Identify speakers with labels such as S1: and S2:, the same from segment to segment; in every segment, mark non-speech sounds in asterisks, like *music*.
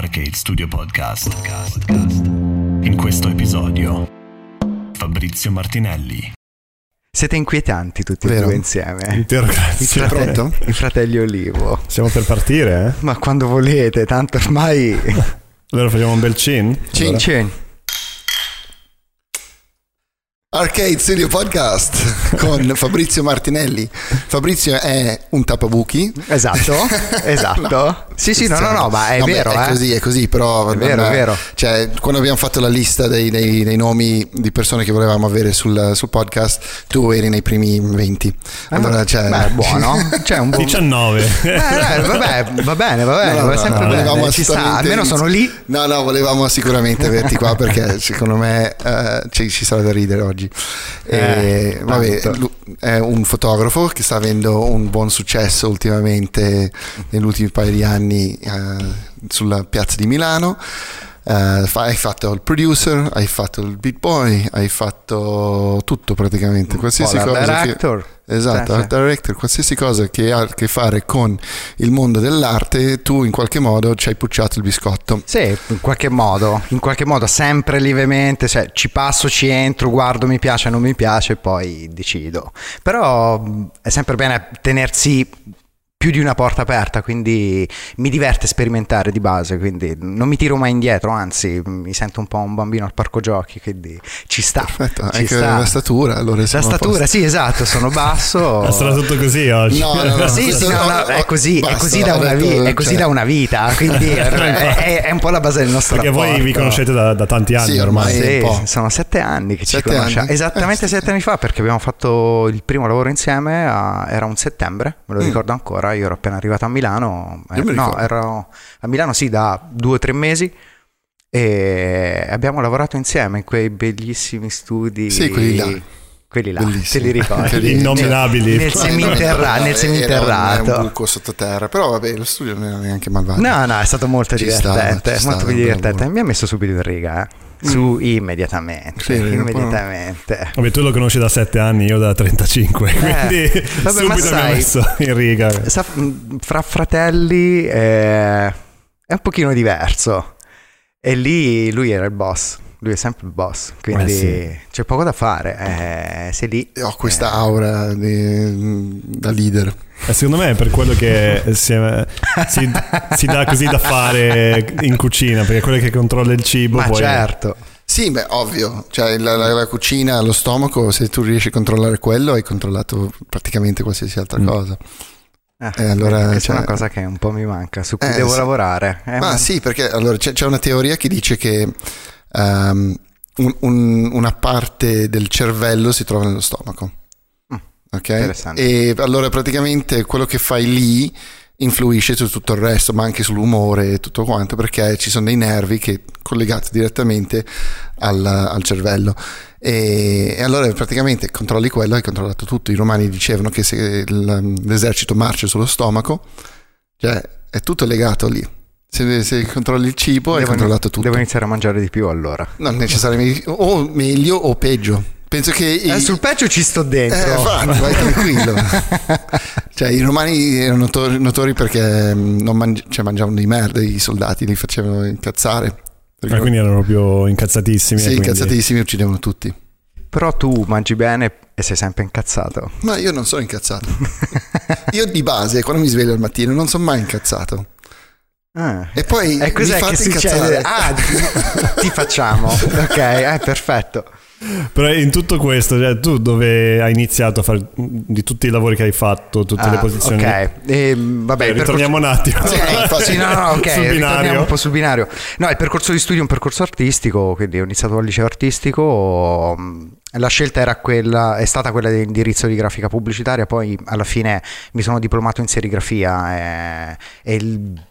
S1: Arcade Studio Podcast. In questo episodio, Fabrizio Martinelli.
S2: Siete inquietanti tutti e due insieme. I,
S3: Interrogazione.
S2: frate-
S3: Pronto?
S2: I fratelli Olivo.
S4: Siamo per partire, eh?
S2: Ma quando volete, tanto ormai... *laughs*
S4: Allora facciamo un bel cin?
S3: Cin.
S4: Allora.
S2: Cin.
S3: Arcade Studio Podcast con *laughs* Fabrizio Martinelli. Fabrizio è un tappabuchi.
S2: Esatto, *laughs* esatto. Sì, sì, no, no, no, ma è
S3: No, beh,
S2: vero,
S3: è
S2: eh.
S3: così, è così, però
S2: È vero, è vero.
S3: Cioè, quando abbiamo fatto la lista dei, dei- dei nomi di persone che volevamo avere sul, sul podcast, tu eri nei primi 20. Allora, cioè,
S2: Ah, Beh, è buono. C'è un *laughs* buon...
S4: 19.
S2: Eh, dai, vabbè, va bene, va bene,
S3: No, no,
S2: va
S3: no,
S2: sempre
S3: no,
S2: bene. Ci sta, almeno sono lì.
S3: No, no, volevamo sicuramente averti qua perché *laughs* secondo me eh, ci, ci sarà da ridere oggi. E,
S2: Eh,
S3: vabbè,
S2: tanto.
S3: lu- è un fotografo che sta avendo un buon successo ultimamente negli ultimi paio di anni eh, sulla piazza di Milano. Eh, fa- hai fatto il producer, hai fatto il beat boy, hai fatto tutto praticamente, qualsiasi
S2: Poi la
S3: cosa. che-
S2: director.
S3: Esatto,
S2: Sì,
S3: art director, qualsiasi cosa che ha a che fare con il mondo dell'arte, tu in qualche modo ci hai pucciato il biscotto.
S2: Sì, in qualche modo, in qualche modo, sempre lievemente, cioè ci passo, ci entro, guardo, mi piace, non mi piace, poi decido. Però mh, è sempre bene tenersi più di una porta aperta, quindi mi diverte sperimentare di base, quindi non mi tiro mai indietro, anzi mi sento un po' un bambino al parco giochi, quindi ci sta.
S3: Perfetto,
S2: ci
S3: anche
S2: sta.
S3: la statura, allora
S2: La statura,
S3: posto.
S2: sì, esatto, sono basso. *laughs*
S4: Sarà tutto così oggi.
S3: No, no, no. *laughs*
S2: Sì, sì, no, no, è così, è
S3: Basta,
S2: così, da, una
S3: detto,
S2: vi- è così
S3: cioè-
S2: da una vita, quindi *laughs* è, è- è un po' la base del nostro
S4: Perché voi
S2: rapporto.
S4: vi conoscete da, da tanti anni
S3: Sì,
S4: ormai.
S2: Sì, sono sette anni che
S3: Sette
S2: ci conosciamo.
S3: anni?
S2: Esattamente
S3: Eh, sì.
S2: sette anni fa, perché abbiamo fatto il primo lavoro insieme, a- era un settembre, me lo
S3: Mm.
S2: ricordo ancora, io ero appena arrivato a Milano, eh, no,
S3: ricordo.
S2: ero a Milano sì da due o tre mesi e abbiamo lavorato insieme in quei bellissimi studi.
S3: Sì, quelli là.
S2: Quelli là, te
S3: Bellissimi.
S2: li ricordi?
S4: Innominabili.
S2: Nel seminterra- nel seminterrato.
S3: Era un buco sottoterra, però vabbè, lo studio non era neanche malvagio.
S2: No, no, è stato molto
S3: Ci
S2: divertente,
S3: stava,
S2: molto
S3: stava,
S2: divertente. Mi ha messo subito in riga, eh. Su immediatamente,
S3: Sì,
S2: immediatamente.
S4: Vabbè, tu lo conosci da 7 anni, io da 35, quindi
S2: Eh, vabbè, ma *laughs*
S4: subito mi ha
S2: sai-
S4: messo in riga.
S2: Sa- mh, fra fratelli eh, è un pochino diverso. E lì lui era il boss, lui è sempre il boss, quindi
S4: Eh, sì.
S2: c'è poco da fare. Eh, sei lì.
S3: Ho questa aura di- da leader.
S4: E secondo me è per quello che si, si- si dà così da fare in cucina, perché è quello che controlla il cibo.
S2: Ma
S4: poi
S2: certo.
S3: Sì, beh, ovvio, cioè la, la- la cucina, lo stomaco, se tu riesci a controllare quello, hai controllato praticamente qualsiasi altra
S4: Mm.
S3: cosa.
S2: Eh,
S3: E allora,
S2: è
S3: cioè-
S2: una cosa che un po' mi manca, su cui
S3: Eh,
S2: devo
S3: sì.
S2: lavorare. Eh,
S3: Ma
S2: ma-
S3: sì, perché allora c'è, c'è una teoria che dice che ehm, un- un- una parte del cervello si trova nello stomaco.
S2: Mm,
S3: Ok?
S2: interessante.
S3: E allora praticamente quello che fai lì influisce su tutto il resto, ma anche sull'umore e tutto quanto, perché ci sono dei nervi che collegati direttamente al, al cervello. E, e allora praticamente controlli quello, hai controllato tutto. I romani dicevano che se l'esercito marcia sullo stomaco, cioè è tutto legato lì. Se, se controlli il cibo hai
S2: devo,
S3: controllato tutto.
S2: devo iniziare a mangiare di più allora.
S3: Non necessariamente, o meglio o peggio. Penso che i-
S2: Eh, sul peggio ci sto
S3: eh,
S2: dentro.
S3: infatti, vai tranquillo. *laughs* cioè, i romani erano notori, notori perché mm, non mangi- cioè, mangiavano di merda, i soldati li facevano incazzare. Perché-
S4: Eh, quindi erano proprio incazzatissimi.
S3: sì,
S4: quindi-
S3: incazzatissimi uccidevano tutti.
S2: Però tu mangi bene e sei sempre incazzato.
S3: Ma io non sono incazzato. *laughs* io di base, quando mi sveglio al mattino, non sono mai incazzato.
S2: Ah.
S3: E poi
S2: E cos'è
S3: mi
S2: che
S3: fate
S2: succede?
S3: incazzare.
S2: Ah, ti, ti facciamo. Ok, è perfetto.
S4: Però in tutto questo, cioè, tu dove hai iniziato a fare di tutti i lavori che hai fatto, tutte le
S2: Ah,
S4: posizioni?
S2: Ok, Ehm, vabbè,
S4: Eh, ritorniamo un attimo.
S3: Sì, no, infatti- *laughs*
S2: Sì, no, no, ok,
S4: Sul
S2: ritorniamo
S4: binario.
S2: un po' sul binario. No, il percorso di studio è un percorso artistico, quindi ho iniziato al liceo artistico. mh, La scelta era quella, è stata quella dell'indirizzo di grafica pubblicitaria, poi alla fine mi sono diplomato in serigrafia e, e il-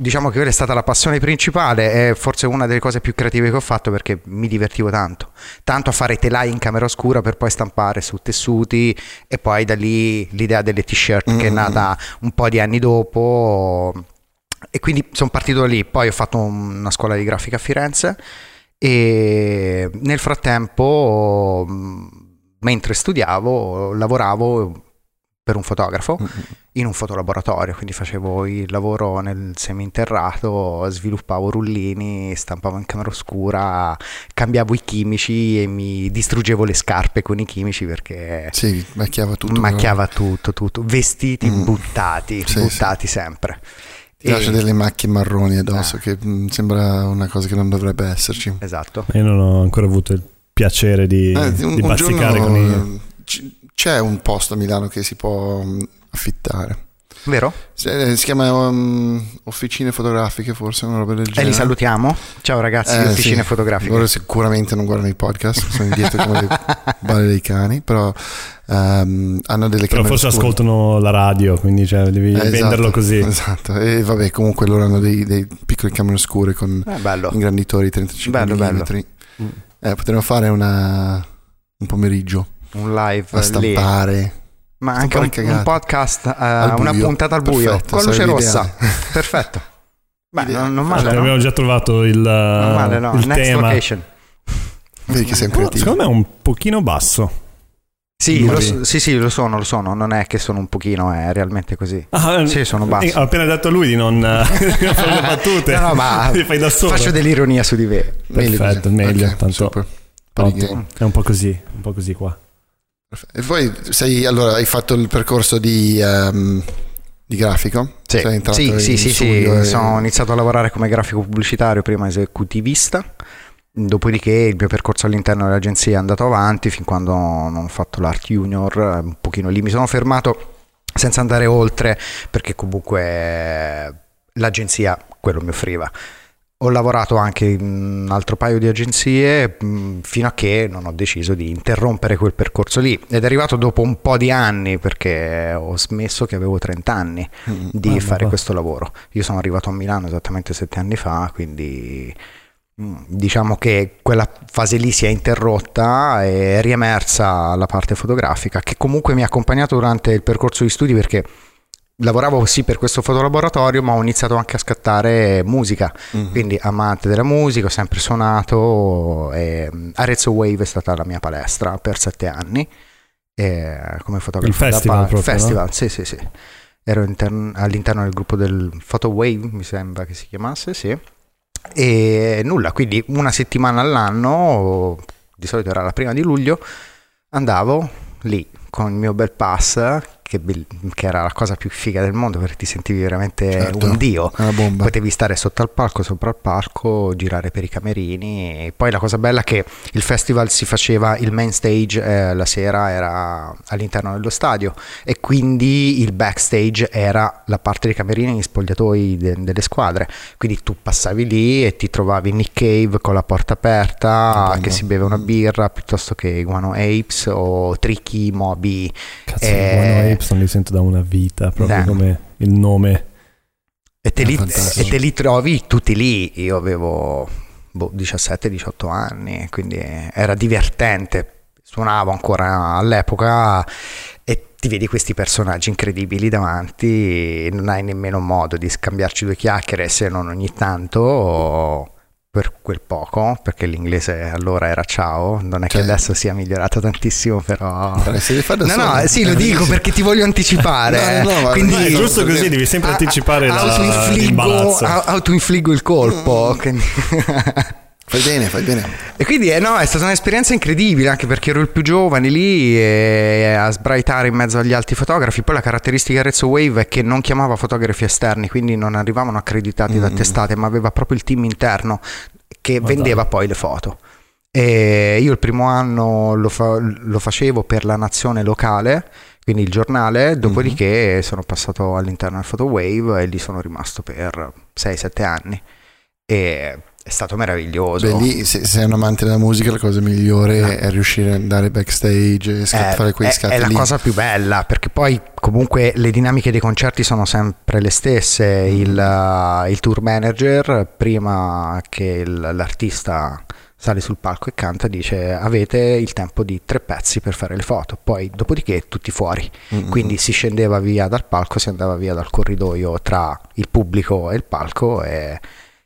S2: diciamo che quella è stata la passione principale e forse una delle cose più creative che ho fatto perché mi divertivo tanto, tanto a fare telai in camera oscura per poi stampare su tessuti e poi da lì l'idea delle t-shirt che è nata un po' di anni dopo. E quindi sono partito da lì, poi ho fatto una scuola di grafica a Firenze e nel frattempo mh, mentre studiavo lavoravo per un fotografo in un fotolaboratorio, quindi facevo il lavoro nel seminterrato, sviluppavo rullini, stampavo in camera oscura, cambiavo i chimici e mi distruggevo le scarpe con i chimici perché
S3: Sì, macchiava tutto.
S2: macchiava tutto, tutto, vestiti
S3: Mm.
S2: buttati,
S3: Sì,
S2: buttati sempre.
S3: Ti lascia
S2: E-
S3: delle macchie marroni addosso,
S2: Ah.
S3: che mm, sembra una cosa che non dovrebbe esserci.
S2: Esatto.
S4: Io non ho ancora avuto il piacere di,
S3: Eh,
S4: di
S3: un, un
S4: bazzicare
S3: giorno,
S4: con i...
S3: eh, c'è un posto a Milano che si può mm, affittare.
S2: Vero?
S3: Si si chiama um, Officine Fotografiche, forse, una roba del
S2: E
S3: genere.
S2: li salutiamo. Ciao ragazzi di
S3: Eh,
S2: Officine
S3: sì.
S2: Fotografiche.
S3: Loro sicuramente non guardano i podcast, sono indietro come le *laughs* balle dei cani, però ehm, hanno delle
S4: Però
S3: camere
S4: forse
S3: oscure.
S4: ascoltano la radio, quindi cioè, devi
S3: Eh, esatto,
S4: venderlo così.
S3: Esatto, e vabbè, comunque loro hanno dei, dei piccoli camere oscure con
S2: Eh, bello.
S3: ingranditori 35
S2: Bello, bello.
S3: mm. Eh, potremmo fare una, un pomeriggio
S2: Un live
S3: a
S2: lì.
S3: stampare.
S2: Ma anche un, un podcast, eh,
S3: Al
S2: una puntata al buio
S3: Perfetto,
S2: con luce rossa.
S3: ideale. *laughs*
S2: Perfetto. Beh, non, non
S4: Cioè,
S2: male, no?
S4: abbiamo già trovato il,
S2: Non male, no?
S4: il
S2: Next
S4: tema.
S2: location.
S3: Vedi che sei un
S4: Però,
S3: creativo.
S4: secondo me è un pochino basso.
S2: Sì, lo, sì, sì, lo sono, lo sono. Non è che sono un pochino, è realmente così.
S4: Ah,
S2: Sì, sono basso.
S4: eh, Ho appena detto a lui di non, *laughs* eh, fare le battute. *laughs*
S2: No, no, ma
S4: fai da solo.
S2: faccio dell'ironia su di me.
S4: Perfetto, meglio,
S3: Ok,
S4: tanto-. È un po' così, un po' così qua.
S3: E poi sei, allora, hai fatto il percorso di, ehm, di grafico?
S2: Sì, sì, sì, sì, sì.
S3: e-
S2: sono iniziato a lavorare come grafico pubblicitario, prima esecutivista, dopodiché il mio percorso all'interno dell'agenzia è andato avanti fin quando non ho fatto l'art junior, eh, un pochino lì mi sono fermato senza andare oltre perché comunque eh, l'agenzia quello mi offriva. Ho lavorato anche in un altro paio di agenzie mh, fino a che non ho deciso di interrompere quel percorso lì ed è arrivato dopo un po' di anni perché ho smesso che avevo 30 anni
S3: Mm.
S2: di
S4: Ah,
S2: fare questo lavoro. Io sono arrivato a Milano esattamente sette anni fa, quindi mm, diciamo che quella fase lì si è interrotta e è riemersa la parte fotografica che comunque mi ha accompagnato durante il percorso di studi perché lavoravo sì per questo fotolaboratorio ma ho iniziato anche a scattare musica.
S3: Mhm.
S2: quindi amante della musica, ho sempre suonato e mm, Arezzo Wave è stata la mia palestra per sette anni e come fotografo
S4: Il festival
S2: pa-
S4: proprio,
S2: festival, sì sì sì. Ero intern- all'interno del gruppo del Photo Wave mi sembra che si chiamasse sì. E nulla quindi una settimana all'anno di solito era la prima di luglio andavo lì con il mio bel pass che, bel- che era la cosa più figa del mondo perché ti sentivi veramente
S3: Certo.
S2: un dio. Potevi stare sotto al palco, sopra il palco, girare per i camerini. E poi la cosa bella è che il festival si faceva, il main stage eh, la sera era all'interno dello stadio e quindi il backstage era la parte dei camerini gli spogliatoi de- delle squadre. Quindi tu passavi lì e ti trovavi Nick Cave con la porta aperta che si beve una birra piuttosto che Guano Apes o Tricky, Moby.
S4: Cazzo,
S2: Eh,
S4: Non li sento da una vita, proprio
S2: Eh.
S4: come il nome.
S2: E te, li, e te li trovi tutti lì. Io avevo boh, 17-18 anni, quindi era divertente. Suonavo ancora all'epoca e ti vedi questi personaggi incredibili davanti. e Non hai nemmeno modo di scambiarci due chiacchiere se non ogni tanto. Per quel poco, perché l'inglese allora era ciao, non è che
S3: Cioè.
S2: adesso sia migliorato tantissimo, però.
S3: Eh,
S2: No, no, sì, lo dico
S3: bellissimo.
S2: perché ti voglio anticipare.
S3: No, no,
S2: quindi
S3: no,
S4: è giusto così, devi sempre
S2: a-
S4: anticipare
S2: a-
S4: la,
S2: autoinfliggo-
S4: l'imbarazzo.
S2: autoinfliggo il colpo. quindi- *laughs*
S3: Fai bene, fai bene.
S2: e quindi eh, no, è stata un'esperienza incredibile anche perché ero il più giovane lì e a sbraitare in mezzo agli altri fotografi. Poi la caratteristica di Arezzo Wave è che non chiamava fotografi esterni, quindi non arrivavano accreditati da
S3: Mm.
S2: testate, ma aveva proprio il team interno che
S4: Ma
S2: vendeva
S4: dai.
S2: poi le foto. E io il primo anno lo, fa- lo facevo per la nazione locale, quindi il giornale, dopodiché sono passato all'interno del Photo Wave e lì sono rimasto per 6-7 anni. E è stato meraviglioso.
S3: Beh, lì se se sei un amante della musica la cosa migliore
S2: No.
S3: è riuscire ad andare backstage e scat-
S2: Eh,
S3: fare quei
S2: è,
S3: scatti
S2: è la
S3: lì.
S2: cosa più bella perché poi comunque le dinamiche dei concerti sono sempre le stesse il, uh, il tour manager prima che il- l'artista sale sul palco e canta dice avete il tempo di tre pezzi per fare le foto poi dopodiché tutti fuori
S3: Mm-mm.
S2: quindi si scendeva via dal palco si andava via dal corridoio tra il pubblico e il palco e,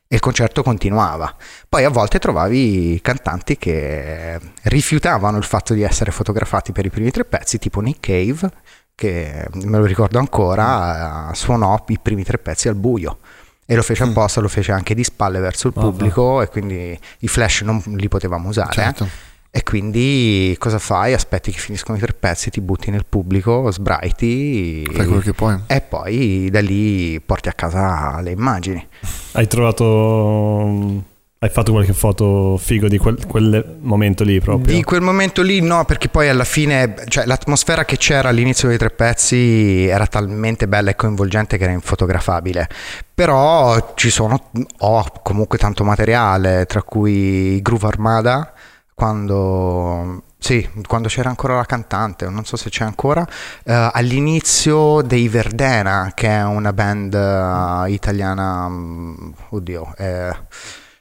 S2: e il concerto continuava poi a volte trovavi cantanti che rifiutavano il fatto di essere fotografati per i primi tre pezzi, tipo Nick Cave, che me lo ricordo ancora, eh, suonò i primi tre pezzi al buio. E lo fece
S3: Mm.
S2: apposta, lo fece anche di spalle verso il
S4: Ah,
S2: pubblico e quindi i flash non li potevamo usare.
S3: Certo.
S2: E quindi cosa fai? Aspetti che finiscono i tre pezzi, ti butti nel pubblico, sbraiti
S3: Fai quello che puoi.
S2: e poi da lì porti a casa le immagini.
S4: Hai trovato. Hai fatto qualche foto figo di quel, quel momento lì proprio?
S2: Di quel momento lì no, perché poi alla fine, cioè l'atmosfera che c'era all'inizio dei tre pezzi era talmente bella e coinvolgente che era infotografabile. Però ci sono, ho comunque tanto materiale, tra cui Groove Armada, quando... Sì, quando c'era ancora la cantante, non so se c'è ancora, eh, all'inizio dei Verdena, che è una band eh, italiana, mm, oddio, eh,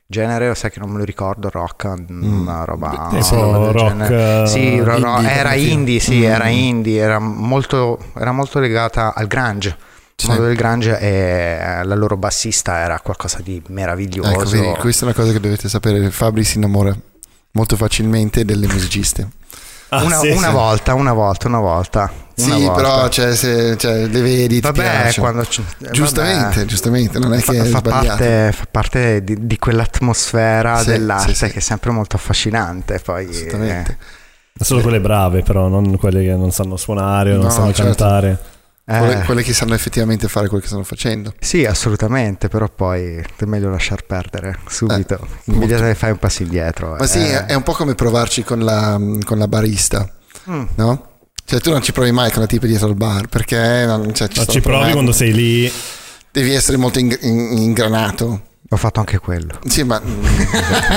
S2: genere, sai che non me lo ricordo, rock, mm, una roba...
S3: Tipo
S2: sì, del
S4: rock, eh,
S2: Sì, ro-
S3: indie,
S2: era indie, sì,
S3: Mm.
S2: era indie, era molto, era molto legata al grunge. Il
S3: Sì.
S2: mondo del grunge e la loro bassista era qualcosa di meraviglioso.
S3: Ecco, vedi, questa è una cosa che dovete sapere. Fabri si innamora molto facilmente delle musiciste.
S4: Ah,
S2: una,
S4: sì,
S2: una
S4: sì.
S2: volta, una volta, una volta. una
S3: sì,
S2: volta.
S3: però cioè, se, cioè, le vedi,
S2: Vabbè, quando c- eh,
S3: Giustamente,
S2: vabbè.
S3: giustamente, non è
S2: fa,
S3: che
S2: fa parte, fa parte di, di quell'atmosfera
S3: Sì,
S2: dell'arte
S3: sì, sì.
S2: che è sempre molto affascinante. Poi,
S3: Assolutamente.
S4: Solo quelle brave, però, non quelle che non sanno suonare o non
S3: No,
S4: sanno
S3: certo.
S4: cantare.
S2: Eh,
S3: Quelle, che sanno effettivamente fare quello che stanno facendo.
S2: Sì, assolutamente, però poi è meglio lasciar perdere subito.
S3: Eh,
S2: Immediatamente fai un passo indietro.
S3: Ma sì,
S2: eh.
S3: è un po' come provarci con la, con la barista,
S2: Mm.
S3: no? Cioè tu non ci provi mai con la tipa dietro al bar perché non, cioè,
S4: Ma
S3: sta
S4: ci provi quando sei lì.
S3: Devi essere molto ing- in- ingranato.
S2: Ho fatto anche quello.
S3: Sì, ma mm,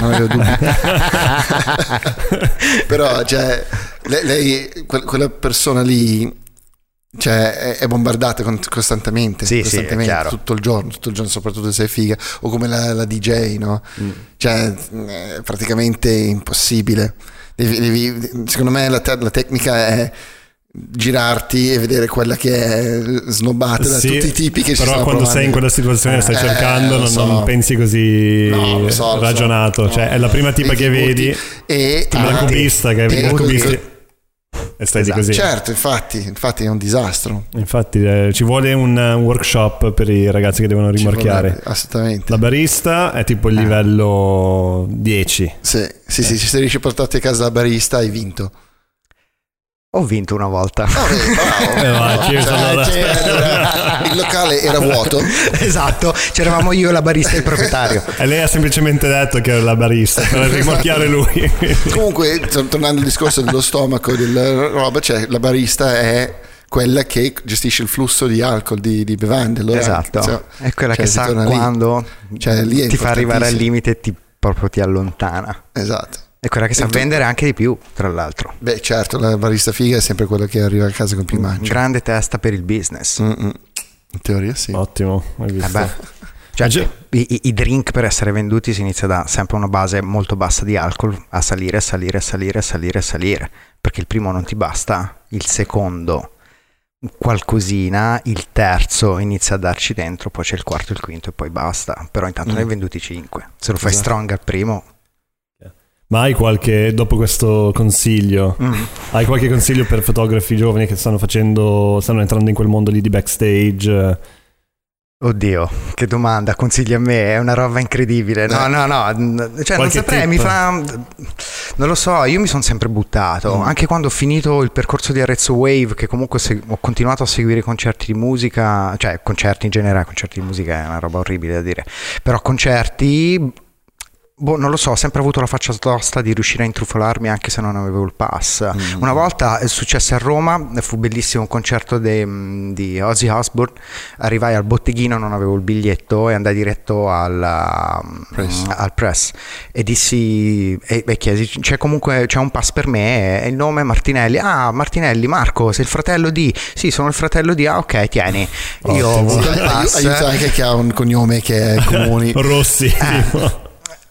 S3: non avevo dubbi. *laughs* *laughs* Però, cioè, lei, lei- que- quella persona lì cioè, è, è bombardata costantemente,
S2: Sì, sì, è
S3: costantemente
S2: chiaro.
S3: tutto il giorno, tutto il giorno, soprattutto se sei figa, o come la, la DJ, no?
S2: Mm.
S3: Cioè, è praticamente impossibile. Devi- devi- secondo me la, te- la tecnica è girarti e vedere quella che è snobbata da
S4: Sì,
S3: tutti i tipi che ci
S4: però
S3: stanno
S4: quando
S3: provando.
S4: sei in quella situazione stai
S3: Eh,
S4: cercando non,
S3: so.
S4: non pensi così
S3: No, so, so.
S4: ragionato
S3: No.
S4: cioè è la prima tipa che vedi
S3: e ah,
S4: cubista che vedi
S3: e-
S4: stai di
S2: Esatto.
S4: così
S3: Certo, infatti, infatti è un disastro.
S4: infatti eh, ci vuole un eh, workshop per i ragazzi che devono rimorchiare
S3: vuole- assolutamente.
S4: la barista è tipo il
S2: Ah.
S4: livello 10
S3: Sì, sì, sì, se riesci a portarti a casa la barista hai vinto.
S2: Ho vinto una volta.
S3: Ah.
S4: Eh,
S3: Cioè,
S4: allora. *laughs*
S3: il locale era vuoto. *laughs*
S2: esatto, c'eravamo io, la barista e il proprietario.
S4: e lei ha semplicemente detto che era la barista per rimorchiare lui *laughs*
S3: Comunque, tor- tornando al discorso dello stomaco, della roba, cioè la barista è quella che gestisce il flusso di alcol, di, di bevande. Allora,
S2: esatto,
S3: cioè,
S2: è quella
S3: cioè,
S2: che sa
S3: torna lì.
S2: quando
S3: Cioè, lì
S2: ti fa arrivare al limite e ti, proprio ti allontana.
S3: Esatto.
S2: È quella che sa vendere anche di più, tra l'altro.
S3: Beh, certo, la barista figa è sempre quella che arriva a casa con più mangi.
S2: Grande testa per il business.
S3: Mm-mm. In teoria sì.
S4: ottimo hai visto
S2: Eh cioè,
S4: Eh, già-
S2: i, i- i drink per essere venduti si inizia da sempre una base molto bassa di alcol a salire, salire, salire, salire, salire. Perché il primo non ti basta, il secondo qualcosina, il terzo inizia a darci dentro, poi c'è il quarto, il quinto e poi basta. Però intanto
S3: Mm.
S2: ne hai venduti 5. Se lo fai
S3: Esatto.
S2: strong al primo,
S4: ma hai qualche dopo questo consiglio
S2: mm,
S4: Hai qualche consiglio per fotografi giovani che stanno facendo, stanno entrando in quel mondo lì di backstage?
S2: Oddio, che domanda, consigli a me, è una roba incredibile. No,
S3: Eh.
S2: no, no, cioè non saprei,
S4: tip?
S2: mi fa... Non lo so, io mi sono sempre buttato,
S3: Mm.
S2: anche quando ho finito il percorso di Arezzo Wave, che comunque se- ho continuato a seguire concerti di musica, cioè concerti in generale, concerti di musica è una roba orribile da dire, però concerti... Boh, non lo so, ho sempre avuto la faccia tosta di riuscire a intrufolarmi anche se non avevo il pass.
S3: Mm.
S2: Una volta è successo a Roma, fu bellissimo un concerto de- di Ozzy Osbourne, arrivai al botteghino, non avevo il biglietto e andai diretto al,
S3: Press.
S2: mm, al press e dissi e, e chiesi c'è comunque c'è un pass per me e il nome è Martinelli ah Martinelli Marco sei il fratello di sì sono il fratello di ah ok tieni io ho avuto il *laughs* pass
S3: Aiuta anche chi ha un cognome che è comuni. *laughs*
S4: Rossi. tipo.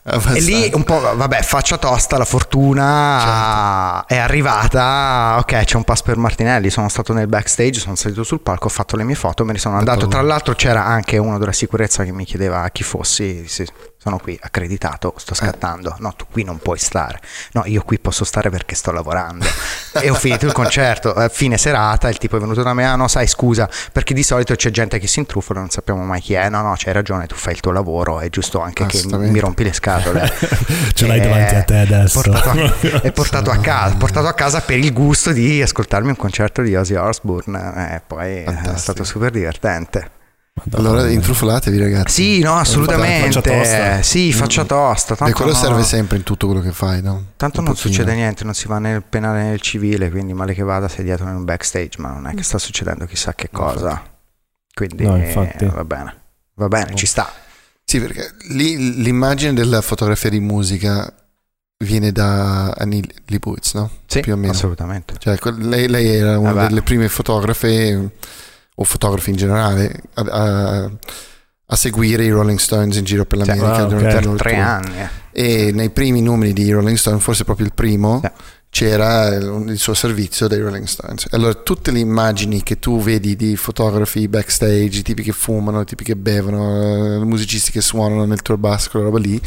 S2: E lì un po', vabbè, faccia tosta, la fortuna
S3: Certo.
S2: è arrivata. Ok, c'è un pass per Martinelli. Sono stato nel backstage, sono salito sul palco, ho fatto le mie foto, me ne sono andato. Tra l'altro, c'era anche uno della sicurezza che mi chiedeva chi fossi. Sì, sono qui accreditato, sto scattando, no, tu qui non puoi stare, no, io qui posso stare perché sto lavorando. *laughs* e ho finito il concerto, a fine serata il tipo è venuto da me, ah no, sai scusa, perché di solito c'è gente che si intrufola, non sappiamo mai chi è, no, no, c'hai ragione, tu fai il tuo lavoro, è giusto anche che mi rompi le scatole. *laughs*
S4: Ce l'hai davanti a te adesso.
S2: Portato a, *laughs* è portato a, casa, portato a casa per il gusto di ascoltarmi un concerto di Ozzy Osbourne, e poi Fantastico. è stato super divertente.
S3: Madonna. Allora intrufolatevi ragazzi.
S2: Sì, no, assolutamente. Faccia tosta. Sì, faccia tosta.
S3: Tanto e quello no. serve sempre in tutto quello che fai, no?
S2: Tanto non succede niente, non si va nel penale né nel civile, quindi male che vada sei dietro in un backstage, ma non è che sta succedendo chissà che cosa. Quindi no, va bene, va bene, ci sta.
S3: Sì, perché lì l'immagine della fotografia di musica viene da Annie Leibowitz, no?
S2: Sì, più o meno. assolutamente.
S3: Cioè, lei, lei era una Vabbè. delle prime fotografe o fotografi in generale a, a, a, seguire i Rolling Stones in giro per l'America
S2: cioè, durante okay. tre anni.
S3: Eh. E nei primi numeri di Rolling Stone, forse proprio il primo, yeah. c'era il, il, suo servizio dei Rolling Stones. Allora tutte le immagini che tu vedi di fotografi backstage, i tipi che fumano, i tipi che bevono, i musicisti che suonano nel tour bus, quella roba lì,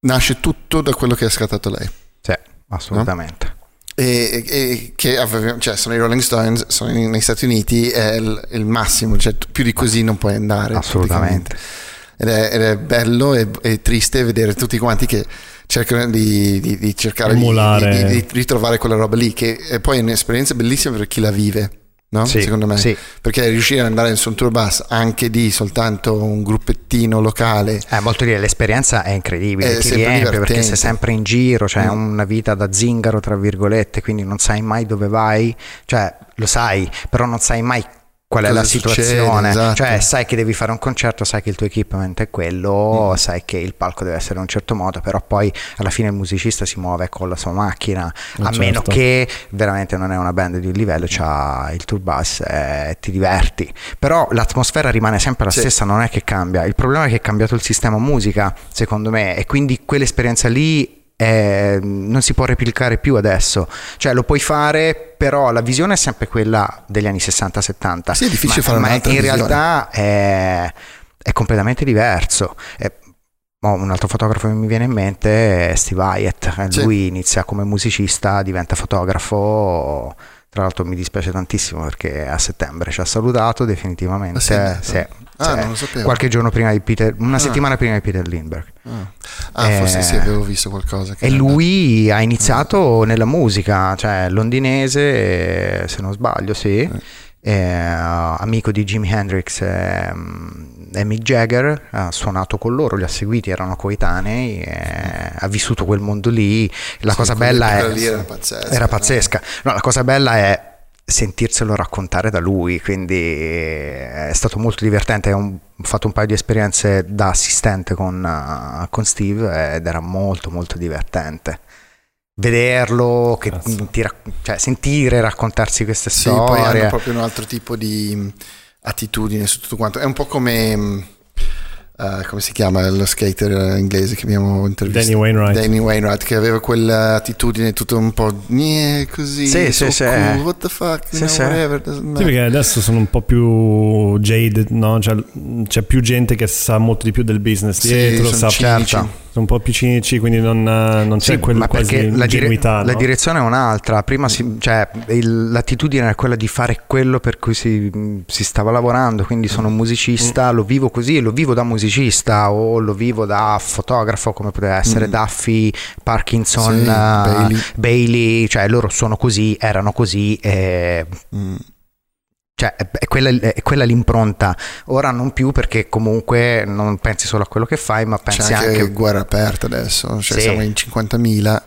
S3: nasce tutto da quello che ha scattato lei.
S2: Sì, assolutamente. No?
S3: E, e, che cioè, sono i Rolling Stones, sono negli Stati Uniti, è il, il massimo, cioè, più di così non puoi andare.
S2: Assolutamente.
S3: Ed è, ed è, bello e, e, triste vedere tutti quanti che cercano di, di, di cercare di, di, ritrovare quella roba lì, che è poi un'esperienza bellissima per chi la vive no?
S2: Sì,
S3: secondo me.
S2: Sì.
S3: Perché riuscire ad andare su un tour bus anche di soltanto un gruppettino locale.
S2: Eh, molto dire, l'esperienza è incredibile, è ti riempie divertente. perché sei sempre in giro, cioè mm. una vita da zingaro, tra virgolette, quindi non sai mai dove vai, cioè lo sai, però non sai mai qual è la situazione. Succede, esatto. Cioè, sai che devi fare un concerto, sai che il tuo equipment è quello, mm. sai che il palco deve essere in un certo modo, però poi alla fine il musicista si muove con la sua macchina, Ma a certo. meno che veramente non è una band di un livello, c'ha il tour bus e ti diverti. Però l'atmosfera rimane sempre la sì. stessa, non è che cambia. Il problema è che è cambiato il sistema musica, secondo me, e quindi quell'esperienza lì eh, non si può replicare più adesso. Cioè lo puoi fare, però la visione è sempre quella degli anni 60-70.
S3: Sì, è difficile
S2: ma,
S3: fare
S2: ma
S3: in
S2: visione. realtà è, è, completamente diverso. È, oh, un altro fotografo che mi viene in mente è Steve Hyatt. Sì. Lui inizia come musicista, diventa fotografo. Tra l'altro mi dispiace tantissimo perché a settembre ci ha salutato definitivamente. Ah, sì, sì.
S3: Ah, non lo sapevo.
S2: Qualche giorno prima di Peter, una ah. settimana prima di Peter Lindbergh.
S3: Ah, ah eh, forse sì, avevo visto qualcosa.
S2: e lui ha iniziato nella musica, cioè londinese, se non sbaglio, sì. Eh. Eh, amico di Jimi Hendrix e, Mick Jagger, ha suonato con loro, li ha seguiti, erano coetanei, ha vissuto quel mondo lì. La sì, cosa bella è...
S3: Era pazzesca.
S2: Era pazzesca. No, la cosa bella è sentirselo raccontare da lui, quindi è stato molto divertente, ho fatto un paio di esperienze da assistente con, uh, con Steve ed era molto molto divertente. Vederlo, che ti, cioè, sentire raccontarsi queste
S3: sì,
S2: storie.
S3: Poi hanno proprio un altro tipo di attitudine su tutto quanto. È un po' come mm, Uh, come si chiama lo skater inglese che abbiamo intervistato?
S4: Danny Wainwright.
S3: Danny Wainwright che aveva quell'attitudine tutto un po' così.
S2: Sì, sì, sì.
S3: Cool, what the fuck, sì,
S4: sì. sì, perché adesso sono un po' più jaded, no? Cioè, c'è più gente che sa molto di più del business dietro,
S3: sì,
S4: sa
S3: certo
S4: sono un po' più cinici, quindi non, non c'è sì, quella quasi
S2: la,
S4: dire- no?
S2: la direzione è un'altra. Prima si, cioè, il, l'attitudine era quella di fare quello per cui si, si stava lavorando. Quindi sono un musicista, mm. lo vivo così, lo vivo da musicista o lo vivo da fotografo, come poteva essere mm. Duffy, Parkinson, sì, uh, Bailey. Bailey. cioè loro sono così, erano così. E... Mm cioè, è quella, è quella, l'impronta. Ora non più perché comunque non pensi solo a quello che fai, ma pensi
S3: C'è anche...
S2: anche...
S3: guerra aperta adesso, cioè sì. siamo in 50.000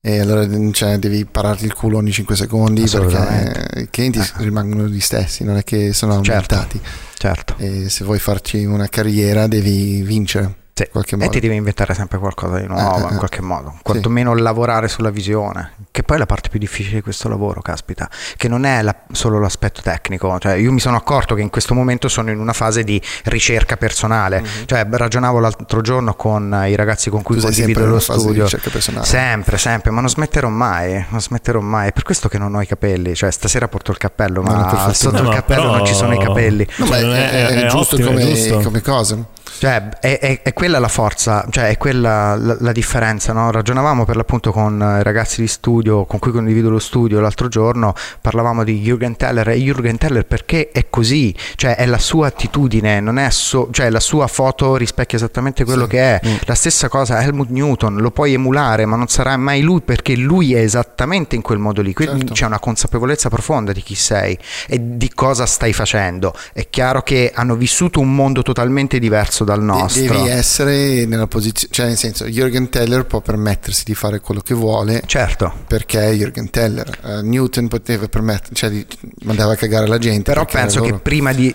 S3: e allora cioè, devi pararti il culo ogni 5 secondi perché i clienti eh. rimangono gli stessi, non è che sono
S2: certo.
S3: aumentati.
S2: Certo.
S3: E se vuoi farci una carriera devi vincere. Sì,
S2: e ti devi inventare sempre qualcosa di nuovo eh, in qualche modo, quantomeno sì. lavorare sulla visione, che poi è la parte più difficile di questo lavoro, caspita, che non è la, solo l'aspetto tecnico, cioè io mi sono accorto che in questo momento sono in una fase di ricerca personale, mm-hmm. cioè ragionavo l'altro giorno con i ragazzi con cui
S3: tu
S2: condivido lo studio,
S3: sempre,
S2: sempre, ma non smetterò mai, non smetterò mai, è per questo che non ho i capelli, cioè stasera porto il cappello, ma no, sotto no, il cappello non ci sono i capelli.
S3: No, ma è, è, è, è giusto, ottimo, come, come cosa
S2: Cioè, è, è, è, quella la forza, cioè è quella la, la differenza, no? Ragionavamo per l'appunto con i ragazzi di studio con cui condivido lo studio l'altro giorno, parlavamo di Jürgen Teller e Jürgen Teller perché è così, cioè è la sua attitudine, non è so, cioè la sua foto rispecchia esattamente quello sì. che è. Mm. La stessa cosa Helmut Newton, lo puoi emulare, ma non sarà mai lui perché lui è esattamente in quel modo lì. Quindi certo. c'è una consapevolezza profonda di chi sei e di cosa stai facendo. È chiaro che hanno vissuto un mondo totalmente diverso dal nostro.
S3: Devi essere nella posizione, cioè nel senso, Jürgen Teller può permettersi di fare quello che vuole.
S2: Certo.
S3: Perché è Jürgen Teller. Uh, Newton poteva permettere, cioè di, mandava a cagare la gente.
S2: Però penso che prima di,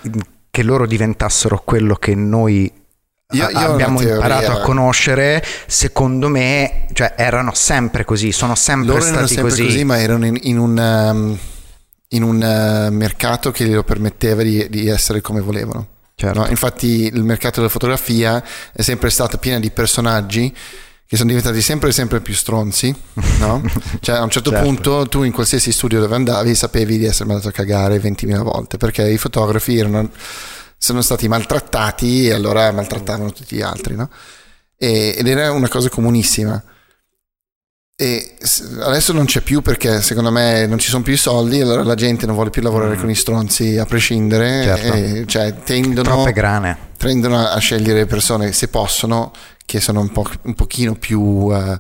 S2: che loro diventassero quello che noi io, io abbiamo imparato a conoscere, secondo me, cioè erano sempre così, sono sempre
S3: Loro
S2: stati
S3: erano sempre
S2: così.
S3: così, ma erano in, in un, um, in un uh, mercato che glielo permetteva di, di essere come volevano. Certo. No? Infatti il mercato della fotografia è sempre stato pieno di personaggi che sono diventati sempre sempre più stronzi, no? *laughs* Cioè a un certo, certo, punto tu in qualsiasi studio dove andavi sapevi di essere mandato a cagare 20.000 volte perché i fotografi erano, sono stati maltrattati e allora maltrattavano tutti gli altri, no? E, ed era una cosa comunissima. E adesso non c'è più perché secondo me non ci sono più i soldi, allora la gente non vuole più lavorare mm. con i stronzi a prescindere, certo. e, cioè tendono, tendono, a scegliere persone se possono che sono un, po', un pochino più uh,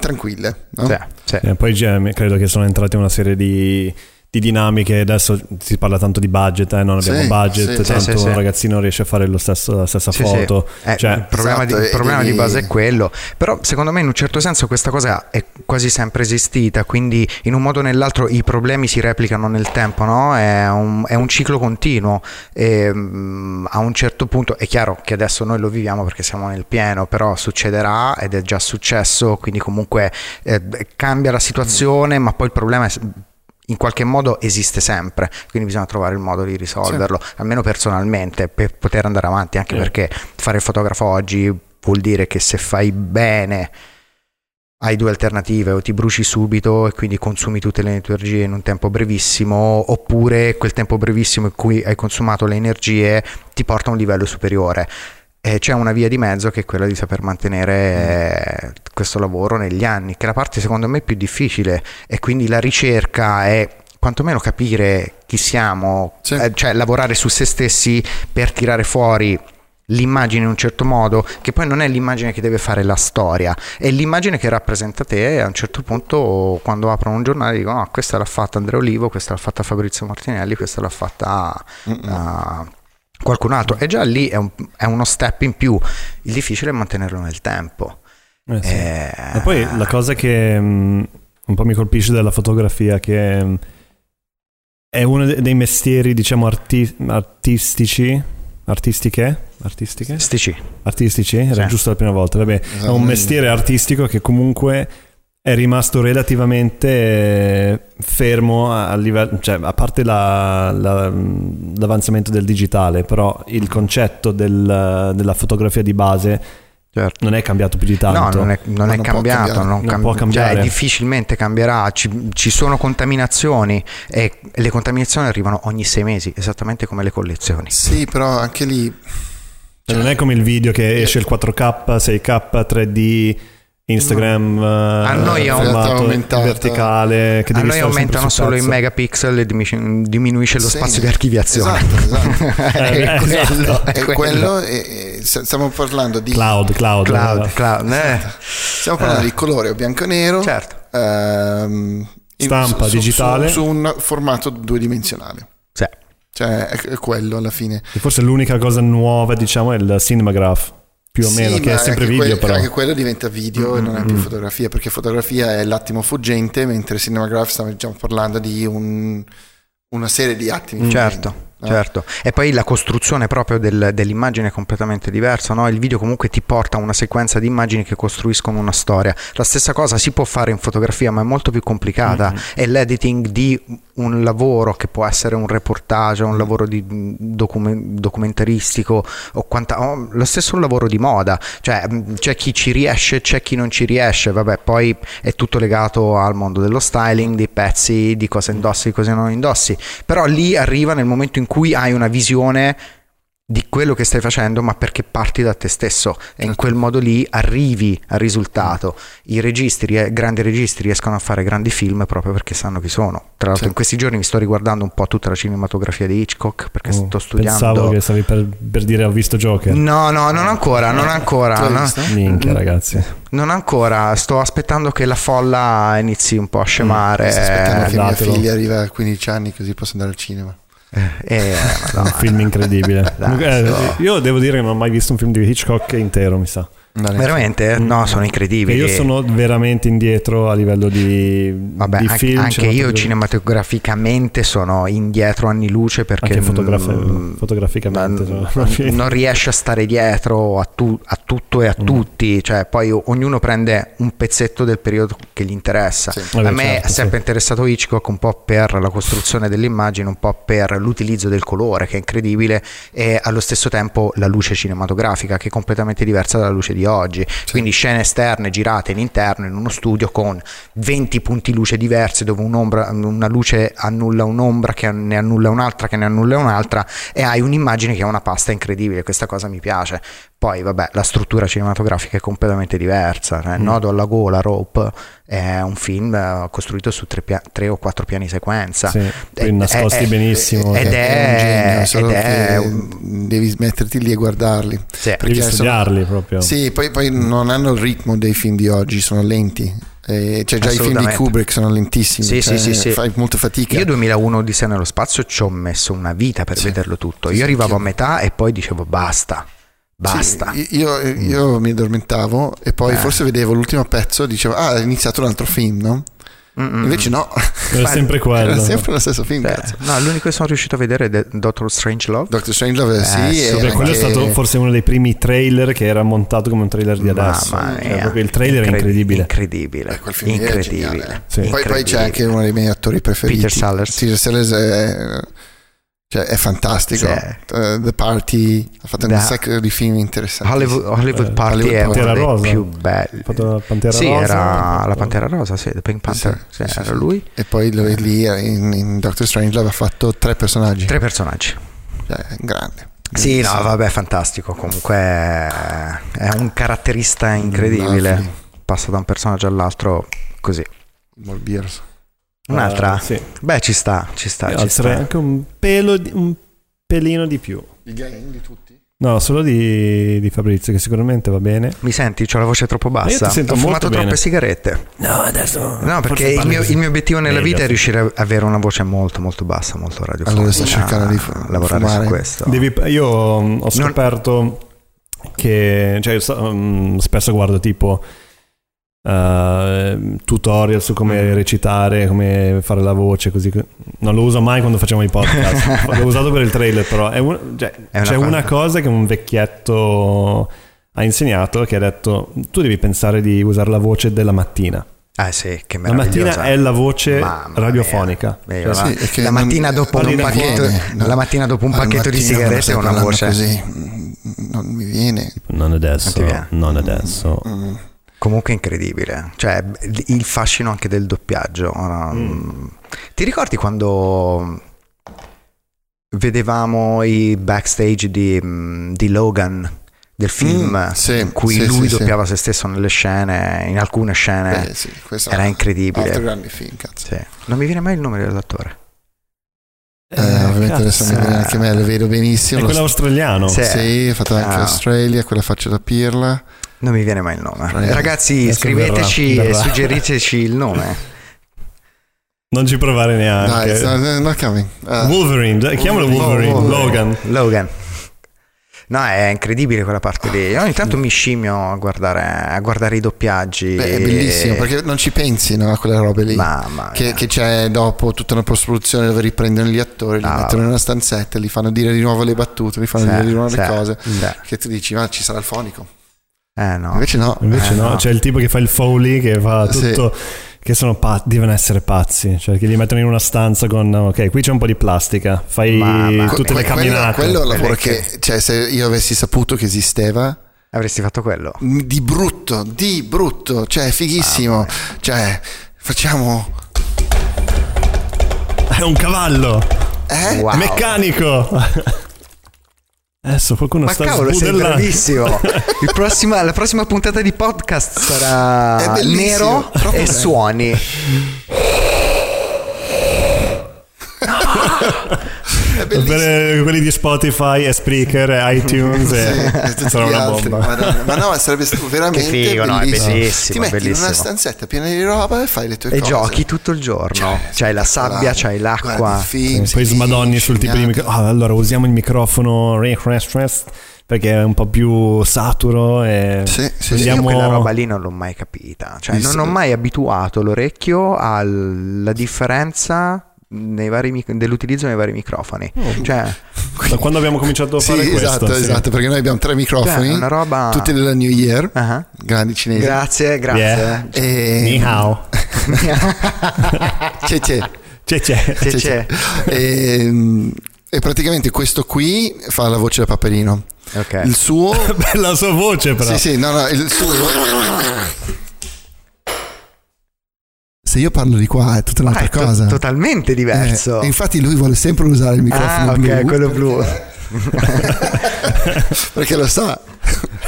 S3: tranquille. No? Sì,
S4: sì. E poi credo che sono entrate una serie di di dinamiche. Adesso si parla tanto di budget, eh? non abbiamo sì, budget, sì, tanto sì, un ragazzino riesce a fare lo stesso, la stessa foto.
S2: Eh, cioè, il problema, esatto, di, il problema di, base è quello. Però secondo me in un certo senso questa cosa è quasi sempre esistita, quindi in un modo o nell'altro i problemi si replicano nel tempo, no? è, un, è un ciclo continuo e um, a un certo punto è chiaro che adesso noi lo viviamo perché siamo nel pieno, però succederà ed è già successo, quindi comunque eh, cambia la situazione, ma poi il problema è in qualche modo esiste sempre, quindi bisogna trovare il modo di risolverlo, sì. almeno personalmente, per poter andare avanti, anche sì. perché fare il fotografo oggi vuol dire che se fai bene hai due alternative, o ti bruci subito e quindi consumi tutte le energie in un tempo brevissimo, oppure quel tempo brevissimo in cui hai consumato le energie ti porta a un livello superiore eh, c'è una via di mezzo che è quella di saper mantenere mm. questo lavoro negli anni, che è la parte secondo me più difficile e quindi la ricerca è quantomeno capire chi siamo, sì. eh, cioè lavorare su se stessi per tirare fuori l'immagine in un certo modo, che poi non è l'immagine che deve fare la storia, è l'immagine che rappresenta te e a un certo punto quando aprono un giornale dicono no, questa l'ha fatta Andrea Olivo, questa l'ha fatta Fabrizio Martinelli, questa l'ha fatta uh, qualcun altro. E già lì è, un, è uno step in più. Il difficile è mantenerlo nel tempo.
S4: Eh sì. e... Eh, e poi la cosa che um, un po' mi colpisce della fotografia che um, è uno dei mestieri, diciamo, arti- artistici, artistiche, artistiche?
S2: Artistici.
S4: Artistici, era sì. giusto la prima volta, vabbè, è un mestiere artistico che comunque è rimasto relativamente eh, fermo a, livello, cioè a parte la, la, l'avanzamento del digitale, però il concetto del, della fotografia di base certo. non è cambiato più di tanto.
S2: No, non è, non è non cambiato, non, non può cambiare. Cioè, difficilmente cambierà, ci, ci, sono contaminazioni e le contaminazioni arrivano ogni sei mesi, esattamente come le collezioni.
S3: Sì, però anche lì...
S4: Cioè, non è come il video che esce il 4K, 6K, 3D Instagram
S2: a noi
S4: aumenta, verticale
S2: che a noi aumentano solo i megapixel e diminuisce lo sì, spazio di archiviazione.
S3: Esatto, esatto. *laughs* è, eh, quello, è, quello. è stiamo parlando di
S4: cloud cloud,
S2: cloud, cloud eh.
S3: Esatto. stiamo parlando uh, di colore bianco e nero
S2: certo.
S3: ehm,
S4: stampa su, digitale.
S3: su, su, un formato due dimensionale
S2: sì.
S3: cioè è, quello alla fine.
S4: E forse l'unica cosa nuova diciamo è il cinemagraph più o sì, meno, che è sempre video
S3: quello,
S4: però.
S3: Anche quello diventa video mm-hmm. e non è più fotografia, perché fotografia è l'attimo fuggente, mentre Cinemagraph stiamo parlando di un, una serie di attimi.
S2: Certo. No? Certo, e poi la costruzione proprio del, dell'immagine è completamente diversa, no? il video comunque ti porta a una sequenza di immagini che costruiscono una storia. La stessa cosa si può fare in fotografia, ma è molto più complicata, mm-hmm. è l'editing di un lavoro che può essere un reportage, un lavoro di document- documentaristico o, quanta- o lo stesso lavoro di moda, cioè c'è chi ci riesce, c'è chi non ci riesce, vabbè, poi è tutto legato al mondo dello styling, dei pezzi, di cosa indossi, di cosa non indossi, però lì arriva nel momento in cui hai una visione di quello che stai facendo, ma perché parti da te stesso e in quel modo lì arrivi al risultato. I registi, grandi registi riescono a fare grandi film proprio perché sanno chi sono. Tra l'altro, sì. in questi giorni mi sto riguardando un po' tutta la cinematografia di Hitchcock perché oh, sto studiando.
S4: Pensavo che stavi per, per, dire ho visto Joker.
S2: No, no, non ancora, non ancora. No.
S4: Minchia, ragazzi.
S2: Non ancora, sto aspettando che la folla inizi un po' a scemare. Mm,
S3: sto aspettando che Datelo. mia figlia arrivi a 15 anni così posso andare al cinema.
S4: Eh, eh un film incredibile. Dai, eh, io devo dire che non ho mai visto un film di Hitchcock intero, mi sa.
S2: Veramente? No, sono incredibili.
S4: io sono veramente indietro a livello di,
S2: Vabbè,
S4: di film.
S2: Anche io cinematograficamente sono indietro anni luce perché
S4: anche fotografi- mm, fotograficamente
S2: non, non riesce a stare dietro a, tu, a tutto e a mm. tutti. Cioè, poi ognuno prende un pezzetto del periodo che gli interessa. Sì. Vabbè, a me certo, è sempre sì. interessato Hitchcock un po' per la costruzione dell'immagine, un po' per l'utilizzo del colore che è incredibile e allo stesso tempo la luce cinematografica che è completamente diversa dalla luce di oggi, sì. quindi scene esterne girate all'interno in uno studio con 20 punti luce diversi dove una luce annulla un'ombra che ne annulla un'altra che ne annulla un'altra e hai un'immagine che è una pasta incredibile, questa cosa mi piace. Poi vabbè, la struttura cinematografica è completamente diversa, cioè, mm. Nodo alla gola, Rope è un film eh, costruito su tre, pia- tre o quattro piani sequenza.
S4: Sì, è, nascosti è, benissimo.
S3: Ed è, è, un genio, ed è un... devi metterti lì e guardarli.
S4: Sì, devi studiarli sono, proprio.
S3: Sì, poi, poi non hanno il ritmo dei film di oggi, sono lenti. Eh, cioè già i film di Kubrick sono lentissimi, sì, cioè, sì, sì, fai molta fatica.
S2: Io 2001 Odissea nello spazio ci ho messo una vita per vederlo tutto. Io arrivavo a metà e poi dicevo basta. Basta.
S3: Sì, io, io mm. mi addormentavo e poi eh. forse vedevo l'ultimo pezzo e dicevo, ah, è iniziato un altro film, no? Mm-mm. Invece no,
S4: era sempre quello.
S3: Era sempre lo stesso film. Beh,
S2: no, l'unico che sono riuscito a vedere è Doctor Strange Love.
S3: Doctor Strange Love, eh, sì.
S4: Vabbè, quello è stato forse uno dei primi trailer che era montato come un trailer di adesso. Mamma cioè, mia. il trailer è incredibile.
S2: Incredibile. Eh, quel film incredibile.
S3: Sì. Poi, poi, c'è anche uno dei miei attori preferiti.
S2: Peter Sellers.
S3: Peter Sellers è cioè, è fantastico. Sì. Uh, The Party ha fatto un sacco di film interessanti.
S2: Hollywood, Hollywood Party Hollywood è uno dei Rosa. più belli.
S4: Pantera
S2: sì,
S4: Rosa,
S2: era la Pantera Rosa, sì, The Pink Panther. Sì, sì, era lui.
S3: E poi lui, lì in, in Doctor Strange aveva fatto tre personaggi.
S2: Tre personaggi.
S3: Cioè, grande.
S2: Sì, no, vabbè, fantastico. Comunque è un caratterista incredibile. Passa da un personaggio all'altro così.
S3: Morbiers.
S2: Un'altra? Uh, sì. Beh, ci sta, ci sta.
S4: Io ci sta. anche un pelo, un pelino di più.
S3: Il gang di tutti?
S4: No, solo di, di, Fabrizio, che sicuramente va bene.
S2: Mi senti? Ho la voce troppo bassa. Ho fumato
S4: bene.
S2: troppe sigarette.
S4: No, adesso.
S2: No, perché il mio, il mio, obiettivo nella vita è riuscire a avere una voce molto, molto bassa, molto radiofonica.
S3: Allora sto cercando di
S2: lavorare
S3: fumare.
S2: su questo.
S4: Devi, io ho scoperto non... che. Cioè, um, spesso guardo tipo uh, tutorial su come mm. recitare, come fare la voce, così. Non lo uso mai quando facciamo i podcast. *laughs* L'ho usato per il trailer, però è un, cioè, è una c'è cosa. una cosa che un vecchietto ha insegnato che ha detto tu devi pensare di usare la voce della mattina.
S2: Ah sì, che
S4: La mattina è la voce Mamma radiofonica.
S2: Mia. Cioè, sì, la, mattina dopo un pacchetto, no. la mattina dopo un pacchetto di sigarette è una voce
S3: così. Non mi viene.
S4: Non adesso. Non, non adesso. Mm.
S2: Comunque incredibile, cioè il fascino anche del doppiaggio. Mm. Ti ricordi quando vedevamo i backstage di, di Logan? del film mm, sì, in cui sì, lui sì, doppiava se stesso nelle scene, in alcune scene. Eh, era incredibile.
S3: Film, cazzo.
S2: Non mi viene mai il nome dell'attore.
S3: Eh, eh, ovviamente adesso mi viene anche me, lo vedo benissimo.
S4: È quello australiano.
S3: Sì, sì fatto anche ah. Australia, quella faccia da pirla.
S2: Non mi viene mai il nome. Eh, Ragazzi, scriveteci verrà, verrà. e suggeriteci il nome.
S4: Non ci provare neanche.
S3: Dai, not coming.
S4: Uh, Wolverine, chiamalo Wolverine, Wolverine. Logan.
S2: Logan. No, è incredibile quella parte lì. Ogni tanto mi scimmio a guardare, a guardare i doppiaggi.
S3: Beh, è bellissimo perché non ci pensi no, a quelle robe lì. Mamma che, che, c'è dopo tutta una post-produzione dove riprendono gli attori, li ah, mettono in una stanzetta, li fanno dire di nuovo le battute, li fanno sì, dire di nuovo sì, le cose. Sì. Che tu dici, ma ci sarà il fonico.
S2: Eh no.
S3: Invece no.
S4: Invece
S3: eh,
S4: no. no. C'è il tipo che fa il Foley che fa tutto. Sì. Che sono pazzi, devono essere pazzi, cioè che li mettono in una stanza con ok, qui c'è un po' di plastica, fai ma, ma, tutte que- le camminate.
S3: Quello, quello è il lavoro che, cioè, se io avessi saputo che esisteva,
S2: avresti fatto quello.
S3: Di brutto, di brutto, cioè fighissimo. Ah, cioè, facciamo.
S4: È un cavallo!
S3: Eh?
S4: Wow. Meccanico! Adesso qualcuno
S2: Ma
S4: sta
S2: cavolo, sei bravissimo. *laughs* Il prossima- la prossima puntata di podcast sarà nero
S3: proprio
S2: e
S3: bello.
S2: suoni. *laughs* *laughs*
S3: Bellissimo.
S4: Per quelli di Spotify e Spreaker e iTunes e
S3: Sì, tutti
S4: sarà una
S3: altri.
S4: bomba.
S3: Madonna. Ma no, sarebbe stato veramente
S2: Che figo, no, è
S3: bellissimo.
S2: bellissimo,
S3: Ti metti in
S2: bellissimo.
S3: una stanzetta piena di roba e fai le tue
S2: E
S3: cose.
S2: giochi tutto il giorno. C'hai la sabbia, c'hai l'acqua.
S3: film,
S4: Poi
S3: sì,
S4: smadonni sul tipo di microfono. allora usiamo il microfono perché è un po' più saturo e
S3: Sì, sì, sì.
S2: Io
S4: andiamo
S2: quella roba lì non l'ho mai capita. Cioè,
S3: Visto-
S2: non ho mai abituato l'orecchio alla differenza nei vari mic- dell'utilizzo nei vari microfoni. Cioè,
S4: da quando abbiamo cominciato a
S3: Sì,
S4: fare questo
S3: esatto,
S4: sì.
S3: esatto, perché noi abbiamo tre microfoni,
S2: Cioè, una roba-
S3: tutti della New Year,
S2: ah,
S3: grandi cinesi.
S2: grazie, grazie.
S4: Yeah.
S3: e...
S4: Ni hao. *laughs*
S3: C'è, c'è.
S4: C'è c'è.
S2: C'è, c'è.
S3: E, e praticamente questo qui fa la voce da Paperino.
S2: Ok.
S3: Il suo... *laughs*
S4: Bella sua voce però.
S3: Sì, sì, no, no, il suo... Se io parlo di qua è tutta
S2: Ah,
S3: un'altra
S2: è to-
S3: cosa.
S2: totalmente diverso.
S3: Eh, e infatti lui vuole sempre usare il microfono
S2: ah,
S3: blu.
S2: ok, quello blu. *laughs* *laughs*
S3: Perché lo sa.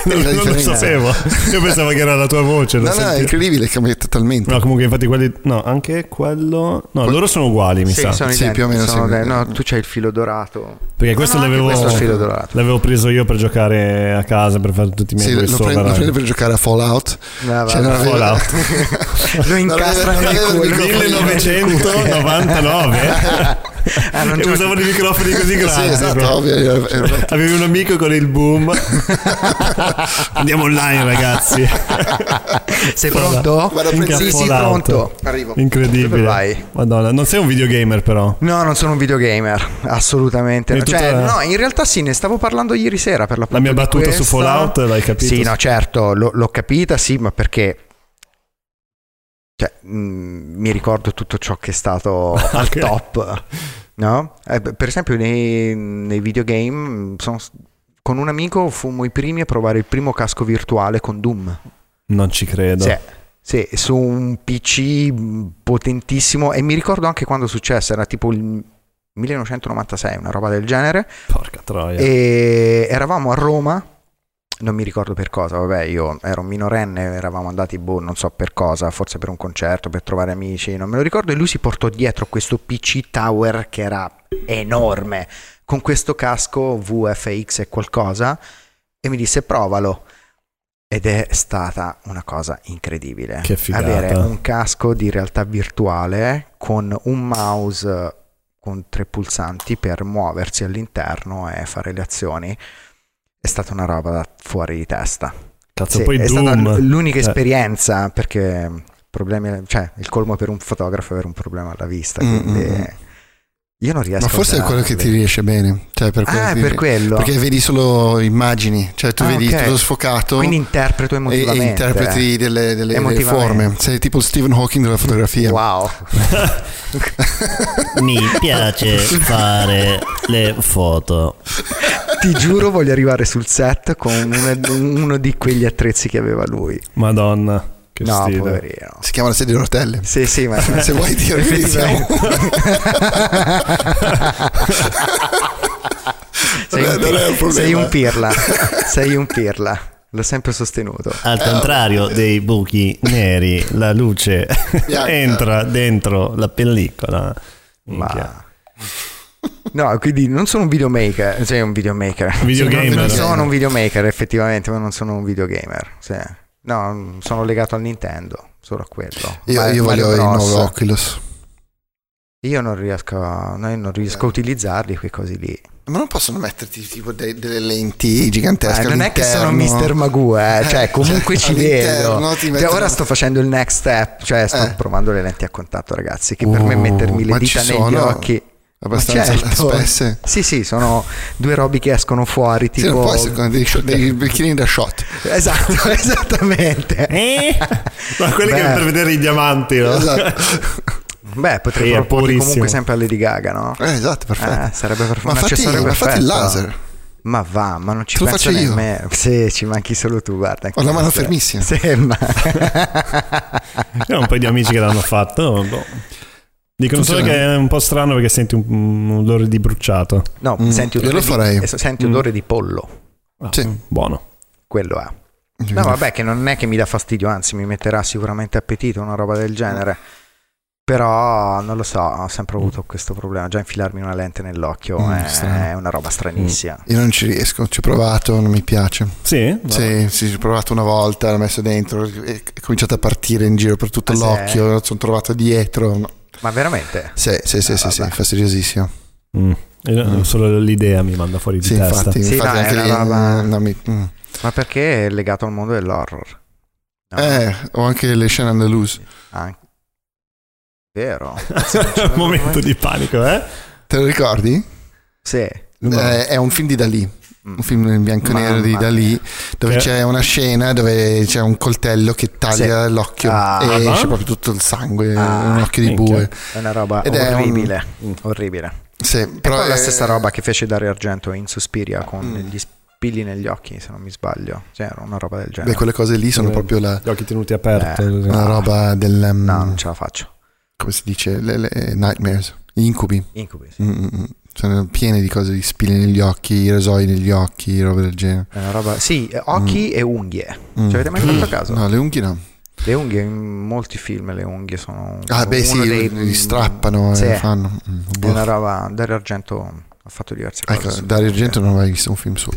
S4: Non, lo sapevo. Io pensavo che era la tua voce.
S3: No, no, è incredibile, cambia totalmente.
S4: No, comunque, infatti, quelli. No, anche quello. No, loro sono uguali, mi
S2: Sì,
S4: sa.
S2: sono
S3: Sì, più o meno
S2: sono
S3: sì.
S2: de- No, tu c'hai il filo dorato.
S4: Perché questo
S2: no,
S4: l'avevo.
S2: questo.
S4: L'avevo preso io per giocare a casa per fare tutti i miei
S3: Sì, lo, prende, lo
S4: over.
S3: prende per giocare a Fallout.
S2: Ah,
S3: Cioè, non
S4: Fallout. *laughs*
S2: Lo incastra nel
S3: aveva- non
S2: culo.
S3: aveva il microfono.
S4: 1999 *laughs*
S2: Ah, non
S4: e usavano i microfoni così *laughs*
S3: Sì,
S4: grandi.
S3: esatto,
S4: proprio.
S3: ovvio.
S4: Avevi un amico con il boom. *laughs* Andiamo online, ragazzi.
S2: Sei pronto?
S3: Vado a
S2: Sì, sì, pronto.
S3: Arrivo.
S4: Incredibile.
S2: Vai?
S4: Madonna, non sei un videogamer però.
S2: No, non sono un videogamer, assolutamente. no. Cioè,
S4: tutta-
S2: no, in realtà sì, ne stavo parlando ieri sera per
S4: La
S2: l'appunto
S4: mia battuta su
S2: questo.
S4: Fallout l'hai capito?
S2: Sì, no, certo, l'ho, l'ho capita, sì, ma perché cioè, mh, mi ricordo tutto ciò che è stato *laughs* al top, no? Eh, per esempio nei, nei videogame mh, sono- con un amico fummo i primi a provare il primo casco virtuale con Doom.
S4: Non ci credo.
S2: Sì, sì, su un PC potentissimo e mi ricordo anche quando successe, era tipo il 1996, una roba del genere,
S4: Porca troia.
S2: e eravamo a Roma, non mi ricordo per cosa, vabbè io ero minorenne, eravamo andati, boh, non so per cosa, forse per un concerto, per trovare amici, non me lo ricordo, e lui si portò dietro questo PC Tower che era enorme, con questo casco VFX e qualcosa, e mi disse provalo. Ed è stata una cosa incredibile.
S4: Che figata.
S2: Avere un casco di realtà virtuale con un mouse con tre pulsanti per muoversi all'interno e fare le azioni. È stata una roba da fuori di testa.
S4: Cazzo,
S2: Sì,
S4: poi
S2: è stata
S4: Doom.
S2: l- l'unica
S4: Eh.
S2: esperienza perché problemi, cioè il colmo per un fotografo è avere un problema alla vista.
S3: Mm,
S2: Quindi
S3: mm, mm.
S2: io non riesco
S3: Ma forse
S2: a
S3: è quello che ti riesce bene. Cioè, per quello
S2: Ah, è
S3: che-
S2: per quello.
S3: Perché vedi solo immagini, cioè tu
S2: Ah,
S3: vedi
S2: ok.
S3: tutto sfocato
S2: Quindi interpreto
S3: e, e
S2: emotivamente.
S3: interpreti delle, delle- delle
S2: Emotivamente.
S3: forme. Sei tipo Stephen Hawking della fotografia.
S2: Wow. *laughs*
S5: Mi piace fare le foto. *laughs*
S2: Ti giuro voglio arrivare sul set con uno, uno di quegli attrezzi che aveva lui.
S4: Madonna, che
S2: no,
S4: stile.
S2: poverino.
S3: Si chiama la sedia a rotelle.
S2: Sì, sì, ma *laughs*
S3: Se vuoi dire che iniziamo. *laughs*
S2: sei, un,
S3: Non è un problema.
S2: sei un pirla. Sei un pirla. L'ho sempre sostenuto.
S5: Al contrario dei buchi neri, la luce *laughs* entra dentro la pellicola. Minchia.
S2: Ma... No, quindi non sono un videomaker, sei un videomaker.
S4: Videogamer.
S2: Non sono un videomaker effettivamente, ma non sono un videogamer. Sì. No, sono legato al Nintendo, solo a quello.
S3: Io,
S2: Ma-
S3: io voglio il nuovo Oculus.
S2: Io non riesco, a, no, io non riesco a utilizzarli quei cosi lì.
S3: Ma non possono metterti tipo de- delle lenti gigantesche.
S2: Eh, non è che sono
S3: all'interno?
S2: Mr. Magoo, eh, cioè
S3: Eh,
S2: comunque
S3: cioè,
S2: ci vedo.
S3: all'interno
S2: Cioè, ora sto facendo il next step, cioè sto
S3: Eh.
S2: provando le lenti a contatto, ragazzi, che per me
S3: Uh,
S2: mettermi le dita negli
S3: sono
S2: occhi
S3: abbastanza
S2: Ma certo.
S3: spesse.
S2: Sì, sì, sono due robi che escono fuori,
S3: Sì, non
S2: tipo
S3: può essere con dei, shot- dei bicchieri da shot.
S2: Esatto, *laughs* esattamente.
S5: Eh?
S4: Ma quelli che
S2: Beh.
S4: per vedere i diamanti, no?
S3: Esatto.
S2: Beh, potrei
S4: Sì, purissimo.
S2: comunque sempre a Lady Gaga, no?
S3: Eh, esatto, perfetto.
S2: Eh, sarebbe per
S3: ma
S2: un
S3: fatti,
S2: accessorio
S3: ma fatti il
S2: perfetto.
S3: laser.
S2: Ma va, ma non ci
S3: Te lo
S2: penso
S3: faccio io.
S2: nemmeno. Sì, ci manchi solo tu, guarda.
S3: Ho la mano
S2: Sì.
S3: fermissima.
S2: Sì, ma...
S4: Io ho un paio di amici che l'hanno fatto. boh. Dicono solo che è un po' strano perché senti un, un odore di bruciato.
S2: No,
S3: Mm,
S2: senti,
S3: io
S2: odore
S3: lo farei.
S2: Di, eh, senti odore di pollo.
S4: Ah,
S3: Sì.
S4: mm, Buono.
S2: Quello è. No, vabbè, che non è che mi dà fastidio, anzi mi metterà sicuramente appetito, una roba del genere. Però non lo so, ho sempre avuto questo problema. Già infilarmi una lente nell'occhio
S3: Mm,
S2: è,
S3: strano.
S2: una roba stranissima.
S3: Io non ci riesco, ci ho provato, non mi piace.
S4: Sì?
S3: Sì, sì, ci ho provato una volta, l'ho messo dentro, è cominciato a partire in giro per tutto
S2: Ah, sì?
S3: l'occhio, sono trovato dietro.
S2: Ma veramente?
S3: Sì, sì, sì,
S2: Ah,
S3: sì, sì, fastidiosissimo.
S4: Mm. Io- Solo l'idea mi manda fuori di
S3: Sì,
S4: testa.
S3: infatti,
S2: Sì,
S3: infatti
S2: no,
S3: anche lì,
S2: roba-
S3: no, mi- mm.
S2: Ma perché è legato al mondo dell'horror? No,
S3: Eh, ho anche le scene andaluse.
S2: anche- Vero? *laughs*
S4: Un momento di panico, eh?
S3: Te lo ricordi?
S2: Sì.
S3: Eh, è un film di Dalì. Un film in bianco e nero di Dalì dove
S4: Che-
S3: c'è una scena dove c'è un coltello che taglia l'occhio
S2: Ah,
S3: e
S4: ah.
S3: esce proprio tutto il sangue,
S2: Ah,
S3: un occhio di bue.
S2: È una roba
S3: Ed è un-
S2: orribile. Orribile.
S3: Sì,
S2: Però è la stessa roba che fece Dario Argento in Suspiria con
S3: Mm.
S2: gli spilli negli occhi, se non mi sbaglio. Cioè, era una roba del genere.
S3: Beh, quelle cose lì sono
S4: Eh,
S3: proprio la,
S4: Gli occhi tenuti aperti.
S2: Eh,
S3: una roba del um,
S2: No, non ce la faccio.
S3: come si dice, le, le nightmares, gli incubi.
S2: Incubi, sì.
S3: Mm, mm. Sono piene di cose di spilli negli occhi, i rasoi negli occhi, robe del genere.
S2: È una roba... Sì, eh, occhi e unghie.
S3: Mm.
S2: Ci avete mai fatto caso?
S3: No, le unghie no.
S2: Le unghie, in molti film le unghie sono...
S3: Ah, beh, sì,
S2: dei-
S3: li strappano
S2: Sì.
S3: e fanno. Mm,
S2: È
S3: boh.
S2: una roba... Dario Argento ha fatto diverse cose.
S3: Ecco, Dario Argento non ho mai visto un film suo.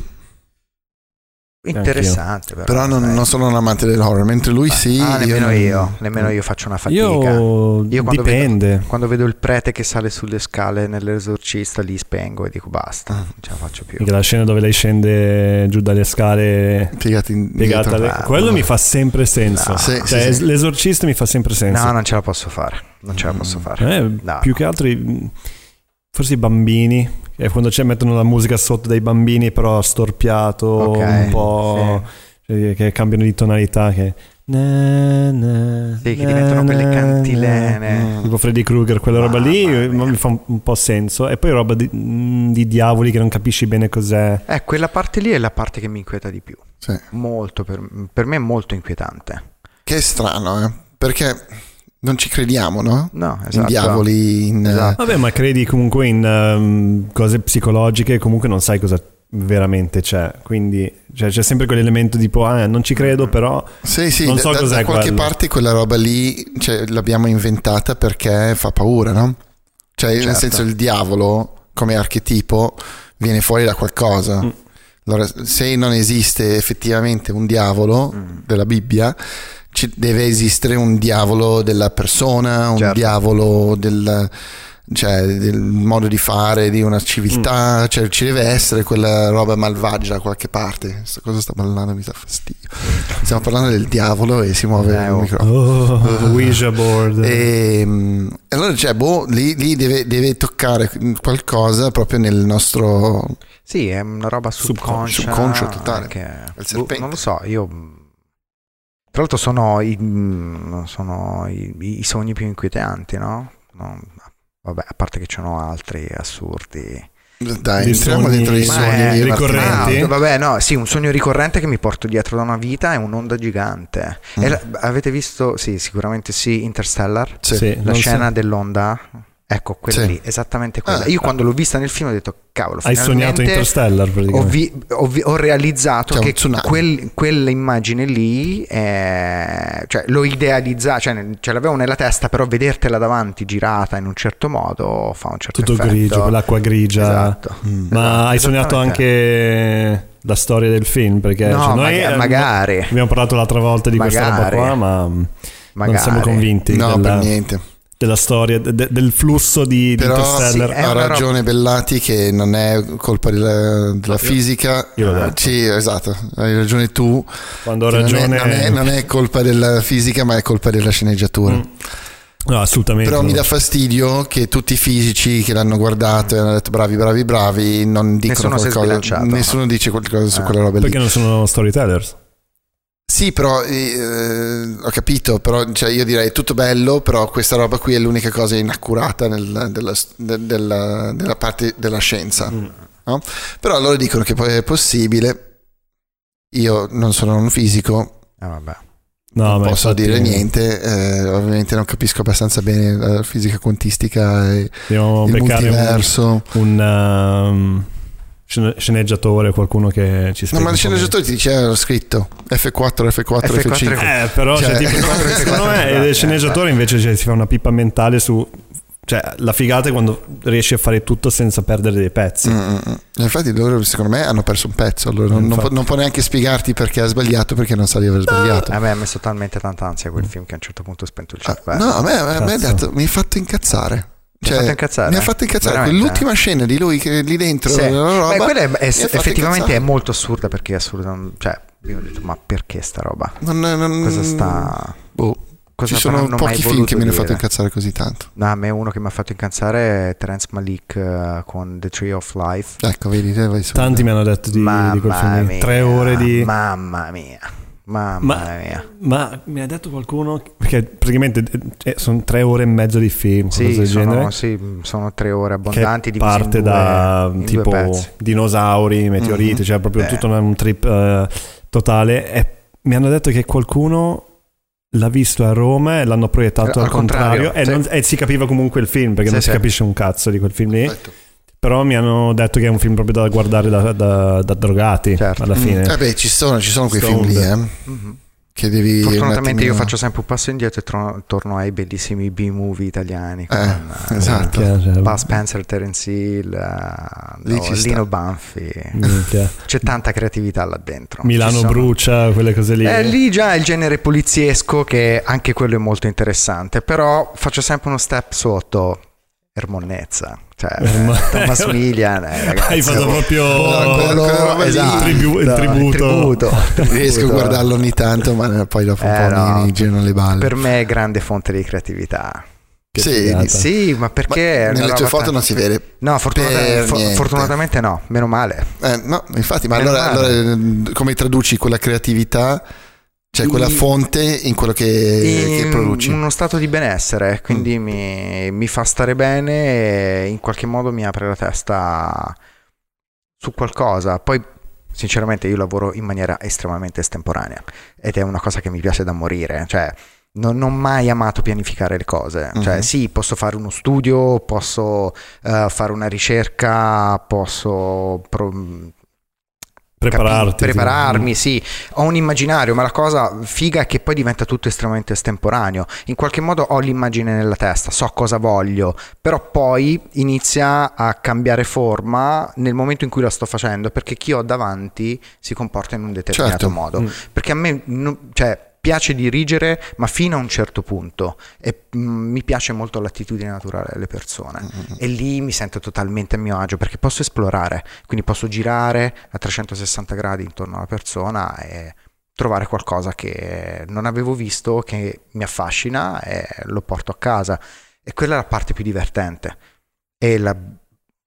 S2: Interessante però.
S3: Però non, non sono un amante dell'horror, mentre lui sì.
S2: Ah, nemmeno
S3: non-
S2: io, nemmeno io faccio una fatica.
S4: Io,
S2: Io quando
S4: dipende.
S2: Quando vedo il prete che sale sulle scale nell'esorcista, lì spengo e dico basta,
S3: Ah.
S2: non ce la faccio più.
S4: Perché la scena dove lei scende giù dalle scale
S3: Piegati in
S4: piegata alle-
S2: Ah,
S4: quello
S2: no.
S4: mi fa sempre senso
S2: No.
S3: Sì,
S4: cioè
S3: sì, sì.
S4: l'esorcista mi fa sempre senso
S2: No, non ce la posso fare. Non ce la posso fare.
S4: Eh,
S2: No.
S4: più che altro i- forse i bambini e quando c'è mettono la musica sotto dei bambini però storpiato
S2: Ok,
S4: un po' cioè, che cambiano di tonalità che na, na,
S2: Sì, che
S4: na,
S2: diventano quelle cantilene.
S4: na. tipo Freddy Krueger quella roba lì eh, mi fa un, un po' senso e poi roba di, mm, di diavoli che non capisci bene cos'è
S2: Eh, quella parte lì è la parte che mi inquieta di più.
S3: Sì.
S2: Molto, per, per me è molto inquietante.
S3: Che è strano, eh? Perché non ci crediamo, no?
S2: No,
S3: In
S2: esatto.
S3: diavoli, in...
S2: Esatto.
S4: Vabbè, ma credi comunque in ehm, cose psicologiche, comunque non sai cosa veramente c'è. Quindi cioè, c'è sempre quell'elemento tipo, ah, non ci credo, però
S3: Sì, sì,
S4: Non
S3: da,
S4: so
S3: da-
S4: cos'è
S3: da qualche
S4: quello.
S3: parte quella roba lì cioè, l'abbiamo inventata perché fa paura, no? Cioè, nel
S2: Certo.
S3: senso, il diavolo come archetipo viene fuori da qualcosa.
S4: Mm.
S3: Allora, se non esiste effettivamente un diavolo
S2: Mm.
S3: della Bibbia, ci deve esistere un diavolo della persona, un
S2: Certo.
S3: diavolo del, cioè, del modo di fare, di una
S2: Mm.
S3: civiltà, cioè ci deve essere quella roba malvagia da qualche parte. Questa cosa sta ballando mi dà fastidio. Stiamo parlando del diavolo e si muove
S2: Eh,
S3: il
S2: oh.
S3: microfono.
S4: oh, *laughs* Ouija board.
S3: E, mm, e allora cioè, boh, lì, lì deve, deve toccare qualcosa proprio nel nostro
S2: Sì, è una roba subconscia.
S3: Subconscio totale.
S2: Che,
S3: Il
S2: boh, non lo so, io... Tra l'altro sono i, mm, sono i, i sogni più inquietanti, no? No, Vabbè, a parte che ce n'ho altri assurdi.
S3: Dai, entriamo
S4: sogni
S3: dentro i sogni
S4: ricorrenti?
S2: Ah, vabbè, no, sì, un sogno ricorrente che mi porto dietro da una vita è un'onda gigante. E
S3: Mm.
S2: la- avete visto, sì, sicuramente sì, Interstellar?
S3: Sì.
S2: La
S4: non so-
S2: scena dell'onda? Ecco, quella
S3: Sì.
S2: lì, esattamente quella.
S3: Ah.
S2: Io quando l'ho vista nel film ho detto, cavolo,
S4: Hai sognato Interstellar
S2: ho,
S4: praticamente.
S2: vi- ho vi- ho realizzato
S3: C'è un
S2: che quel- quell'immagine lì è- cioè, l'ho idealizzato, cioè ce l'avevo nella testa, però vedertela davanti girata in un certo modo fa un certo
S4: Tutto
S2: effetto.
S4: grigio, quell'acqua grigia.
S2: Esatto.
S3: Mm.
S4: Ma hai sognato anche la storia del film? Perché
S2: No,
S4: cioè, noi
S2: maga-
S4: eh,
S2: magari.
S4: abbiamo parlato l'altra volta di questa roba
S2: Magari.
S4: qua, ma mm, non
S2: Magari.
S4: siamo convinti
S3: No,
S4: della,
S3: per niente.
S4: Della storia, de- de- del flusso di, di
S3: Però
S4: Interstellar.
S2: sì,
S3: ha
S2: una
S3: ragione Bellati che non è colpa della, della fisica.
S4: io l'ho detto.
S3: Sì, esatto, hai ragione tu.
S4: Quando ho
S3: Non è-
S4: ragione...
S3: Non è, non è colpa della fisica, ma è colpa della sceneggiatura.
S4: Mm. No, assolutamente.
S3: Però
S4: no.
S3: mi dà fastidio che tutti i fisici che l'hanno guardato e hanno detto bravi, bravi, bravi, non dicono
S2: Nessuno
S3: qualcosa. Nessuno dice qualcosa su
S2: Ah.
S3: quella roba lì.
S4: Perché non sono storytellers.
S3: Sì, però eh, ho capito, però cioè, io direi è tutto bello, però questa roba qui è l'unica cosa inaccurata nel- della, de- della- della parte della scienza.
S4: Mm.
S3: no? Però loro dicono che poi è possibile. Io non sono un fisico,
S2: Eh, vabbè.
S4: No,
S3: non posso
S4: infatti-
S3: dire niente, eh, ovviamente non capisco abbastanza bene la fisica quantistica e
S4: Dobbiamo
S3: il
S4: beccare un,
S3: multiverso.
S4: un, um, scene- sceneggiatore, qualcuno che ci
S3: No,
S4: spiega.
S3: ma il sceneggiatore ti dice, l'ho scritto, F4, F4,
S2: F4,
S3: F5.
S4: meglio. Eh, però
S3: Cioè-
S4: cioè, tipo, secondo me
S2: Eh,
S4: il sceneggiatore invece cioè, si fa una pippa mentale su... Cioè, la figata è quando riesci a fare tutto senza perdere dei pezzi.
S3: Mm, mm, mm. Infatti loro secondo me hanno perso un pezzo, allora non, non può, non può neanche spiegarti perche ha sbagliato perché non sa di aver sbagliato.
S2: A me ha messo talmente tanta ansia quel film che a un certo punto ho spento il
S3: Ah,
S2: cervello.
S3: no, a me, a me ha
S4: Cazzo.
S3: detto, mi ha fatto incazzare.
S2: Ti ha fatto incazzare?
S3: Mi ha fatto incazzare.
S2: Veramente?
S3: Quell'ultima scena di lui che lì dentro,
S2: Sì.
S3: roba,
S2: Beh, quella è- è-
S3: mi
S2: effettivamente
S3: incazzare.
S2: è molto assurda perché è assurda. Cioè, io ho detto, ma perché sta roba?
S3: Non- non-
S2: Cosa sta.
S3: Boh,
S2: Cosa
S3: ci sono pochi film che mi hanno fatto incazzare così tanto.
S2: No, a me uno che mi ha fatto incazzare è Terence Malik eh, con The Tree of Life.
S3: Ecco, vedi, te vai su.
S4: Tanti mi hanno detto di, di quel film.
S2: mia,
S4: Tre ore di...
S2: Mamma mia. Mamma
S4: Ma-
S2: mia.
S4: Ma mi ha detto qualcuno perché praticamente eh, sono tre ore e mezzo di film,
S2: Sì
S4: del
S2: sono, sì, sono tre ore abbondanti divise in
S4: parte
S2: due-
S4: da
S2: in due
S4: tipo dinosauri, meteoriti,
S3: Mhm.
S4: cioè proprio
S2: Beh.
S4: tutto un trip eh, totale. E mi hanno detto che qualcuno l'ha visto a Roma e l'hanno proiettato
S2: Al
S4: al contrario,
S2: contrario,
S4: e,
S2: sì.
S4: non- e si capiva comunque il film perché
S2: Sì,
S4: non si capisce un cazzo di quel film lì.
S3: Perfetto.
S4: Però mi hanno detto che è un film proprio da guardare da, da- da drogati
S2: Certo.
S4: alla fine.
S3: Mm. Eh beh, ci sono, ci sono quei film lì,
S4: Stoned.
S3: eh,
S2: Mhm.
S3: che devi un
S2: Fortunatamente io faccio sempre un passo indietro e tro- torno ai bellissimi B-movie italiani con
S3: Eh,
S2: eh, *laughs*
S3: esatto.
S4: Cioè,
S2: Buzz Spencer, Terence Hill, eh,
S3: Lì
S2: no,
S3: ci sta.
S2: Lino Banfi.
S4: minchia. *laughs*
S2: C'è tanta creatività là dentro.
S4: Milano brucia, quelle cose lì.
S2: Eh, lì già il genere poliziesco che anche quello è molto interessante, però faccio sempre uno step sotto Ermonnezza, cioè eh, Thomas *laughs* William, eh, ragazzi.
S4: Hai fatto proprio
S3: No, lì,
S2: esatto,
S4: il tribu- il tributo. *laughs*
S3: Riesco a
S2: tributo.
S3: guardarlo ogni tanto, ma poi dopo un
S2: Eh,
S3: po'
S2: no.
S3: mi, girano le balle.
S2: Per me è grande fonte di creatività.
S3: Sì.
S2: Sì, ma
S3: Ma
S2: perché... una
S3: nelle tue foto
S2: tan-
S3: non si vede.
S2: No, fortunatamente,
S3: per
S2: for- fortunatamente no, meno male.
S3: Eh, no, infatti, ma allora, allora, eh, come traduci quella creatività, cioè quella fonte in quello che, che
S2: in
S3: produci?
S2: uno stato di benessere, quindi
S3: Mm.
S2: mi, mi fa stare bene e in qualche modo mi apre la testa su qualcosa. Poi, sinceramente, io lavoro in maniera estremamente estemporanea ed è una cosa che mi piace da morire. Cioè, non, non ho mai amato pianificare le cose. Cioè,
S3: Mhm.
S2: sì, posso fare uno studio, posso eh, fare una ricerca, posso. pro-
S4: Prepararti.
S2: capi- prepararmi, sì. Ho un immaginario, ma la cosa figa è che poi diventa tutto estremamente estemporaneo. In qualche modo ho l'immagine nella testa, so cosa voglio, però poi inizia a cambiare forma nel momento in cui la sto facendo, perché chi ho davanti si comporta in un determinato
S3: Certo.
S2: modo.
S4: Mm.
S2: Perché a me cioè, piace dirigere, ma fino a un certo punto. E mm, mi piace molto l'attitudine naturale delle persone.
S3: Mm,
S2: E lì mi sento totalmente a mio agio perché posso esplorare, quindi posso girare a 360 gradi intorno alla persona e trovare qualcosa che non avevo visto, che mi affascina e lo porto a casa. E quella è la parte più divertente. E la-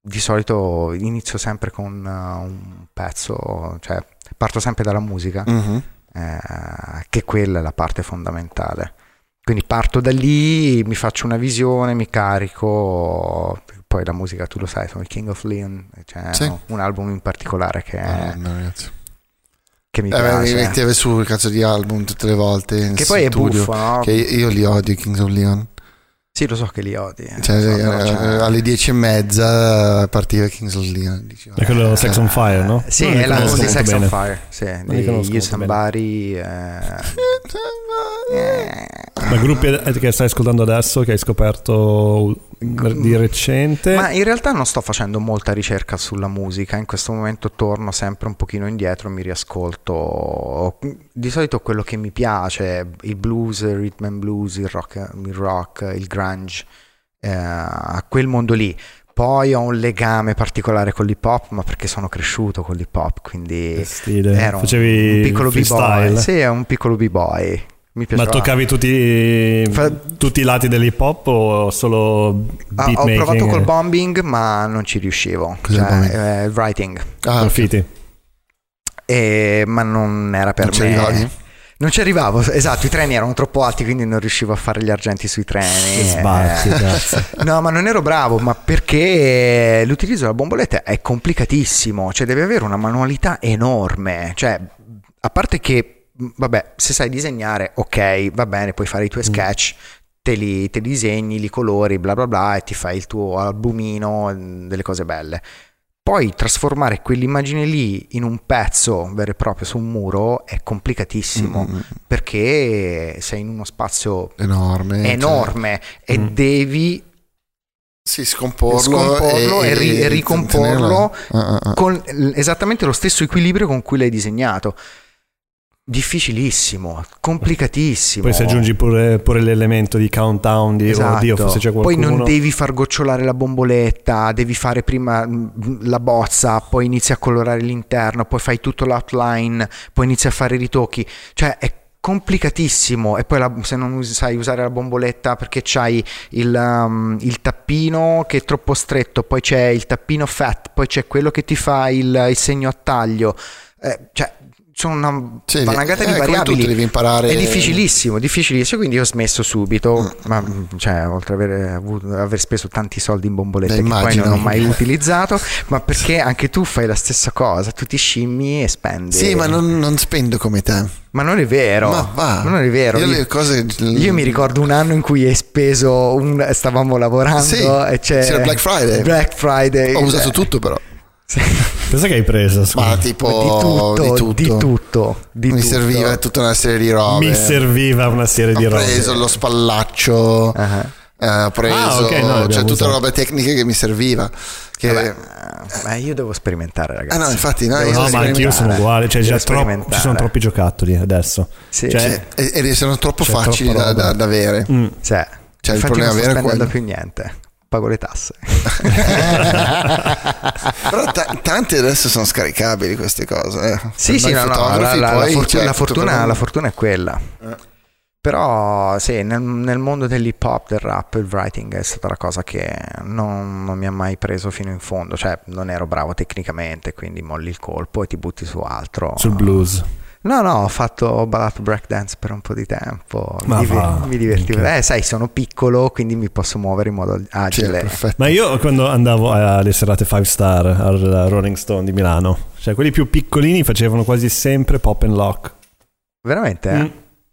S2: di solito inizio sempre con uh, un pezzo, cioè parto sempre dalla musica,
S3: Mhm.
S2: Eh, che quella è la parte fondamentale. Quindi parto da lì, mi faccio una visione, mi carico, poi la musica tu lo sai, sono il King of Leon, c'è
S3: Sì.
S2: un album in particolare che,
S3: Madonna, ragazzi.
S2: che mi
S3: Eh,
S2: piace.
S3: metteva su il cazzo di album tutte le volte.
S2: Che poi è
S3: studio,
S2: buffo, no?
S3: Che io li odio, i Kings of Leon.
S2: Sì, lo so che li odi.
S3: Cioè,
S2: So,
S3: eh,
S2: però c'è-
S3: alle dieci e mezza partiva Kings of Leon.
S4: È quello
S3: eh,
S4: Sex on Fire, no?
S2: Sì,
S4: Non
S2: è la di Sex on
S4: bene.
S2: Fire, sì,
S4: li
S2: di
S4: conosco
S2: You. Somebody. eh, eh,
S4: Ma gruppi che stai ascoltando adesso, che hai scoperto di recente?
S2: Ma in realtà non sto facendo molta ricerca sulla musica, in questo momento torno sempre un pochino indietro, mi riascolto di solito quello che mi piace, il blues, il rhythm and blues, il rock, il, rock, il grunge, eh, a quel mondo lì. Poi ho un legame particolare con l'hip hop, ma perché sono cresciuto con l'hip hop, quindi ero un,
S4: Facevi
S2: un piccolo b-boy. Sì, è un piccolo b-boy. Mi
S4: Ma
S2: piaceva.
S4: toccavi tutti,
S2: Fa-
S4: tutti i lati dell'hip hop o solo
S2: Ah, ho provato col bombing, ma non ci riuscivo. Cioè, eh, writing.
S3: Ah,
S4: graffiti?
S2: E- ma non era per
S3: Non
S2: me.
S3: arrivavi?
S2: Non ci arrivavo, esatto, i treni erano troppo alti, quindi non riuscivo a fare gli argenti sui treni.
S4: Sbatti,
S2: Eh. No, ma non ero bravo, ma perché l'utilizzo della bomboletta è complicatissimo, cioè devi avere una manualità enorme, cioè a parte che vabbè, se sai disegnare, ok, va bene, puoi fare i tuoi sketch, te li, te li disegni, li colori, bla bla bla, e ti fai il tuo albumino, mh, delle cose belle. Poi trasformare quell'immagine lì in un pezzo vero e proprio su un muro è complicatissimo
S3: Mm, mm,
S2: perché sei in uno spazio
S3: enorme. cioè,
S2: enorme e
S4: Mm.
S2: devi
S3: sì, scomporlo,
S2: scomporlo e, ri- e ricomporlo
S3: Ah, ah, ah.
S2: con l- esattamente lo stesso equilibrio con cui l'hai disegnato. Difficilissimo, complicatissimo.
S4: Poi se aggiungi pure, pure l'elemento di countdown di
S2: Esatto.
S4: oddio, forse c'è
S2: Poi
S4: qualcuno.
S2: non devi far gocciolare la bomboletta, devi fare prima mm, la bozza, poi inizi a colorare l'interno, poi fai tutto l'outline, poi inizi a fare i ritocchi. Cioè è complicatissimo e poi la- se non sai usare la bomboletta perché c'hai il, um, il tappino che è troppo stretto, poi c'è il tappino fat, poi c'è quello che ti fa il, il segno a taglio. Eh, cioè sono una
S3: Sì,
S2: valangata
S3: eh,
S2: di variabili.
S3: devi imparare-
S2: È difficilissimo, difficilissimo. Quindi ho smesso subito. Ma cioè, oltre ad aver, avuto- aver speso tanti soldi in bombolette
S3: Eh,
S2: che poi
S3: immagino.
S2: non ho mai *laughs* utilizzato, ma perché anche tu fai la stessa cosa, tu ti scimmi e spendi.
S3: Sì, ma non, non spendo come te.
S2: Ma non è vero.
S3: Ma va.
S2: Ma non è vero.
S3: Io
S2: Io,
S3: cose-
S2: io mi ricordo un anno in cui hai speso, un- stavamo lavorando
S3: Sì,
S2: e c'è
S3: c'era Black Friday.
S2: Black Friday.
S3: Ho usato
S2: Eh,
S3: tutto però.
S2: sì.
S4: Cosa che hai preso? scusa?
S3: Ma tipo
S2: di tutto,
S3: di tutto.
S2: di tutto, di
S3: Mi
S2: tutto.
S3: serviva tutta una serie di robe.
S4: Mi serviva una serie di
S3: Ho
S4: robe.
S3: preso lo spallaccio.
S2: Ah.
S3: eh, ho preso
S4: Ah, ok, no,
S3: cioè tutte
S4: usato.
S3: robe tecniche che mi serviva. Che,
S2: Vabbè, eh, io devo sperimentare, ragazzi.
S3: Ah, no, infatti, no,
S4: No, ma anch'io sono uguale. Cioè, già troppo- ci sono troppi giocattoli adesso.
S2: Sì,
S4: Cioè,
S3: cioè, e, e sono troppo facili da,
S4: roba.
S3: da- da avere.
S4: mm.
S2: Cioè,
S3: Cioè, il problema
S2: non sto
S3: vero è
S2: spendendo
S3: quello.
S2: più niente. Pago le tasse. *laughs*
S3: Però ta- tante adesso sono scaricabili queste cose. eh.
S2: sì, sì, no, no, la, la- la fortuna, la
S3: tutto
S2: fortuna- la fortuna è quella.
S3: Eh.
S2: Però sì, nel, nel mondo dell'hip hop, del rap, il writing è stata la cosa che non, non mi ha mai preso fino in fondo. Cioè, non ero bravo tecnicamente, quindi molli il colpo e ti butti su altro.
S4: sul blues.
S2: No, no, ho fatto ho ballato breakdance per un po' di tempo.
S4: Ma
S2: mi,
S4: va,
S2: mi divertivo.
S4: minchia.
S2: Eh, sai, sono piccolo, quindi mi posso muovere in modo
S3: Sì,
S2: agile.
S3: perfetto.
S4: Ma io quando andavo alle serate 5 star al Rolling Stone di Milano, cioè quelli più piccolini facevano quasi sempre pop and lock.
S2: Veramente? eh?
S4: Mm.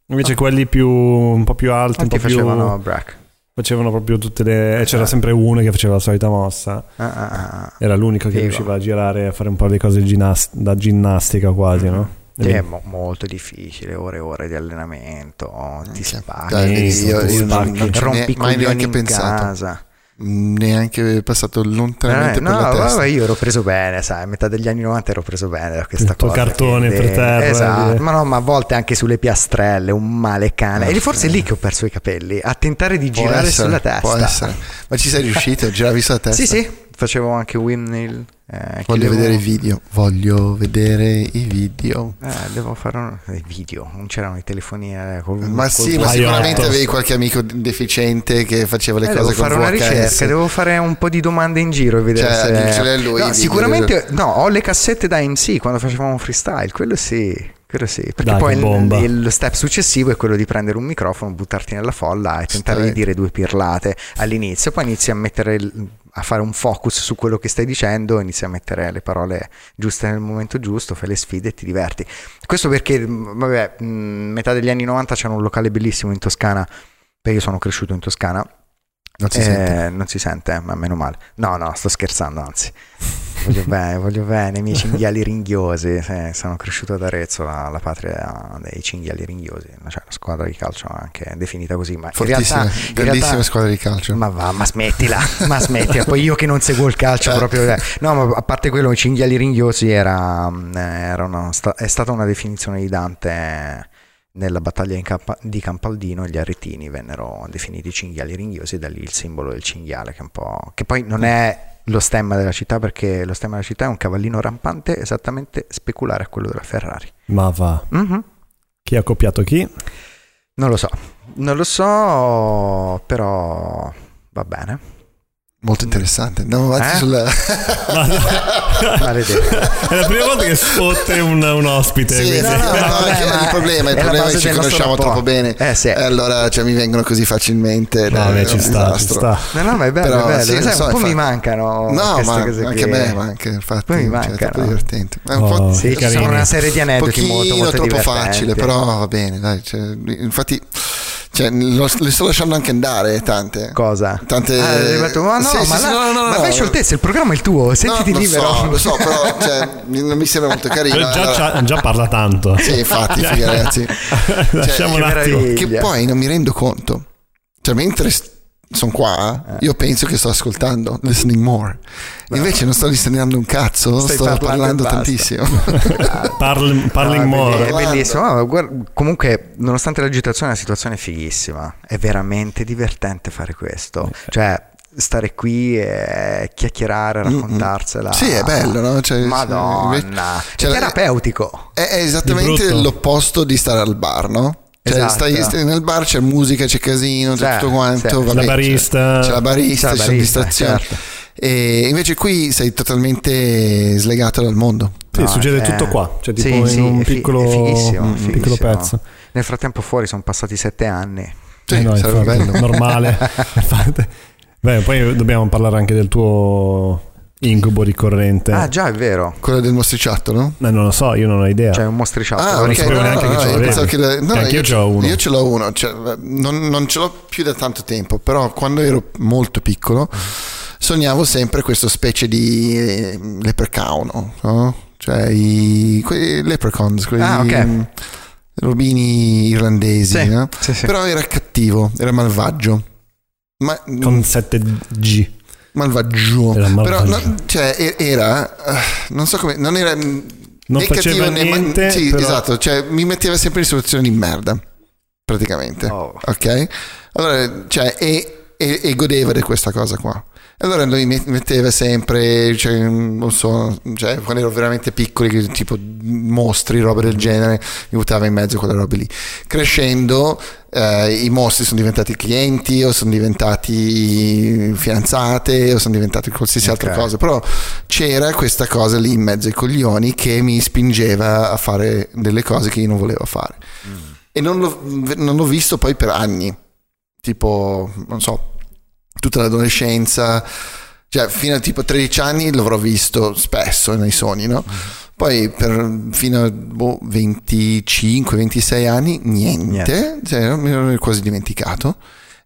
S4: Invece quelli più un po' più alti, un
S2: Quanti
S4: po' più
S2: facevano break?
S4: facevano proprio tutte le e c'era sempre uno che faceva la solita mossa.
S2: Ah, ah, ah.
S4: Era l'unico che
S2: Figo.
S4: riusciva a girare a fare un po' di cose ginnas- da ginnastica quasi, no?
S2: Sì, è mo- molto difficile, ore e ore di allenamento, ti
S3: Minchia.
S2: spacchi,
S3: Dai, io, io non,
S4: spacchi.
S3: non
S2: rompi
S3: mai neanche
S2: in
S3: pensato.
S2: casa.
S3: Neanche passato lontanamente
S2: Eh,
S3: per
S2: no,
S3: la testa.
S2: vabbè, io ero preso bene, sai, a metà degli anni 90 ero preso bene da questa
S4: Il tuo
S2: cosa.
S4: cartone
S2: quindi-
S4: per terra,
S2: Esatto,
S4: eh.
S2: ma no, ma a volte anche sulle piastrelle, un male cane.
S3: Ah,
S2: e forse è lì che ho perso i capelli, a tentare di
S3: Può
S2: girare
S3: essere,
S2: sulla testa.
S3: Può essere. Ma ci sei riuscito? Giravi sulla testa?
S2: Sì, sì, facevo anche windmill. Eh,
S3: Voglio
S2: chiudevo-
S3: vedere i video. Voglio vedere i video.
S2: Eh, devo fare un... i video, non c'erano i telefonini eh, col,
S3: Ma
S2: col-
S3: sì, ma sicuramente avevi qualche amico deficiente che faceva le
S2: Eh,
S3: cose
S2: devo
S3: con
S2: fare una ricerca, devo fare un po' di domande in giro e vedere
S3: Cioè,
S2: se...
S3: lui,
S2: No, sicuramente no, ho le cassette da MC quando facevamo freestyle, quello sì, quello sì, perché
S4: Dai,
S2: poi il, il step successivo è quello di prendere un microfono, buttarti nella folla e tentare
S3: Stai.
S2: di dire due pirlate all'inizio, poi inizi a mettere il- a fare un focus su quello che stai dicendo, inizi a mettere le parole giuste nel momento giusto, fai le sfide e ti diverti. Questo perché mh, vabbè, mh, metà degli anni 90 c'era un locale bellissimo in Toscana, perché io sono cresciuto in Toscana
S3: Non si
S2: eh,
S3: sente.
S2: Non si sente, ma meno male. No, no, sto scherzando, anzi. Voglio bene, *laughs* voglio bene, i miei cinghiali ringhiosi. sì, sono cresciuto ad Arezzo, la, la patria dei cinghiali ringhiosi. Cioè, la squadra di calcio anche definita così. Ma in
S3: Fortissima,
S2: realtà, in
S3: grandissima
S2: realtà-
S3: squadra di calcio.
S2: ma va, ma smettila, *laughs* ma smettila. Poi io che non seguo il calcio
S3: Eh.
S2: proprio. eh. No, ma a parte quello, i cinghiali ringhiosi era, mm, era una- è stata una definizione di Dante nella battaglia di Campaldino. Gli aretini vennero definiti cinghiali ringhiosi, e da lì il simbolo del cinghiale, che, è un po', che poi non è lo stemma della città, perché lo stemma della città è un cavallino rampante esattamente speculare a quello della Ferrari.
S4: Ma va.
S2: Mhm.
S4: Chi ha copiato chi?
S2: Non lo so, non lo so, però va bene.
S3: Molto interessante. Andiamo avanti
S2: Eh?
S3: sulla... *laughs*
S4: È la prima volta che sfotte un, un ospite.
S3: Sì, no, no, *laughs* no, il problema, il
S2: è
S3: problema è che ci conosciamo troppo bene.
S2: Eh, sì.
S3: E allora cioè, mi vengono così facilmente.
S4: No,
S3: è
S4: beh, ci sta, ci sta.
S2: No, no, ma è bello,
S3: Però,
S2: è bello.
S3: sì,
S2: Sai,
S3: so,
S2: un po' mi
S3: infatti.
S2: mancano
S3: No,
S2: queste
S3: ma
S2: cose
S3: anche a me, ma anche infatti,
S2: Poi mi
S3: cioè, è
S2: mancano.
S3: troppo divertente. È un
S4: Oh,
S3: po'
S4: sì.
S2: Sono una serie di aneddoti molto, molto
S3: troppo facile, però va bene, dai. cioè, infatti, cioè, lo- le sto lasciando anche andare tante.
S2: Cosa?
S3: Tante...
S2: Ah, hai detto, ma no,
S3: Sì, sì,
S2: ma,
S3: sì,
S2: la-
S3: no, no, no,
S2: ma
S3: no.
S2: fai scioltezza, il programma è il tuo, sentiti
S3: no, lo
S2: libero.
S3: So, lo so, però cioè, non mi sembra molto carino.
S4: Già,
S3: Allora-
S4: già- parla tanto. *laughs*
S3: Sì, infatti, figa, ragazzi. *laughs*
S4: Lasciamo
S2: che
S4: un attimo.
S3: Che poi non mi rendo conto. Cioè, mentre sono qua,
S2: Eh.
S3: io penso che sto ascoltando, listening more. Invece non sto listenando un cazzo,
S2: Stai
S3: sto
S2: parlando
S3: parlando tantissimo. *laughs*
S4: Parl- parling
S2: Ah,
S4: more.
S2: È bellissimo. No, guarda, comunque, nonostante l'agitazione, la situazione è fighissima. È veramente divertente fare questo. Cioè, stare qui e chiacchierare, raccontarsela.
S3: Sì, è bello, no? Cioè,
S2: Madonna, è
S3: cioè, la-
S2: terapeutico.
S3: È, è esattamente l'opposto di stare al bar, no? Cioè,
S2: Esatto.
S3: stai, stai nel bar, c'è musica, c'è casino, c'è
S2: Sì,
S3: tutto quanto.
S2: sì.
S3: vabbè,
S4: La
S3: c'è-
S4: barista.
S3: C'è, la barista,
S2: C'è la barista,
S3: distrazioni.
S2: certo.
S3: E invece qui sei totalmente slegato dal mondo.
S4: Sì,
S2: No,
S4: succede
S2: è-
S4: tutto qua. Cioè, tipo
S2: Sì,
S4: in
S2: sì,
S4: un
S2: è
S4: piccolo,
S2: è fighissimo,
S4: un
S2: fighissimo.
S4: piccolo pezzo.
S2: Nel frattempo fuori sono passati sette anni.
S3: Sì,
S4: Eh no,
S3: sarebbe
S4: infatti,
S3: bello.
S4: normale. *laughs* Beh, poi dobbiamo parlare anche del tuo incubo ricorrente.
S2: Ah, già, è vero.
S3: Quello del mostriciattolo?
S4: Eh, non lo so, io non ho idea.
S2: C'è un mostriciato.
S3: Ah,
S4: non
S3: ok,
S4: sapevo
S3: no,
S4: neanche
S3: no,
S4: che
S3: no,
S4: ce
S3: io
S4: l'avevi.
S3: no,
S4: Che anche io ce l'ho uno.
S3: Io ce l'ho uno, cioè, non, non ce l'ho più da tanto tempo, però quando ero molto piccolo sognavo sempre questo specie di eh, leprechaun, no? Cioè i quei leprechauns, quei
S2: Ah, ok.
S3: mm, robini irlandesi,
S2: Sì,
S3: no?
S2: sì, sì.
S3: Però era cattivo, era malvagio. Ma,
S4: Con 7G.
S3: malvagio.
S4: Era
S3: Però
S4: malvagio.
S3: no, cioè, era eh, non so come non era non
S4: Non faceva niente,
S3: sì,
S4: però-
S3: esatto, cioè mi metteva sempre in situazioni di merda praticamente.
S2: Oh.
S3: Ok? Allora, cioè e, e- e godeva di questa cosa qua. Allora lui metteva sempre, cioè, non so, cioè, quando ero veramente piccoli, tipo mostri, robe del genere, mi buttava in mezzo a quelle robe lì. Crescendo, eh, i mostri sono diventati clienti, o sono diventati fidanzate, o sono diventati qualsiasi altra
S2: Ok.
S3: cosa. Però c'era questa cosa lì in mezzo ai coglioni che mi spingeva a fare delle cose che io non volevo fare. E non l'ho, non l'ho visto poi per anni, tipo, non so, tutta l'adolescenza, cioè fino a tipo 13 anni l'avrò visto spesso nei sogni, no? Poi per, fino a boh, 25-26 anni niente. Cioè, mi ero quasi dimenticato.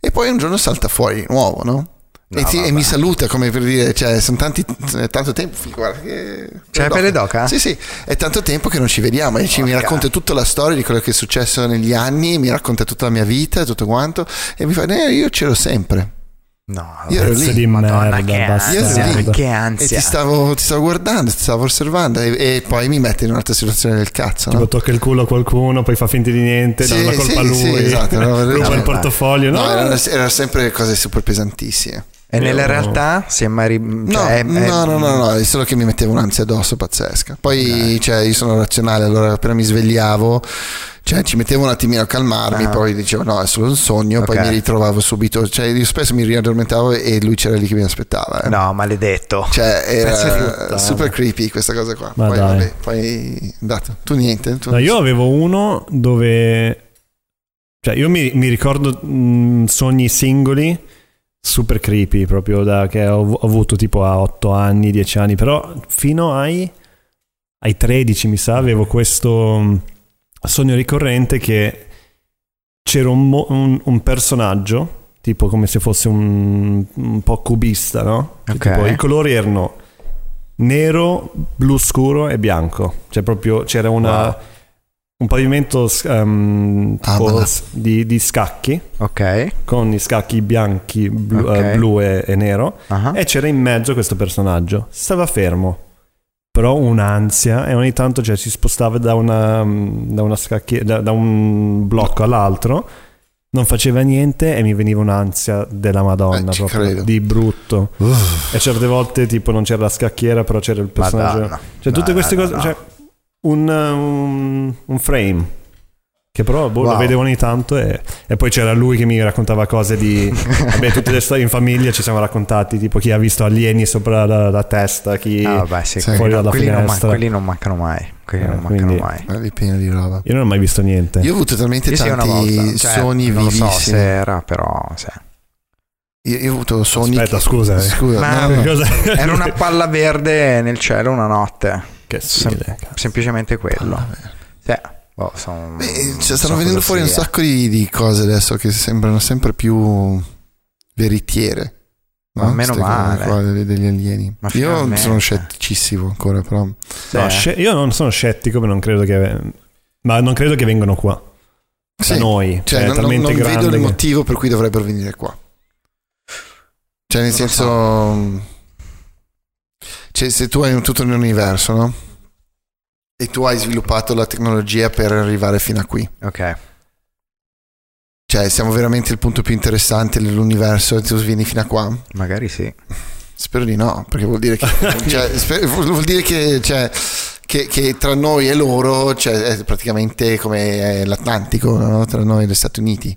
S3: E poi un giorno salta fuori nuovo, no?
S2: No,
S3: e, ti- e mi saluta come per dire, cioè, sono tanti, è tanto tempo. Guarda, che,
S2: C'è la pelle d'oca?
S3: Sì, sì, è tanto tempo che non ci vediamo e ci, mi racconta tutta la storia di quello che è successo negli anni, mi racconta tutta la mia vita, tutto quanto, e mi fa, eh, io c'ero sempre.
S2: No,
S3: Io ero lì.
S4: di
S2: Madonna,
S4: merda,
S2: che
S3: ansia.
S2: Che
S3: E ti stavo, ti stavo guardando, ti stavo osservando e, e poi mi mette in un'altra situazione del cazzo.
S4: Tipo
S3: No?
S4: tocca il culo a qualcuno, poi fa finta di niente,
S3: Sì,
S4: dà la colpa
S3: sì,
S4: a lui,
S3: sì, esatto, no, *laughs*
S4: ruba
S3: no,
S4: il portafoglio. No,
S3: No, erano, erano sempre cose super pesantissime.
S2: E nella realtà si è mai... ri-
S3: No,
S2: cioè, è- è-
S3: no, no, no, no, è solo che mi metteva un'ansia addosso pazzesca. Poi, cioè, io sono razionale, allora appena mi svegliavo, cioè, ci mettevo un attimino a calmarmi,
S2: Ah.
S3: poi dicevo no, è solo un sogno, poi
S2: Ok.
S3: mi ritrovavo subito, cioè, io spesso mi riaddormentavo e lui c'era lì che mi aspettava. eh.
S2: No, maledetto.
S3: Cioè, era super creepy questa cosa qua.
S4: Ma
S3: poi,
S4: dai.
S3: vabbè, poi, dato. Tu niente? Tu
S4: No, io avevo uno dove... Cioè, io mi, mi ricordo mh, sogni singoli super creepy, proprio da che ho, ho avuto tipo a 8 anni, 10 anni, però fino ai, ai 13 mi sa avevo questo mh, sogno ricorrente che c'era un, un- un personaggio, tipo come se fosse un, un po' cubista, no? Che
S2: Ok.
S4: tipo, I colori erano nero, blu scuro e bianco. Cioè proprio c'era una,
S2: Wow.
S4: Un pavimento ehm, tipo s- di, di scacchi
S2: Ok.
S4: con i scacchi bianchi, blu,
S2: Ok.
S4: eh, blu e, e nero
S2: Ah.
S4: e c'era in mezzo questo personaggio. Stava fermo. Però un'ansia e ogni tanto cioè, si spostava da, una, da, una scacchi- da, da un blocco all'altro, non faceva niente e mi veniva un'ansia della Madonna,
S3: Eh,
S4: proprio
S3: credo.
S4: di brutto. E certe volte tipo non c'era la scacchiera, però c'era il personaggio.
S2: Madonna.
S4: Cioè tutte
S2: No,
S4: queste
S2: no,
S4: cose,
S2: no.
S4: cioè un, un, un frame. Che però boh, lo
S2: Wow.
S4: vedevo ogni tanto e, e poi c'era lui che mi raccontava cose di... *laughs* Vabbè, tutte le storie in famiglia ci siamo raccontati, tipo chi ha visto alieni sopra la, la testa, chi...
S2: Ah, vabbè, sì,
S4: Fuori dalla
S2: quelli non man-
S4: finestra.
S2: quelli non mancano mai. Quelli
S4: Eh,
S2: non mancano
S4: quindi-
S2: mai.
S3: Ma è pieno di roba.
S4: Io non ho mai visto niente.
S3: Io ho avuto talmente
S2: Io
S3: tanti
S2: cioè,
S3: sogni
S2: non lo so
S3: vivissimi.
S2: se era, però sì.
S3: Io, io ho avuto sogni.
S4: Aspetta, scusa. eh.
S3: Scusa,
S2: Ma-
S3: no, no, no.
S4: Cosa-
S2: Era una palla verde nel cielo una notte.
S4: Che
S2: Sem-
S4: stile,
S2: semplicemente quello. Sì. Boh, son-
S3: Beh, cioè, stanno venendo fuori un
S2: sia.
S3: sacco di, di cose adesso che sembrano sempre più veritiere.
S2: Ma meno
S3: Ste
S2: male.
S3: qua degli, degli alieni.
S2: Ma
S3: Io
S2: finalmente.
S3: sono scetticissimo ancora, però.
S2: Sì.
S4: No, sce- io non sono scettico, ma non credo che... Ma non credo che vengano qua. Da
S3: Sì.
S4: noi.
S3: Cioè,
S4: Cioè,
S3: non, non- non vedo il
S4: che-
S3: motivo per cui dovrebbero venire qua. Cioè, nel
S2: Non
S3: senso. Cioè, se tu hai un, tutto un universo, no? E tu hai sviluppato la tecnologia per arrivare fino a qui.
S2: Ok.
S3: Cioè, siamo veramente il punto più interessante dell'universo e tu vieni fino a qua?
S2: Magari sì.
S3: Spero di no, perché vuol dire che, *laughs* cioè, sper- vuol dire che, cioè, che, che tra noi e loro cioè, è praticamente come l'Atlantico, no? tra noi e gli Stati Uniti.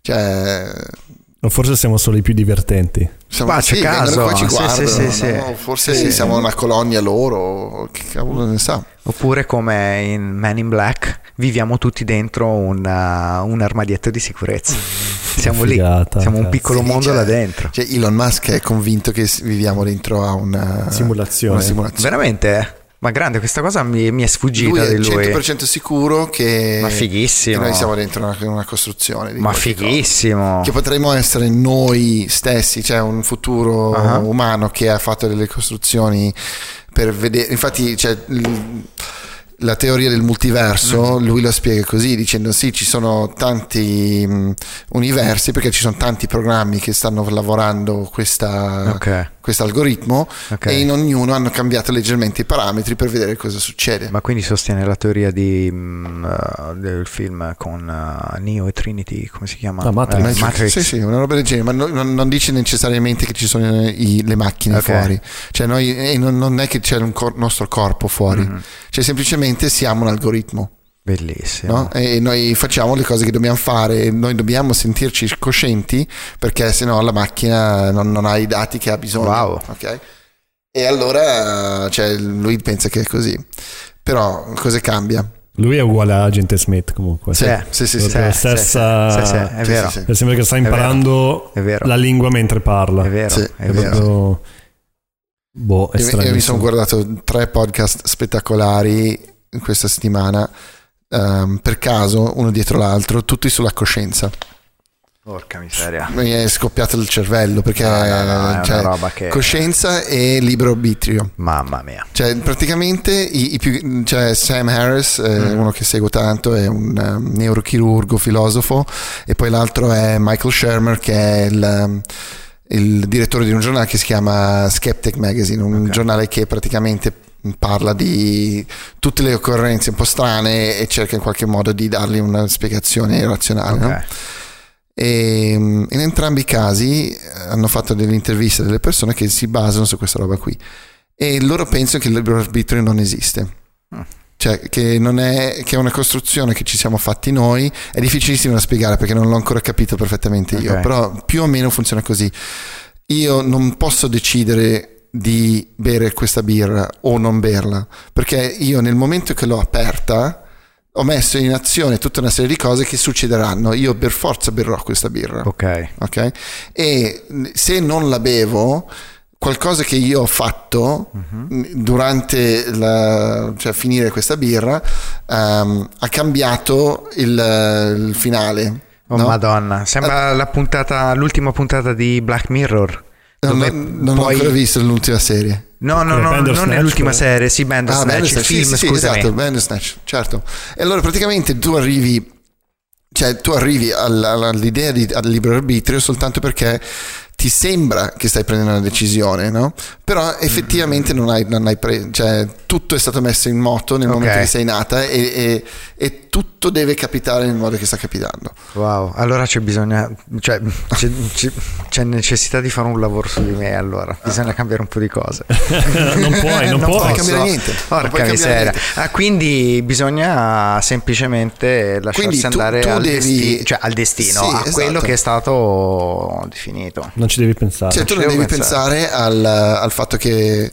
S3: Cioè,
S4: O forse siamo solo i più divertenti.
S3: siamo,
S2: Qua c'è
S3: sì,
S2: caso.
S3: qua e ci
S2: Sì,
S3: guardano,
S2: sì, sì,
S3: no? forse
S2: Sì, sì.
S3: siamo una colonia loro, che cavolo ne sa.
S2: Oppure come in Man in Black, viviamo tutti dentro un, uh, un armadietto di sicurezza. *laughs* Siamo lì.
S4: Figata,
S2: Siamo un piccolo
S3: Sì,
S2: mondo
S3: cioè-
S2: là dentro.
S3: Cioè, Elon Musk è convinto che viviamo dentro a una
S4: Simulazione.
S3: una simulazione.
S2: Veramente? Ma grande, questa cosa mi, mi è
S3: Lui
S2: sfuggita
S3: è
S2: di lui.
S3: 100% sicuro che,
S2: Ma
S3: che
S2: fighissimo.
S3: noi siamo dentro una, una costruzione.
S2: Ma
S3: qualche cosa.
S2: fighissimo.
S3: che potremmo essere noi stessi, cioè un futuro
S2: Ah.
S3: umano che ha fatto delle costruzioni per vedere. Infatti, cioè, la teoria del multiverso,
S2: Mm.
S3: lui la spiega così, dicendo sì, ci sono tanti mh, universi perché ci sono tanti programmi che stanno lavorando questa,
S2: Ok,
S3: questo algoritmo
S2: ok.
S3: e in ognuno hanno cambiato leggermente i parametri per vedere cosa succede.
S2: Ma quindi sostiene la teoria di, uh, del film con uh, Neo e Trinity, come si chiama?
S4: Ah, Matrix.
S2: Eh,
S3: Matrix.
S2: Matrix.
S3: Sì, sì, una roba del genere, ma no- non, non dice necessariamente che ci sono i- le macchine
S2: Ok.
S3: fuori, cioè noi, e non, non è che c'è un cor- nostro corpo fuori,
S2: Mhm.
S3: cioè semplicemente siamo un algoritmo
S2: Bellissimo.
S3: no? e noi facciamo le cose che dobbiamo fare, noi dobbiamo sentirci coscienti perché sennò la macchina non, non ha i dati che ha bisogno.
S2: Wow.
S3: ok? E allora cioè, lui pensa che è così, però cosa cambia?
S4: Lui è uguale a Agente Smith comunque.
S2: Sì,
S3: sì, sì, sì.
S2: Sì,
S4: stessa-
S2: sì, sì, sì, è vero.
S3: sì, sì.
S4: Sembra che sta imparando
S2: È vero.
S4: la lingua mentre parla.
S2: È vero,
S3: Sì,
S2: è
S3: è
S2: vero.
S4: proprio- Boh, è
S3: Io, io mi sono guardato tre podcast spettacolari in questa settimana, ehm, per caso, uno dietro l'altro, tutti sulla coscienza.
S2: Porca miseria.
S3: Mi è scoppiato il cervello perché
S2: No, no, no, è una
S3: cioè,
S2: roba che-
S3: coscienza e libero arbitrio.
S2: Mamma mia.
S3: Cioè, praticamente i, i più, cioè Sam Harris, eh,
S2: Mm.
S3: uno che seguo tanto, è un um, neurochirurgo, filosofo, e poi l'altro è Michael Shermer, che è il, um, il direttore di un giornale che si chiama Skeptic Magazine, un
S2: Ok.
S3: giornale che praticamente parla di tutte le occorrenze un po' strane e cerca in qualche modo di dargli una spiegazione razionale. no?
S2: Ok.
S3: E in entrambi i casi eh, hanno fatto delle interviste delle persone che si basano su questa roba qui e loro pensano che il libero arbitrio non esiste
S2: Mm.
S3: cioè che non è che è una costruzione che ci siamo fatti noi è difficilissimo da spiegare perché non l'ho ancora capito perfettamente io
S2: Ok.
S3: però più o meno funziona così io non posso decidere di bere questa birra o non berla perché io nel momento che l'ho aperta ho messo in azione tutta una serie di cose che succederanno io per forza berrò questa birra
S2: Ok.
S3: ok? E se non la bevo, qualcosa che io ho fatto
S2: Mhm.
S3: durante la, cioè finire questa birra ehm, ha cambiato il, il finale.
S2: Oh
S3: no?
S2: madonna, sembra la puntata, l'ultima puntata di Black Mirror.
S3: Non,
S2: dove
S3: non- non ho
S2: puoi-
S3: ancora visto l'ultima serie.
S2: No, no,
S4: Eh,
S2: no, non
S4: Bandersnatch,
S2: nell'ultima
S4: però.
S2: serie, sì, Bandersnatch, il
S3: Bandersnatch,
S2: film,
S3: sì, sì,
S2: scusami.
S3: esatto, Bandersnatch, certo. E allora praticamente tu arrivi, cioè tu arrivi al- all'idea di al libero arbitrio soltanto perché ti sembra che stai prendendo una decisione, no? Però effettivamente non hai, non hai preso, cioè tutto è stato messo in moto nel
S2: Ok.
S3: momento che sei nata e, e- e tutto deve capitare nel modo che sta capitando.
S2: Wow, allora c'è bisogno, cioè *laughs* c'è, c'è- c'è necessità di fare un lavoro su di me allora, bisogna cambiare un po' di cose. *laughs*
S4: non puoi, non, puoi.
S3: puoi cambiare niente, non puoi
S2: Porca
S3: cambiare
S2: miseria.
S3: niente.
S2: Ah, quindi bisogna semplicemente lasciarsi
S3: Quindi tu-
S2: andare
S3: tu
S2: al,
S3: devi-
S2: desti- cioè al destino,
S3: Sì,
S2: a
S3: esatto.
S2: quello che è stato definito.
S4: Non ci devi pensare.
S3: Cioè, tu non devi
S2: pensare.
S3: pensare al, al fatto che.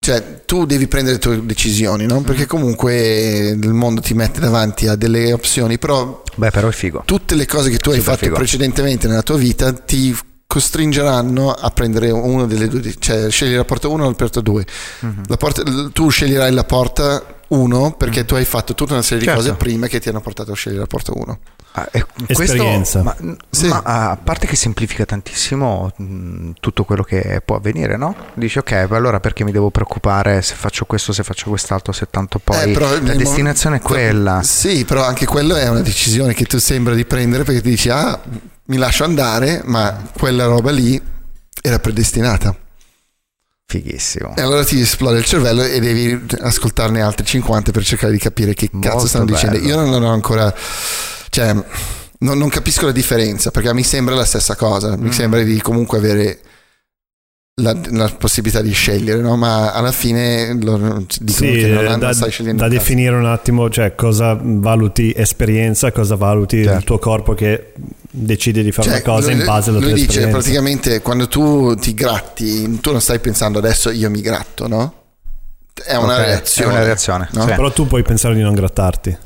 S3: Cioè, tu devi prendere le tue decisioni, no? Perché
S2: Mm.
S3: comunque il mondo ti mette davanti a delle opzioni, però
S2: Beh, però è figo.
S3: tutte le cose che tu hai
S2: Super
S3: fatto
S2: figo.
S3: precedentemente nella tua vita ti costringeranno a prendere una delle due, cioè scegli la porta 1 o la porta 2.
S2: Mhm.
S3: La porta- tu sceglierai la porta 1 perché tu hai fatto tutta una serie di
S2: Certo.
S3: cose prima che ti hanno portato a scegliere la porta 1.
S2: Ah, e
S4: Esperienza.
S2: Questo, ma,
S3: Sì.
S2: ma a parte che semplifica tantissimo mh, tutto quello che può avvenire, no? Dici ok, allora perché mi devo preoccupare se faccio questo, se faccio quest'altro, se tanto poi
S3: Eh, però
S2: la destinazione è
S3: mom-
S2: quella.
S3: Sì, però anche quello è una decisione che tu sembra di prendere perché ti dici ah, mi lascio andare, ma quella roba lì era predestinata.
S2: Fighissimo.
S3: E allora ti esplode il cervello e devi ascoltarne altri 50 per cercare di capire che cazzo
S2: Molto
S3: stanno dicendo.
S2: bello.
S3: Io non ho ancora... Cioè, non, non capisco la differenza perché mi sembra la stessa cosa. Mi
S2: Mm.
S3: sembra di comunque avere... La, la possibilità di scegliere, no? ma alla fine dicono
S4: Sì,
S3: che non, non
S4: da,
S3: stai scegliendo
S4: da definire un attimo, cioè cosa valuti esperienza, cosa valuti il
S2: Certo.
S4: tuo corpo che decide di fare
S3: Cioè,
S4: una cosa
S3: lui,
S4: in base alla
S3: lui
S4: tua
S3: dice
S4: esperienza.
S3: praticamente quando tu ti gratti, tu non stai pensando adesso io mi gratto, no? È una
S2: Ok,
S3: reazione.
S2: È una reazione.
S3: no?
S2: sì.
S4: Però tu puoi pensare di non grattarti.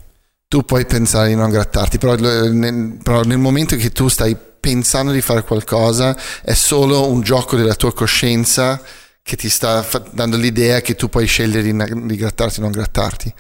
S3: Tu puoi pensare di non grattarti, però nel, però nel momento che tu stai pensando di fare qualcosa è solo un gioco della tua coscienza che ti sta dando l'idea che tu puoi scegliere di, di grattarti o non grattarti.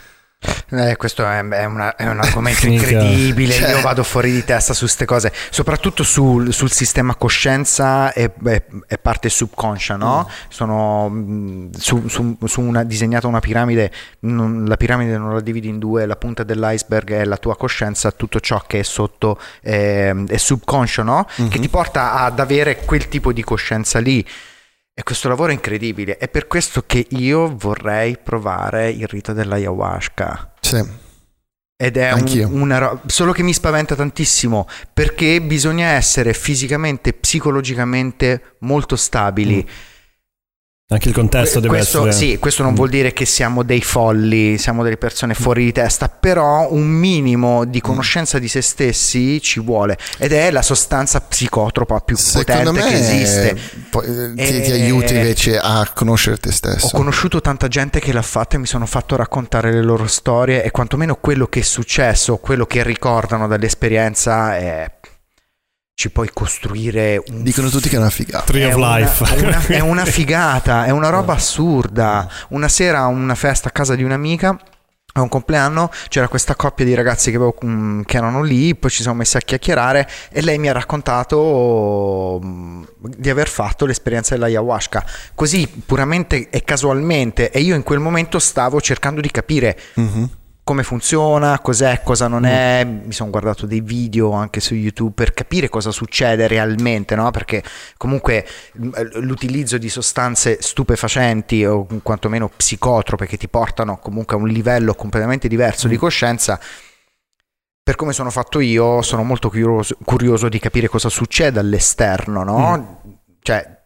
S2: Eh, questo è, è una- è un argomento *laughs* incredibile.
S3: Cioè-
S2: Io vado fuori di testa su queste cose, soprattutto sul, sul sistema coscienza e, e- e parte subconscia. No? Sono mh, su, su- su una, disegnata una piramide. non- la piramide non la dividi in due. La punta dell'iceberg è la tua coscienza, tutto ciò che è sotto ehm, è subconscio, no? che ti porta ad avere quel tipo di coscienza lì. E questo lavoro è incredibile. È per questo che io vorrei provare il rito dell'ayahuasca.
S3: Sì.
S2: Ed è un- una ro- solo che mi spaventa tantissimo perché bisogna essere fisicamente, psicologicamente molto stabili.
S4: Anche il contesto deve
S2: questo,
S4: essere...
S2: Sì, questo non vuol dire che siamo dei folli, siamo delle persone fuori di testa, però un minimo di conoscenza di se stessi ci vuole ed è la sostanza psicotropa più
S3: Secondo
S2: potente
S3: me
S2: che esiste.
S3: poi, eh, ti, ti
S2: E-
S3: aiuta invece a conoscere te stesso.
S2: Ho conosciuto tanta gente che l'ha fatta e mi sono fatto raccontare le loro storie e quantomeno quello che è successo, quello che ricordano dall'esperienza è... ci puoi costruire un
S3: Dicono tutti che è una figata.
S4: Tree
S2: è
S4: of
S2: una-
S4: Life.
S2: È una, è una *laughs* figata, è una roba assurda. Una sera a una festa a casa di un'amica. A un compleanno c'era questa coppia di ragazzi che, avevo, mm, che erano lì, poi ci siamo messi a chiacchierare e lei mi ha raccontato mm, di aver fatto l'esperienza dell'ayahuasca, così puramente e casualmente e io in quel momento stavo cercando di capire
S3: Mhm.
S2: Come funziona, cos'è, cosa non è. Mi sono guardato dei video anche su YouTube per capire cosa succede realmente, no? Perché comunque mh, l'utilizzo di sostanze stupefacenti o quantomeno psicotrope che ti portano comunque a un livello completamente diverso di coscienza. Per come sono fatto io, sono molto curioso, curioso di capire cosa succede all'esterno, no? Cioè,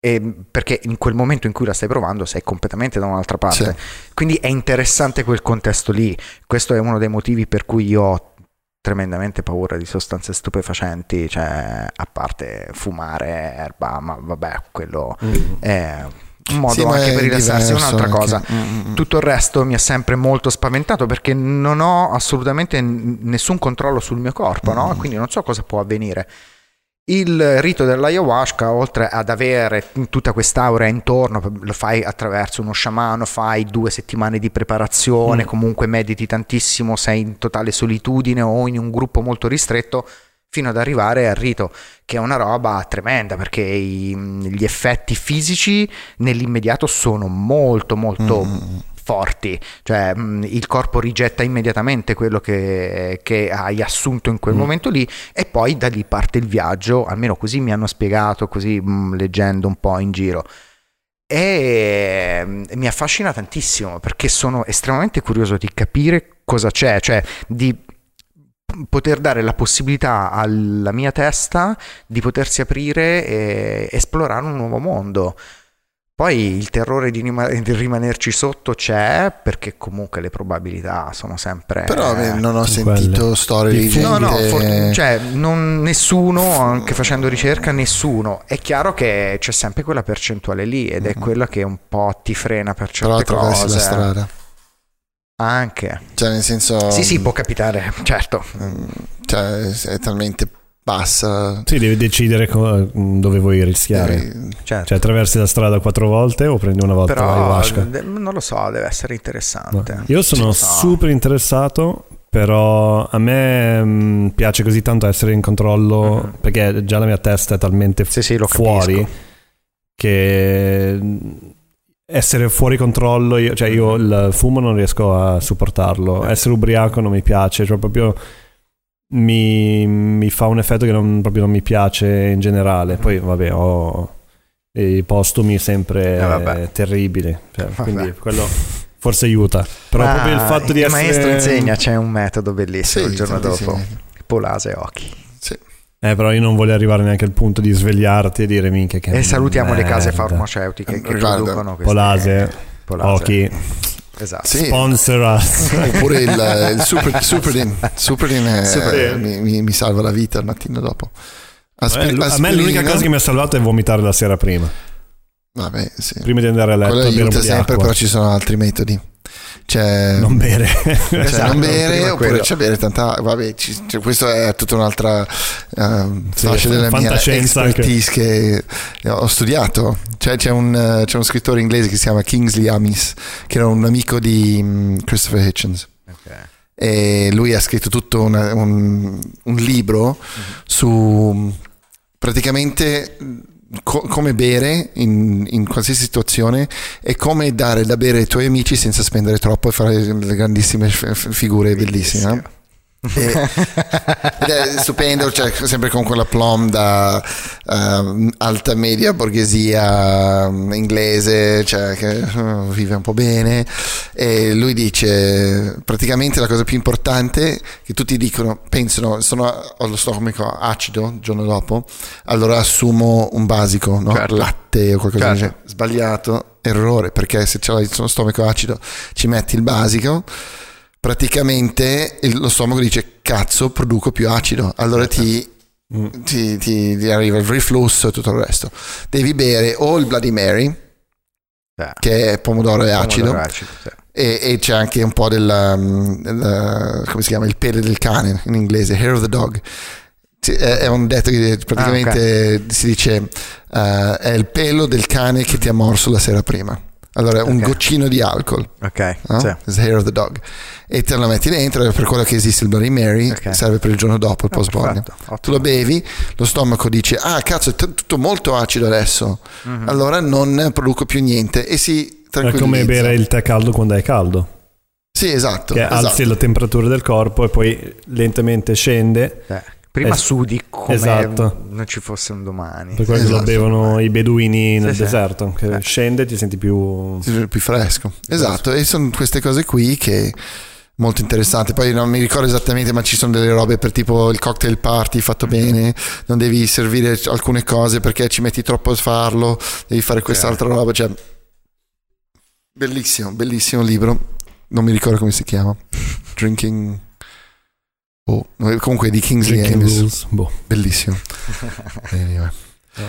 S2: e- perché in quel momento in cui la stai provando sei completamente da un'altra parte. Quindi è interessante quel contesto lì. Questo è uno dei motivi per cui io ho tremendamente paura di sostanze stupefacenti, cioè a parte fumare, erba, ma vabbè, quello è un modo
S3: Sì,
S2: anche per rilassarsi, un'altra
S3: anche.
S2: cosa.
S3: Mm, mm.
S2: Tutto il resto mi ha sempre molto spaventato perché non ho assolutamente nessun controllo sul mio corpo, no? Quindi non so cosa può avvenire. Il rito dell'ayahuasca, oltre ad avere tutta quest'aura intorno, lo fai attraverso uno sciamano, fai due settimane di preparazione, comunque mediti tantissimo, sei in totale solitudine o in un gruppo molto ristretto, fino ad arrivare al rito, che è una roba tremenda perché i- gli effetti fisici nell'immediato sono molto molto forti, cioè mh, il corpo rigetta immediatamente quello che, che hai assunto in quel mm. momento lì e poi da lì parte il viaggio, almeno così mi hanno spiegato, così mh, leggendo un po' in giro. E mi affascina tantissimo perché sono estremamente curioso di capire cosa c'è, cioè di poter dare la possibilità alla mia testa di potersi aprire e esplorare un nuovo mondo. Poi il terrore di, rimanerci sotto c'è perché comunque le probabilità sono sempre...
S3: Però non ho sentito quelle. storie di gente... No, no, for-
S2: cioè non, nessuno, anche facendo ricerca, nessuno. È chiaro che c'è sempre quella percentuale lì ed è mm-hmm. quella che un po' ti frena per certe Però cose. la strada. Anche.
S3: Cioè nel senso...
S2: Sì, sì, può capitare, certo.
S3: Mm, cioè è talmente bassa.
S4: Sì, devi decidere co- dove vuoi rischiare. Devi... Certo. Cioè, attraversi la strada quattro volte o prendi una volta
S2: Però,
S4: ayahuasca?
S2: De- non lo so, deve essere interessante. No.
S4: Io sono super interessato, però a me mh, mm, piace così tanto essere in controllo uh-huh. perché già la mia testa è talmente sì, sì, fuori capisco. che essere fuori controllo, io, cioè io il fumo non riesco a supportarlo, essere ubriaco non mi piace, cioè proprio mi, mi, fa un effetto che non, proprio non mi piace in generale. Poi, vabbè, ho i postumi sempre eh, terribili. Cioè, quindi quello forse aiuta. Però ah, proprio il fatto di
S2: il
S4: essere.
S2: Il maestro insegna, c'è un metodo bellissimo sì, il giorno dopo. Polase occhi.
S3: Sì.
S4: Eh, però io non voglio arrivare neanche al punto di svegliarti e dire minchia che.
S2: E salutiamo merda. le case farmaceutiche che producono queste.
S4: Polase, Polase. occhi.
S2: Esatto.
S4: Sì. Sponsor us. *laughs*
S3: Oppure il, il super, *laughs* Superdin. Superdin, è, Superdin. Mi, mi, mi, salva la vita il mattino dopo.
S4: Eh, a me l'unica cosa che mi ha salvato è vomitare la sera prima.
S3: Vabbè, sì.
S4: Prima di andare a letto.
S3: Quello aiuta sempre, però ci sono altri metodi. Cioè,
S4: non bere, *laughs*
S3: cioè, esatto, non bere oppure c'è bere tanta vabbè ci, cioè, questo è tutta un'altra uh, fascia sì, della mia expertise che ho studiato. Cioè, c'è, un, c'è uno scrittore inglese che si chiama Kingsley Amis che era un amico di um, Christopher Hitchens. Okay. e lui ha scritto tutto una, un, un, libro mm-hmm. su praticamente co- come bere in, in, qualsiasi situazione e come dare da bere ai tuoi amici senza spendere troppo e fare le grandissime f- figure bellissime. E, *laughs* ed è stupendo, cioè, sempre con quella plom da uh, alta media borghesia um, inglese, cioè, che uh, vive un po' bene. E lui dice: praticamente la cosa più importante che tutti dicono, pensano, sono, ho lo stomaco acido il giorno dopo, allora assumo un basico, no? certo. latte o qualcosa certo. Sbagliato, errore, perché se c'hai lo stomaco acido ci metti il basico praticamente lo stomaco dice cazzo produco più acido allora ti, mm. ti, ti, ti, arriva il reflusso e tutto il resto devi bere o il Bloody Mary eh. che è pomodoro e acido, acido sì. e, e, c'è anche un po' del, del come si chiama il pelo del cane in inglese hair of the dog è un detto che praticamente ah, okay. si dice uh, è il pelo del cane che ti ha morso la sera prima allora, okay. un goccino di alcol.
S2: Ok.
S3: No? Sì. hair of the dog. E te lo metti dentro, per quello che esiste il Bloody Mary, okay. serve per il giorno dopo, il oh, post mortem. Tu lo bevi, lo stomaco dice, ah cazzo, è t- tutto molto acido adesso. Mm-hmm. Allora non produco più niente e si tranquillizza.
S4: È come bere il tè caldo quando è caldo.
S3: Sì, esatto.
S4: Che
S3: esatto.
S4: alzi la temperatura del corpo e poi lentamente scende.
S2: Eh Prima es- sudi come esatto. non ci fosse un domani.
S4: Per quello esatto. lo bevono i beduini nel sì, deserto, che eh. scende e ti senti più...
S3: Senti più fresco. Esatto, e sono queste cose qui che molto interessanti. Poi non mi ricordo esattamente, ma ci sono delle robe per tipo il cocktail party fatto mm-hmm. bene, non devi servire alcune cose perché ci metti troppo a farlo, devi fare quest'altra roba. Cioè, bellissimo, bellissimo libro. Non mi ricordo come si chiama. *laughs* Drinking Oh, comunque di Kingsley Amis. Boh. Bellissimo. *laughs* anyway.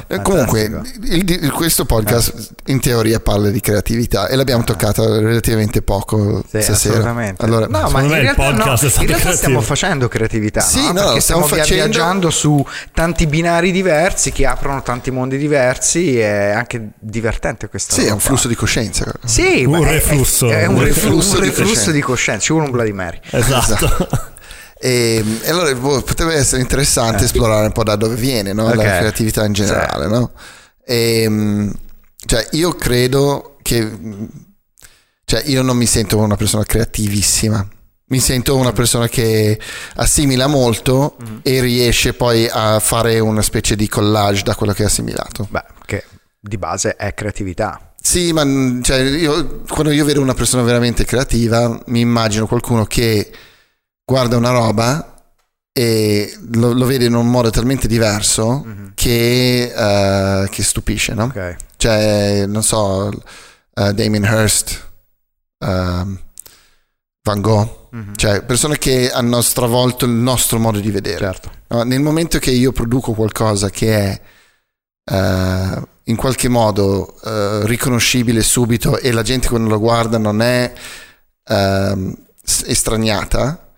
S3: Eh, comunque, il, questo podcast in teoria parla di creatività e l'abbiamo toccata relativamente poco sì, stasera.
S2: Allora, no, ma in realtà, no, in realtà stiamo facendo creatività. Sì, no? no stiamo, stiamo facendo... viaggiando su tanti binari diversi che aprono tanti mondi diversi. È anche divertente questa
S3: Sì, è un flusso di coscienza.
S2: Sì,
S4: un reflusso.
S2: È, è, un, reflusso, un reflusso di, coscienza. Ci vuole un Bloody Mary.
S4: Esatto. esatto. *laughs*
S3: E, e allora boh, potrebbe essere interessante eh. esplorare un po' da dove viene no? okay. la creatività in generale. Sì. No? E, cioè, io credo che Cioè, io non mi sento una persona creativissima. Mi sento una persona che assimila molto
S2: Mm.
S3: e riesce poi a fare una specie di collage da quello che ha assimilato.
S2: Beh, che di base è creatività.
S3: Sì, ma cioè, io, quando io vedo una persona veramente creativa, mi immagino qualcuno che guarda una roba e lo, lo vede in un modo talmente diverso che, eh, che stupisce, no?
S2: Ok.
S3: Cioè, non so, eh, Damien Hirst, ehm, Van Gogh,
S2: Mhm.
S3: cioè persone che hanno stravolto il nostro modo di vedere.
S2: Certo.
S3: No, nel momento che io produco qualcosa che è eh, in qualche modo riconoscibile subito e la gente quando lo guarda non è ehm, estraniata,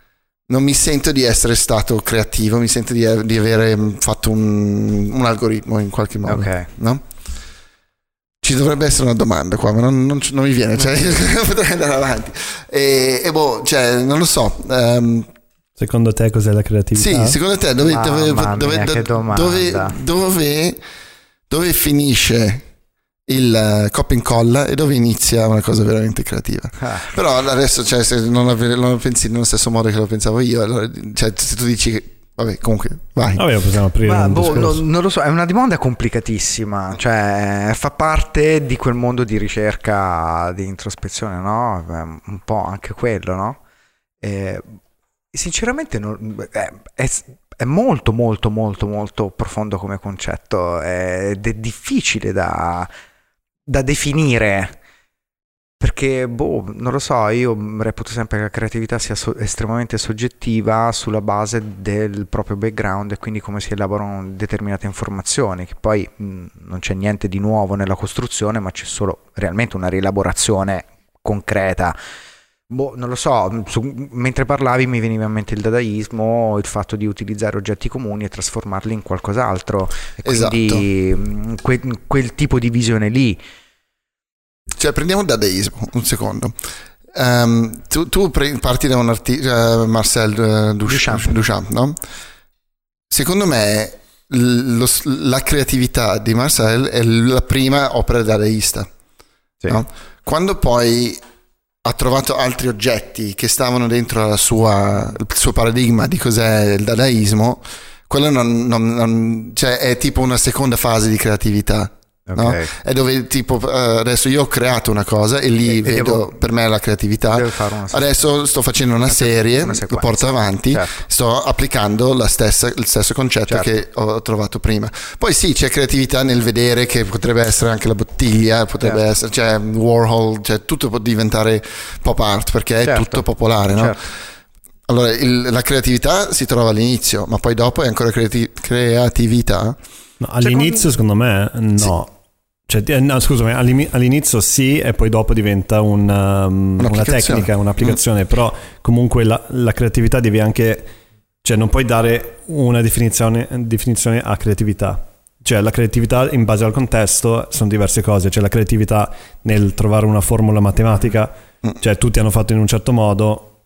S3: non mi sento di essere stato creativo, mi sento di, di avere mm, fatto un, un algoritmo in qualche modo.
S2: Ok.
S3: No? Ci dovrebbe essere una domanda qua, ma non, non non mi viene, cioè, *laughs* *laughs* potrei andare avanti. E, e boh, cioè, non lo so. ehm,
S4: Secondo te cos'è la creatività?
S3: sì, secondo te dove, dove,
S2: mia,
S3: dove, dove, dove finisce il eh, copia e incolla e dove inizia una cosa veramente creativa?
S2: Ah,
S3: Però adesso, cioè, se non, lo pensi nello stesso modo che lo pensavo io, allora, cioè, se tu dici che, vabbè, comunque, vai.
S4: Vabbè, possiamo aprire
S2: Ma
S4: un
S2: boh, no- non lo so, è una domanda complicatissima, cioè fa parte di quel mondo di ricerca, di introspezione, no? Un po' anche quello, no? E, sinceramente non- è, è- è molto molto molto molto profondo come concetto ed è difficile da, da definire. Perché, boh, non lo so, io reputo sempre che la creatività sia so- estremamente soggettiva sulla base del proprio background e quindi come si elaborano determinate informazioni, che poi mh, non c'è niente di nuovo nella costruzione, ma c'è solo realmente una rielaborazione concreta. Boh, non lo so, su- mentre parlavi mi veniva in mente il dadaismo, il fatto di utilizzare oggetti comuni e trasformarli in qualcos'altro. E quindi mh, que- quel tipo di visione lì.
S3: Cioè, prendiamo il dadaismo, un secondo. Ehm, tu, tu pre- parti da un artista, Marcel eh, Duchamp,
S2: Duchamp.
S3: Duchamp, no? Secondo me l- lo la creatività di Marcel è la prima opera dadaista.
S2: Sì.
S3: no? Quando poi ha trovato altri oggetti che stavano dentro sua- il suo paradigma di cos'è il dadaismo, quello non- non- non- cioè, è tipo una seconda fase di creatività. No?
S2: Ok.
S3: È dove tipo eh, adesso io ho creato una cosa e lì
S2: E- e
S3: vedo
S2: devo-
S3: per me la creatività. Adesso sto facendo una serie,
S2: una
S3: lo porto avanti,
S2: Certo.
S3: sto applicando la stessa- il stesso concetto
S2: Certo.
S3: che ho trovato prima. Poi sì, c'è creatività nel vedere che potrebbe essere anche la bottiglia, potrebbe
S2: Certo.
S3: essere, cioè Warhol, cioè tutto può diventare pop art perché è
S2: Certo.
S3: tutto popolare, no?
S2: Certo.
S3: Allora, il- la creatività si trova all'inizio, ma poi dopo è ancora creati- creatività.
S4: No, all'inizio, secondo me, no. Cioè, eh, no, scusami, all'inizio sì, e poi dopo diventa un, um, una tecnica, un'applicazione. Però comunque la, la creatività devi anche. Cioè, non puoi dare una definizione, definizione a creatività. Cioè, la creatività in base al contesto sono diverse cose. C'è la creatività nel trovare una formula matematica,
S3: Mm.
S4: cioè tutti hanno fatto in un certo modo.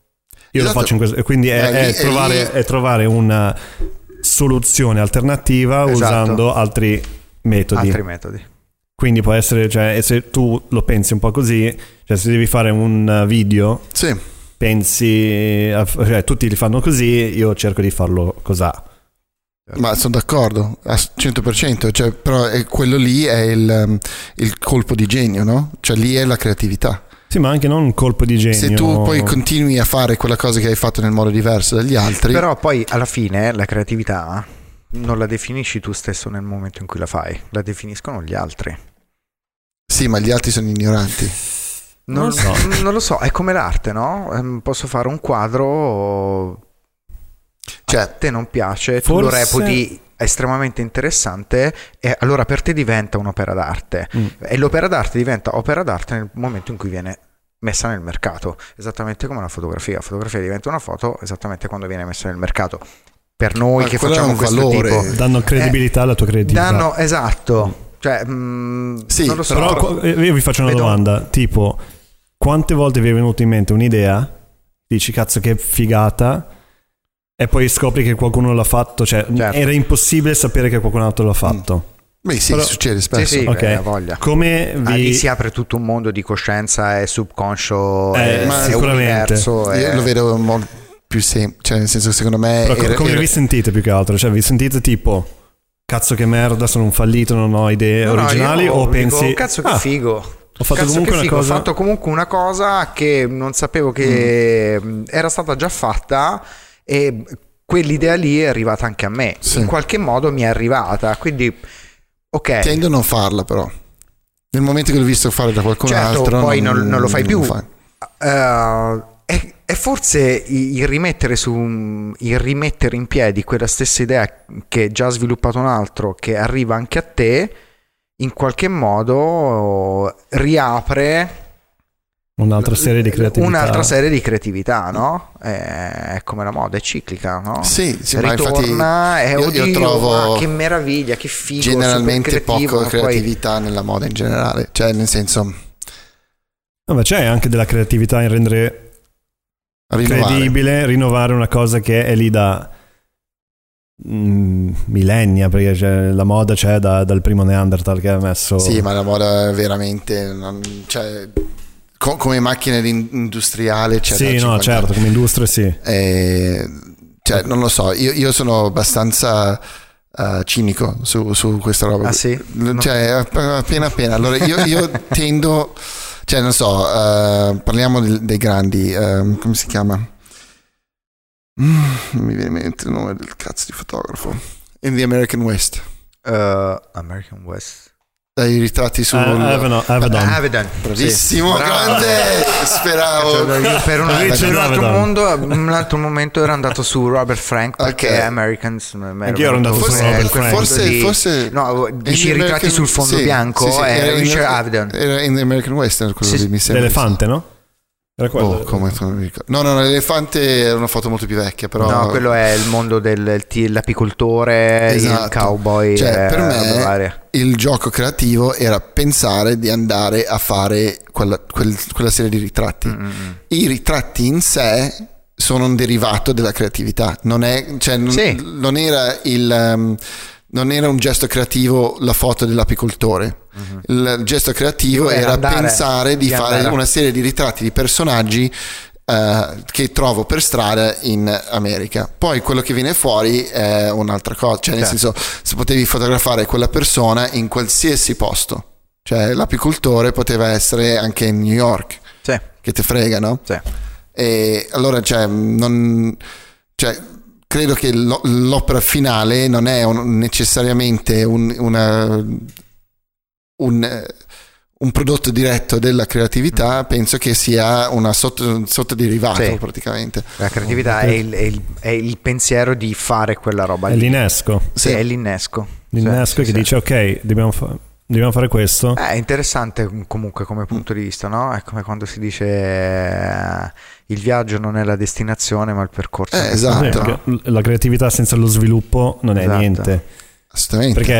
S4: Io
S3: Esatto.
S4: lo faccio in questo. Quindi è,
S3: Eh, lì-
S4: è
S3: è
S4: trovare, è trovare una soluzione alternativa
S2: Esatto.
S4: usando altri metodi.
S2: Altri metodi.
S4: Quindi può essere, cioè, se tu lo pensi un po' così, cioè se devi fare un uh, video,
S3: Sì,
S4: pensi, a- cioè tutti li fanno così, io cerco di farlo cos'ha.
S3: ma sono d'accordo, al 100%, cioè, però è- quello lì è il, um, il colpo di genio, no? Cioè lì è la creatività.
S4: Sì, ma anche non un colpo di genio.
S3: Se tu poi continui a fare quella cosa che hai fatto nel modo diverso dagli altri,
S2: Però poi alla fine la creatività non la definisci tu stesso nel momento in cui la fai, la definiscono gli altri.
S3: sì, ma gli altri sono ignoranti.
S2: Non,
S4: Non lo so.
S2: non lo so, è come l'arte, no? Ehm, Posso fare un quadro,
S3: Cioè,
S2: a te non piace, tu lo
S4: Forse-
S2: reputi estremamente interessante e allora per te diventa un'opera d'arte.
S4: Mm.
S2: E l'opera d'arte diventa opera d'arte nel momento in cui viene messa nel mercato, esattamente come la fotografia. La fotografia diventa una foto esattamente quando viene messa nel mercato. Per noi
S3: Ma
S2: che facciamo
S3: un
S2: questo
S3: valore.
S2: tipo
S4: Danno credibilità alla tua creatività.
S2: danno esatto, cioè mm,
S3: Sì,
S2: non lo so.
S4: Però
S3: Però-
S4: co- io vi faccio una
S2: Vedo-
S4: domanda, tipo, quante volte vi è venuto in mente un'idea, dici cazzo che figata, e poi scopri che qualcuno l'ha fatto, cioè
S2: Certo.
S4: era impossibile sapere che qualcun altro l'ha fatto.
S3: Beh sì,
S4: Però-
S3: succede
S2: Sì,
S3: spesso.
S2: sì,
S4: Ok.
S2: eh, voglia.
S4: Come
S2: Ah, lì
S4: vi...
S2: si apre tutto un mondo di coscienza e subconscio
S4: Eh,
S2: e, universo.
S3: Io
S2: e-
S3: lo vedo molto più semplice, cioè nel senso secondo me...
S4: Però
S3: era-
S4: come
S3: era-
S4: vi sentite più che altro? Cioè vi sentite tipo cazzo che merda, sono un fallito, non ho idee
S2: No, no,
S4: originali
S2: io
S4: o
S2: dico,
S4: pensi
S2: cazzo che
S4: "Ah,
S2: figo.
S4: Ho fatto
S2: Cazzo
S4: comunque
S2: che
S4: una
S2: figo,
S4: cosa
S2: Ho fatto comunque una cosa che non sapevo che mh, era stata già fatta e quell'idea lì è arrivata anche a me.
S3: Sì.
S2: In qualche modo mi è arrivata. Quindi, ok.
S3: Tendo a non farla però. Nel momento che l'ho visto fare da qualcun
S2: Certo,
S3: altro...
S2: poi non- non lo fai più.
S3: fai.
S2: Eh, è, è forse il rimettere, su, il rimettere in piedi quella stessa idea che già sviluppato un altro, che arriva anche a te, in qualche modo riapre
S4: un'altra serie di creatività.
S2: un'altra serie di creatività, no? È come la moda, è ciclica, no?
S3: Sì, sì, ma
S2: Ritorna, è
S3: infatti io, io
S2: oddio,
S3: trovo
S2: ma che meraviglia, che figo,
S3: generalmente poco
S2: ma poi-
S3: creatività nella moda in generale. Cioè nel senso...
S4: No, ma c'è anche della creatività in rendere
S3: Rinnovare.
S4: credibile, rinnovare una cosa che è lì da mm, millennia, perché cioè, la moda c'è da- dal primo Neanderthal che ha messo...
S3: Sì, ma la moda è veramente... non- cioè, co- come macchina di- industriale... Cioè,
S4: Sì, no,
S3: 50
S4: certo, come industria sì.
S3: Eh, cioè, non lo so, io, io sono abbastanza eh, cinico su, su questa roba.
S2: Ah, sì?
S3: L- Cioè, app- appena appena. Allora, io, io *laughs* tendo, cioè, non so, eh, parliamo del- dei grandi, ehm, come si chiama? Mm, non mi viene in mente il nome del cazzo di fotografo. In the American West.
S2: American West.
S3: Dai ritratti sul...
S4: Ah, Avedon, Avedon.
S2: Avedon.
S3: Bravissimo,
S2: Sì. Bravo.
S3: grande! Speravo.
S2: Cioè, per un, per un altro
S4: Avedon.
S2: mondo, un altro momento ero andato su Robert Frank perché
S3: Ok.
S2: Americans ero
S4: Anch'io ero andato su
S2: venuto
S4: Robert Frank.
S3: Forse,
S2: di-
S3: forse
S2: no, dici ritratti
S3: American-
S2: sul fondo
S3: sì,
S2: bianco
S3: sì, sì,
S2: era
S3: era in-
S2: Richard Avedon
S3: Era in The American Western quello
S2: Sì,
S3: lì, mi sembra.
S4: L'elefante, no? Era quello.
S3: Oh, come non mi ricordo. No, no, no, l'elefante era una foto molto più vecchia, però...
S2: no quello è il mondo dell'apicoltore il
S3: Esatto.
S2: cowboy
S3: Cioè,
S2: eh,
S3: per me-. Il gioco creativo era pensare di andare a fare quella, quel- quella serie di ritratti.
S2: Mm,
S3: I ritratti in sé sono un derivato della creatività. Non, è, cioè, non,
S2: Sì.
S3: non era il... um, non era un gesto creativo la foto dell'apicoltore. Il gesto creativo
S2: Era andare-
S3: pensare di,
S2: di
S3: fare
S2: andare
S3: una serie di ritratti di personaggi eh, che trovo per strada in America. Poi quello che viene fuori è un'altra cosa, cioè nel
S2: Certo.
S3: senso se potevi fotografare quella persona in qualsiasi posto. Cioè l'apicoltore poteva essere anche in New York,
S2: sì,
S3: che te frega, no?
S2: sì.
S3: E allora, cioè, non, cioè, credo che lo- l'opera finale non è un- necessariamente un, una- un, eh, un prodotto diretto della creatività, penso che sia una sotto, sottoderivato
S2: Sì.
S3: praticamente.
S2: la creatività è il, è il- è il pensiero di fare quella roba
S4: È
S2: lì
S4: l'innesco.
S2: sì, è l'innesco
S4: L'innesco
S2: Sì,
S4: che
S2: sì,
S4: dice ok, dobbiamo, fa- dobbiamo fare questo.
S2: È interessante comunque come punto di vista, no? È come quando si dice eh, il viaggio non è la destinazione ma il percorso.
S3: Eh, esatto.
S4: Sì,
S2: no?
S4: perché la creatività senza lo sviluppo non è
S2: Esatto.
S4: niente.
S3: Assolutamente.
S4: Perché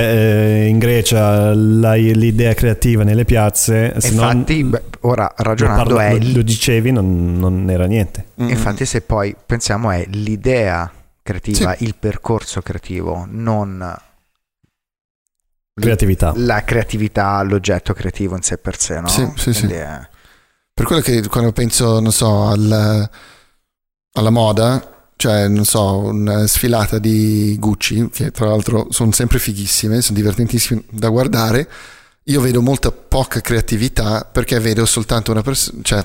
S4: eh, in Grecia la- l'idea creativa nelle piazze, se
S2: Infatti,
S4: non
S2: beh, ora ragionando
S4: parla-
S2: è
S4: lo- lo dicevi, non, non era niente.
S3: Mm,
S2: infatti se poi pensiamo è l'idea creativa, il percorso creativo, non
S4: Creatività.
S2: la creatività, l'oggetto creativo in sé per sé, no?
S3: Sì, sì, sì.
S2: È-
S3: Per quello che quando penso, non so, al- alla moda, cioè, non so, una sfilata di Gucci, che tra l'altro sono sempre fighissime, sono divertentissime da guardare, io vedo molta poca creatività perché vedo soltanto una persona, cioè,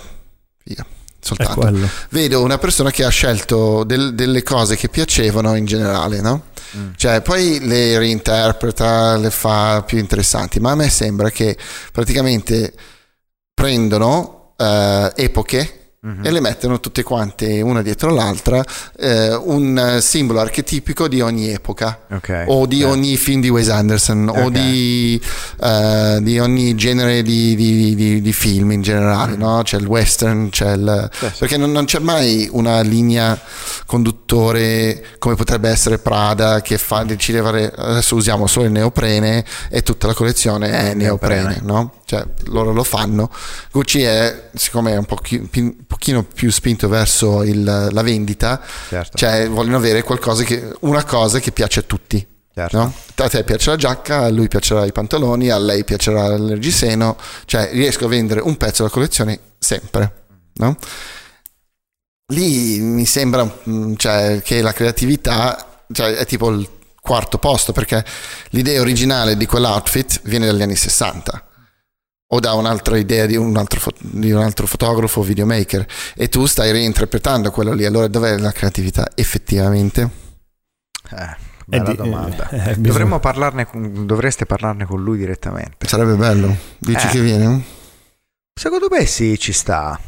S3: figa, soltanto. Vedo una persona che ha scelto del- delle cose che piacevano in generale, no?
S2: Mm.
S3: Cioè, poi le reinterpreta, le fa più interessanti, ma a me sembra che praticamente prendono eh, epoche
S2: Mhm.
S3: e le mettono tutte quante una dietro l'altra, eh, un eh, simbolo archetipico di ogni epoca.
S2: Ok.
S3: O di
S2: Certo.
S3: ogni film di Wes Anderson, o
S2: Ok.
S3: di, eh, di ogni genere di, di- di- film in generale, no? C'è il western, c'è il...
S2: Sì.
S3: Perché non, non c'è mai una linea conduttore come potrebbe essere Prada che fa, decide fare, adesso usiamo solo il neoprene e tutta la collezione è neoprene,
S2: Neoprene.
S3: no? Cioè loro lo fanno. Gucci è, siccome è un pochi- pochino più spinto verso il- la vendita,
S2: Certo.
S3: cioè vogliono avere qualcosa che, una cosa che piace a tutti.
S2: Certo.
S3: No? A te piace la giacca, a lui piacerà i pantaloni, a lei piacerà il reggiseno, cioè riesco a vendere un pezzo della collezione sempre. No? Lì mi sembra mm, cioè, che la creatività cioè, è tipo il quarto posto perché l'idea originale di quell'outfit viene dagli anni 60 o da un'altra idea di un altro, di un altro fotografo o videomaker e tu stai reinterpretando quello lì allora dov'è la creatività effettivamente?
S2: Eh, bella
S4: di-
S2: domanda. *laughs*
S4: eh,
S2: Dovremmo parlarne con- dovreste parlarne con lui direttamente.
S3: sarebbe bello dici
S2: Eh.
S3: che viene?
S2: Secondo me sì, ci sta.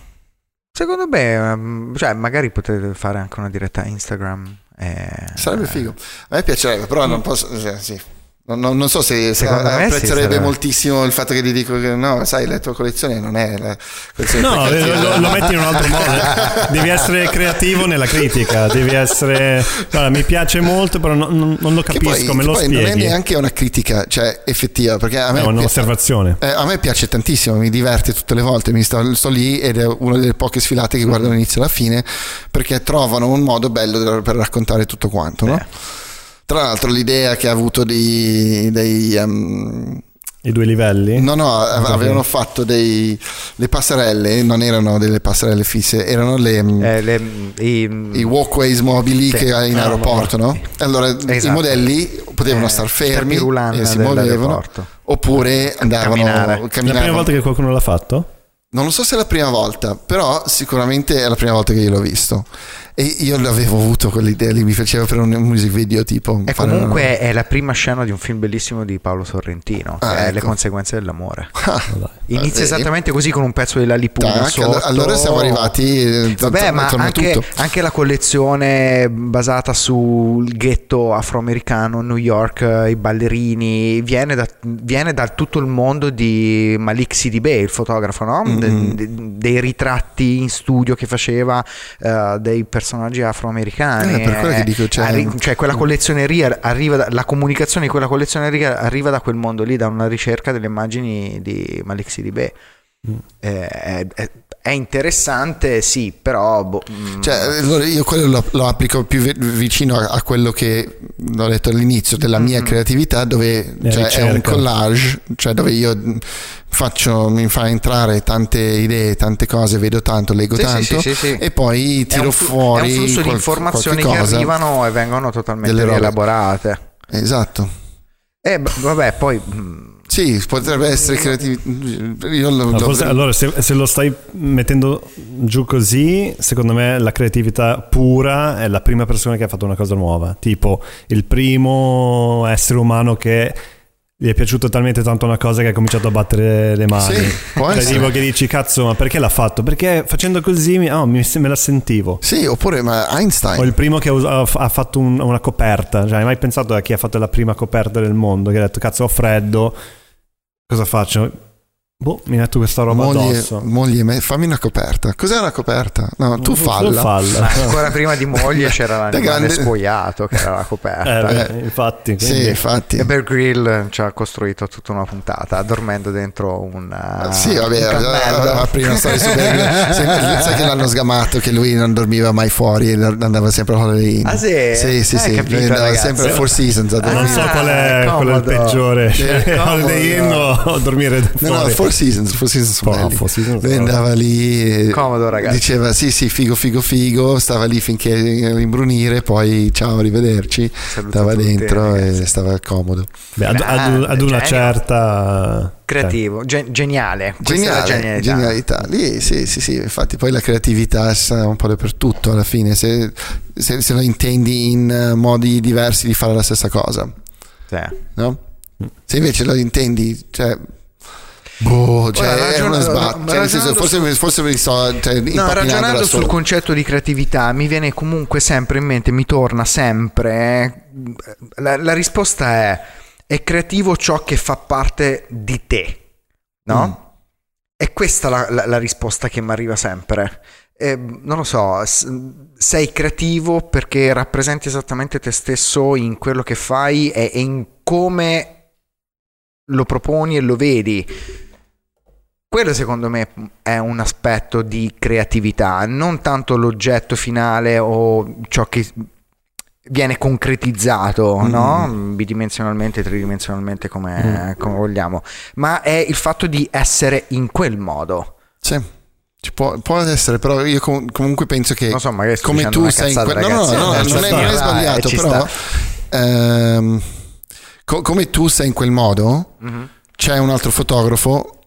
S2: Secondo me, ehm, cioè, magari potete fare anche una diretta Instagram. eh,
S3: sarebbe
S2: eh,
S3: figo a me piacerebbe però non posso cioè, sì. Non, non- so se, se
S2: Secondo sì,
S3: apprezzerebbe
S2: sarebbe-
S3: moltissimo il fatto che ti dico che no, sai, la tua collezione non è la collezione
S4: No, lo, lo- metti in un altro modo. Devi essere creativo nella critica. Devi essere. Guarda, mi piace molto, però non, non- lo capisco.
S3: poi-
S4: me
S3: che
S4: lo
S3: poi non è
S4: spieghi.
S3: neanche una critica, cioè effettiva, perché a me,
S4: È un'osservazione.
S3: eh, a me piace tantissimo, mi diverte tutte le volte, mi sto, sto lì ed è una delle poche sfilate che guardo dall'inizio alla fine, perché trovano un modo bello per raccontare tutto quanto, no? Tra l'altro l'idea che ha avuto di- dei... um,
S4: I due livelli.
S3: No, no, avevano fatto dei, le passerelle, non erano delle passerelle fisse, erano le, mm,
S2: eh, le- i,
S3: i walkways mobili
S2: Sì.
S3: che hai in
S2: Ah,
S3: aeroporto, no? Allora i
S2: Esatto.
S3: modelli potevano
S2: eh,
S3: star fermi e si muovevano, oppure andavano,
S2: Camminare.
S4: La
S3: camminavano.
S4: prima volta che qualcuno l'ha fatto?
S3: Non lo so se è la prima volta, però sicuramente è la prima volta che io l'ho visto. E io l'avevo avuto quell'idea lì, mi faceva per un music video tipo...
S2: E
S3: fare una-
S2: comunque è la prima scena di un film bellissimo di Paolo Sorrentino, che
S3: Ah,
S2: è Le
S3: ecco.
S2: conseguenze dell'amore. *laughs*
S3: Ah,
S2: Inizia esattamente così con un pezzo
S3: tac,
S2: sotto.
S3: allora siamo arrivati... eh,
S2: Vabbè, ma anche,
S3: tutto.
S2: anche la collezione basata sul ghetto afroamericano, New York, eh, i ballerini, viene da, viene da tutto il mondo di Malik Sidibé, il fotografo, no? De-
S3: Mm-hmm.
S2: de- dei ritratti in studio che faceva eh, dei personaggi afroamericani.
S3: Eh, per quello che dico, cioè-
S2: arri- cioè quella collezioneria arriva da- la comunicazione di quella collezioneria arriva da quel mondo lì, da una ricerca delle immagini di Malik Sidibé.
S3: Mm.
S2: Eh, è, è- è interessante, sì, però boh, mm,
S3: Cioè, allora io quello lo, lo applico più vi- vicino a, a quello che ho detto all'inizio della mia
S2: Mm-hmm.
S3: creatività, dove
S4: La
S3: cioè, è un collage, cioè dove io faccio, mi fa entrare tante idee, tante cose, vedo tanto, leggo
S2: Sì,
S3: tanto
S2: sì, sì, sì.
S3: e poi
S2: è
S3: tiro
S2: un, flu-
S3: fuori
S2: è un flusso di
S3: qual-
S2: informazioni che arrivano e vengono totalmente rielaborate.
S3: Esatto.
S2: E b- vabbè, poi mm,
S3: Sì, potrebbe essere
S4: No,
S3: lo-
S4: forse- allora, se, se lo stai mettendo giù così, secondo me la creatività pura è la prima persona che ha fatto una cosa nuova. Tipo il primo essere umano che gli è piaciuto talmente tanto una cosa che ha cominciato a battere le mani.
S3: Sì, può
S4: Cioè,
S3: essere.
S4: tipo che dici, cazzo, ma perché l'ha fatto? Perché facendo così mi- oh, mi- me la sentivo.
S3: Sì, oppure ma Einstein.
S4: O il primo che ha ha fatto un- una coperta. Cioè, hai mai pensato a chi ha fatto la prima coperta del mondo? Che ha detto, cazzo, ho freddo. Cosa faccio? Boh, mi metto questa roba
S3: moglie,
S4: addosso.
S3: moglie, me- fammi una coperta. Cos'è una coperta? No, tu falla.
S4: falla. *laughs*
S2: ancora prima di moglie *laughs* c'era l'animale
S3: grande-
S2: spogliato che era la coperta.
S4: Eh, beh, infatti.
S3: Sì,
S4: quindi-
S3: infatti.
S2: E Bear Grill ci ha costruito tutta una puntata dormendo dentro un
S3: Ah, sì, vabbè,
S2: un
S3: aveva prima storia su Bear Grylls. *laughs* Sempre- sai che l'hanno sgamato che lui non dormiva mai fuori e andava sempre a Holiday Inn.
S2: Ah, sì?
S3: Sì, sì,
S2: Eh,
S3: sì,
S2: capito,
S3: andava
S2: ragazzi.
S3: sempre a Four Seasons a
S2: Ah,
S3: dormire.
S4: non so qual è, qual è il peggiore.
S3: Eh,
S4: Holiday Inn o dormire
S3: No,
S4: fuori.
S3: no, Four Seasons, Four Seasons sono belli.
S4: Four Seasons
S3: Lui
S4: sono-
S3: andava lì e
S2: Comodo, ragazzi.
S3: diceva sì sì figo figo figo stava lì finché imbrunire poi ciao arrivederci
S2: Saluto
S3: stava
S2: tutti,
S3: dentro
S2: ragazzi.
S3: e stava comodo
S4: Beh, ad, ad- ad una
S2: Genio.
S4: certa...
S2: creativo, gen- geniale.
S3: Geniale,
S2: genialità.
S3: genialità. Lì sì, sì, sì, infatti poi la creatività sta un po' dappertutto alla fine, se, se, se la intendi in eh, modi diversi di fare la stessa cosa,
S2: Sì.
S3: no? Se invece la intendi, cioè... Boh, cioè
S2: Ora,
S3: è
S2: ragion-
S3: uno sbatto. Cioè, senso,
S2: ragionando
S3: forse,
S2: su-
S3: forse mi sto cioè,
S2: No, ragionando sul concetto di creatività mi viene comunque sempre in mente, mi torna sempre, eh, la, la risposta è, è creativo ciò che fa parte di te, no?
S3: Mm.
S2: È questa la, la- la risposta che mi arriva sempre. Eh, non lo so, sei creativo perché rappresenti esattamente te stesso in quello che fai e, e in come lo proponi e lo vedi. Quello secondo me è un aspetto di creatività, non tanto l'oggetto finale o ciò che viene concretizzato, mm. no? bidimensionalmente, tridimensionalmente come, mm. come, vogliamo, ma è il fatto di essere in quel modo.
S3: Sì. Può, può, essere, però io com- comunque penso che
S2: so,
S3: come tu sei in quel... No, no, no, no, non, è, non è sbagliato, eh, però ehm, co- come tu sei in quel modo, mm-hmm. c'è un altro fotografo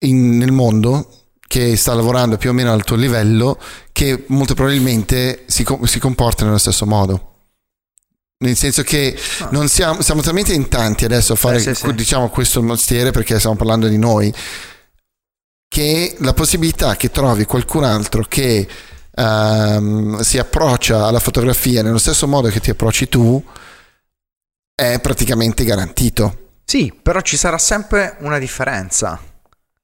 S3: in, nel mondo che sta lavorando più o meno al tuo livello, che molto probabilmente si, si comporta nello stesso modo. Nel senso che non siamo, siamo talmente in tanti adesso a fare eh, sì, sì. Diciamo, questo mestiere perché stiamo parlando di noi, che la possibilità che trovi qualcun altro che um, si approccia alla fotografia nello stesso modo che ti approcci tu è praticamente garantito.
S2: Sì, però ci sarà sempre una differenza.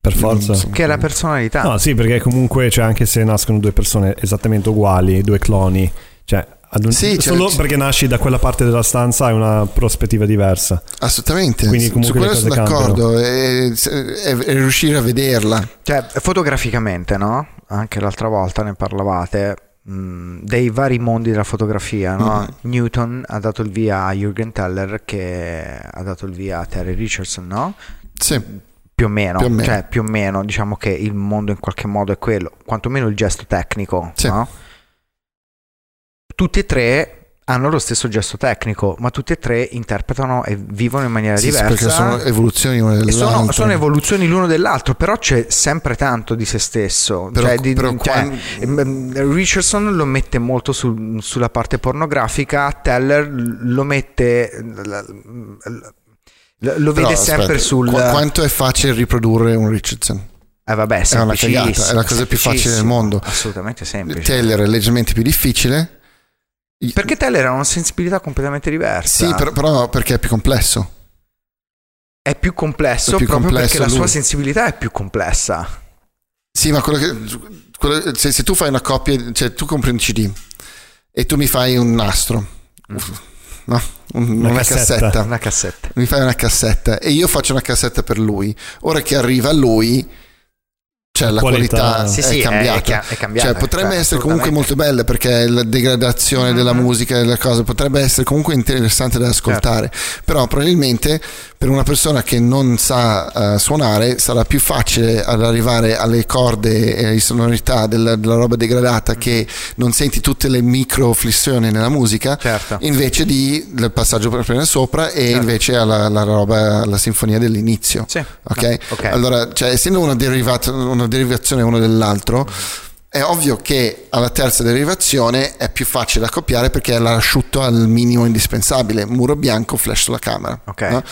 S4: Per forza.
S2: Che è la personalità.
S4: No, sì, perché comunque, cioè, anche se nascono due persone esattamente uguali, due cloni, cioè, un... sì, solo cioè, perché nasci da quella parte della stanza hai una prospettiva diversa.
S3: Assolutamente. Quindi comunque Su quello sono d'accordo. È, è, è, riuscire a vederla.
S2: Cioè, fotograficamente, no? Anche l'altra volta ne parlavate. Mh, dei vari mondi della fotografia, no? mm-hmm. Newton ha dato il via a Jürgen Teller che ha dato il via a Terry Richardson, no?
S3: Sì
S2: più o meno, più o meno. Cioè, più o meno diciamo che il mondo in qualche modo è quello, quantomeno il gesto tecnico, sì. no? Tutti e tre hanno lo stesso gesto tecnico, ma tutti e tre interpretano e vivono in maniera sì, diversa.
S3: Perché sono evoluzioni l'uno dell'altro.
S2: Sono, sono, evoluzioni l'uno dell'altro, però c'è sempre tanto di se stesso. Però, cioè, di, però cioè, quando... Ehm, Richardson lo mette molto sul, sulla parte pornografica, Teller lo mette lo vede Però, sempre aspetta, sul...
S3: Qu- quanto è facile riprodurre un Richardson?
S2: Eh vabbè,
S3: è una cagata, è la cosa più facile del mondo.
S2: Assolutamente semplice.
S3: Taylor è leggermente più difficile.
S2: Perché Taylor ha una sensibilità completamente diversa.
S3: Sì, però, però perché è più complesso.
S2: È più complesso è più proprio complesso perché lui. la sua sensibilità è più complessa.
S3: Sì, ma quello che, quello, se, se, tu fai una coppia, cioè tu compri un CD e tu mi fai un nastro. Mm no? una, una, cassetta. cassetta.
S2: Una cassetta.
S3: Mi fai una cassetta e io faccio una cassetta per lui. Ora che arriva lui, cioè la qualità, qualità sì, è, sì, cambiata. È, è, cambiata. Cioè, potrebbe cioè, essere comunque molto bella perché la degradazione mm-hmm. della musica e delle cose potrebbe essere comunque interessante da ascoltare, certo. però probabilmente per una persona che non sa uh, suonare sarà più facile ad arrivare alle corde e alle sonorità della, della roba degradata mm-hmm. che non senti tutte le micro flessioni nella musica
S2: certo.
S3: invece di del passaggio per prendere sopra e certo. invece alla la roba, la sinfonia dell'inizio.
S2: Sì.
S3: Okay? No. ok? Allora, cioè, essendo una derivata, una derivazione uno dell'altro, è ovvio che alla terza derivazione è più facile da copiare perché è l'asciutto al minimo indispensabile, muro bianco, flash sulla camera.
S2: Okay.
S3: No?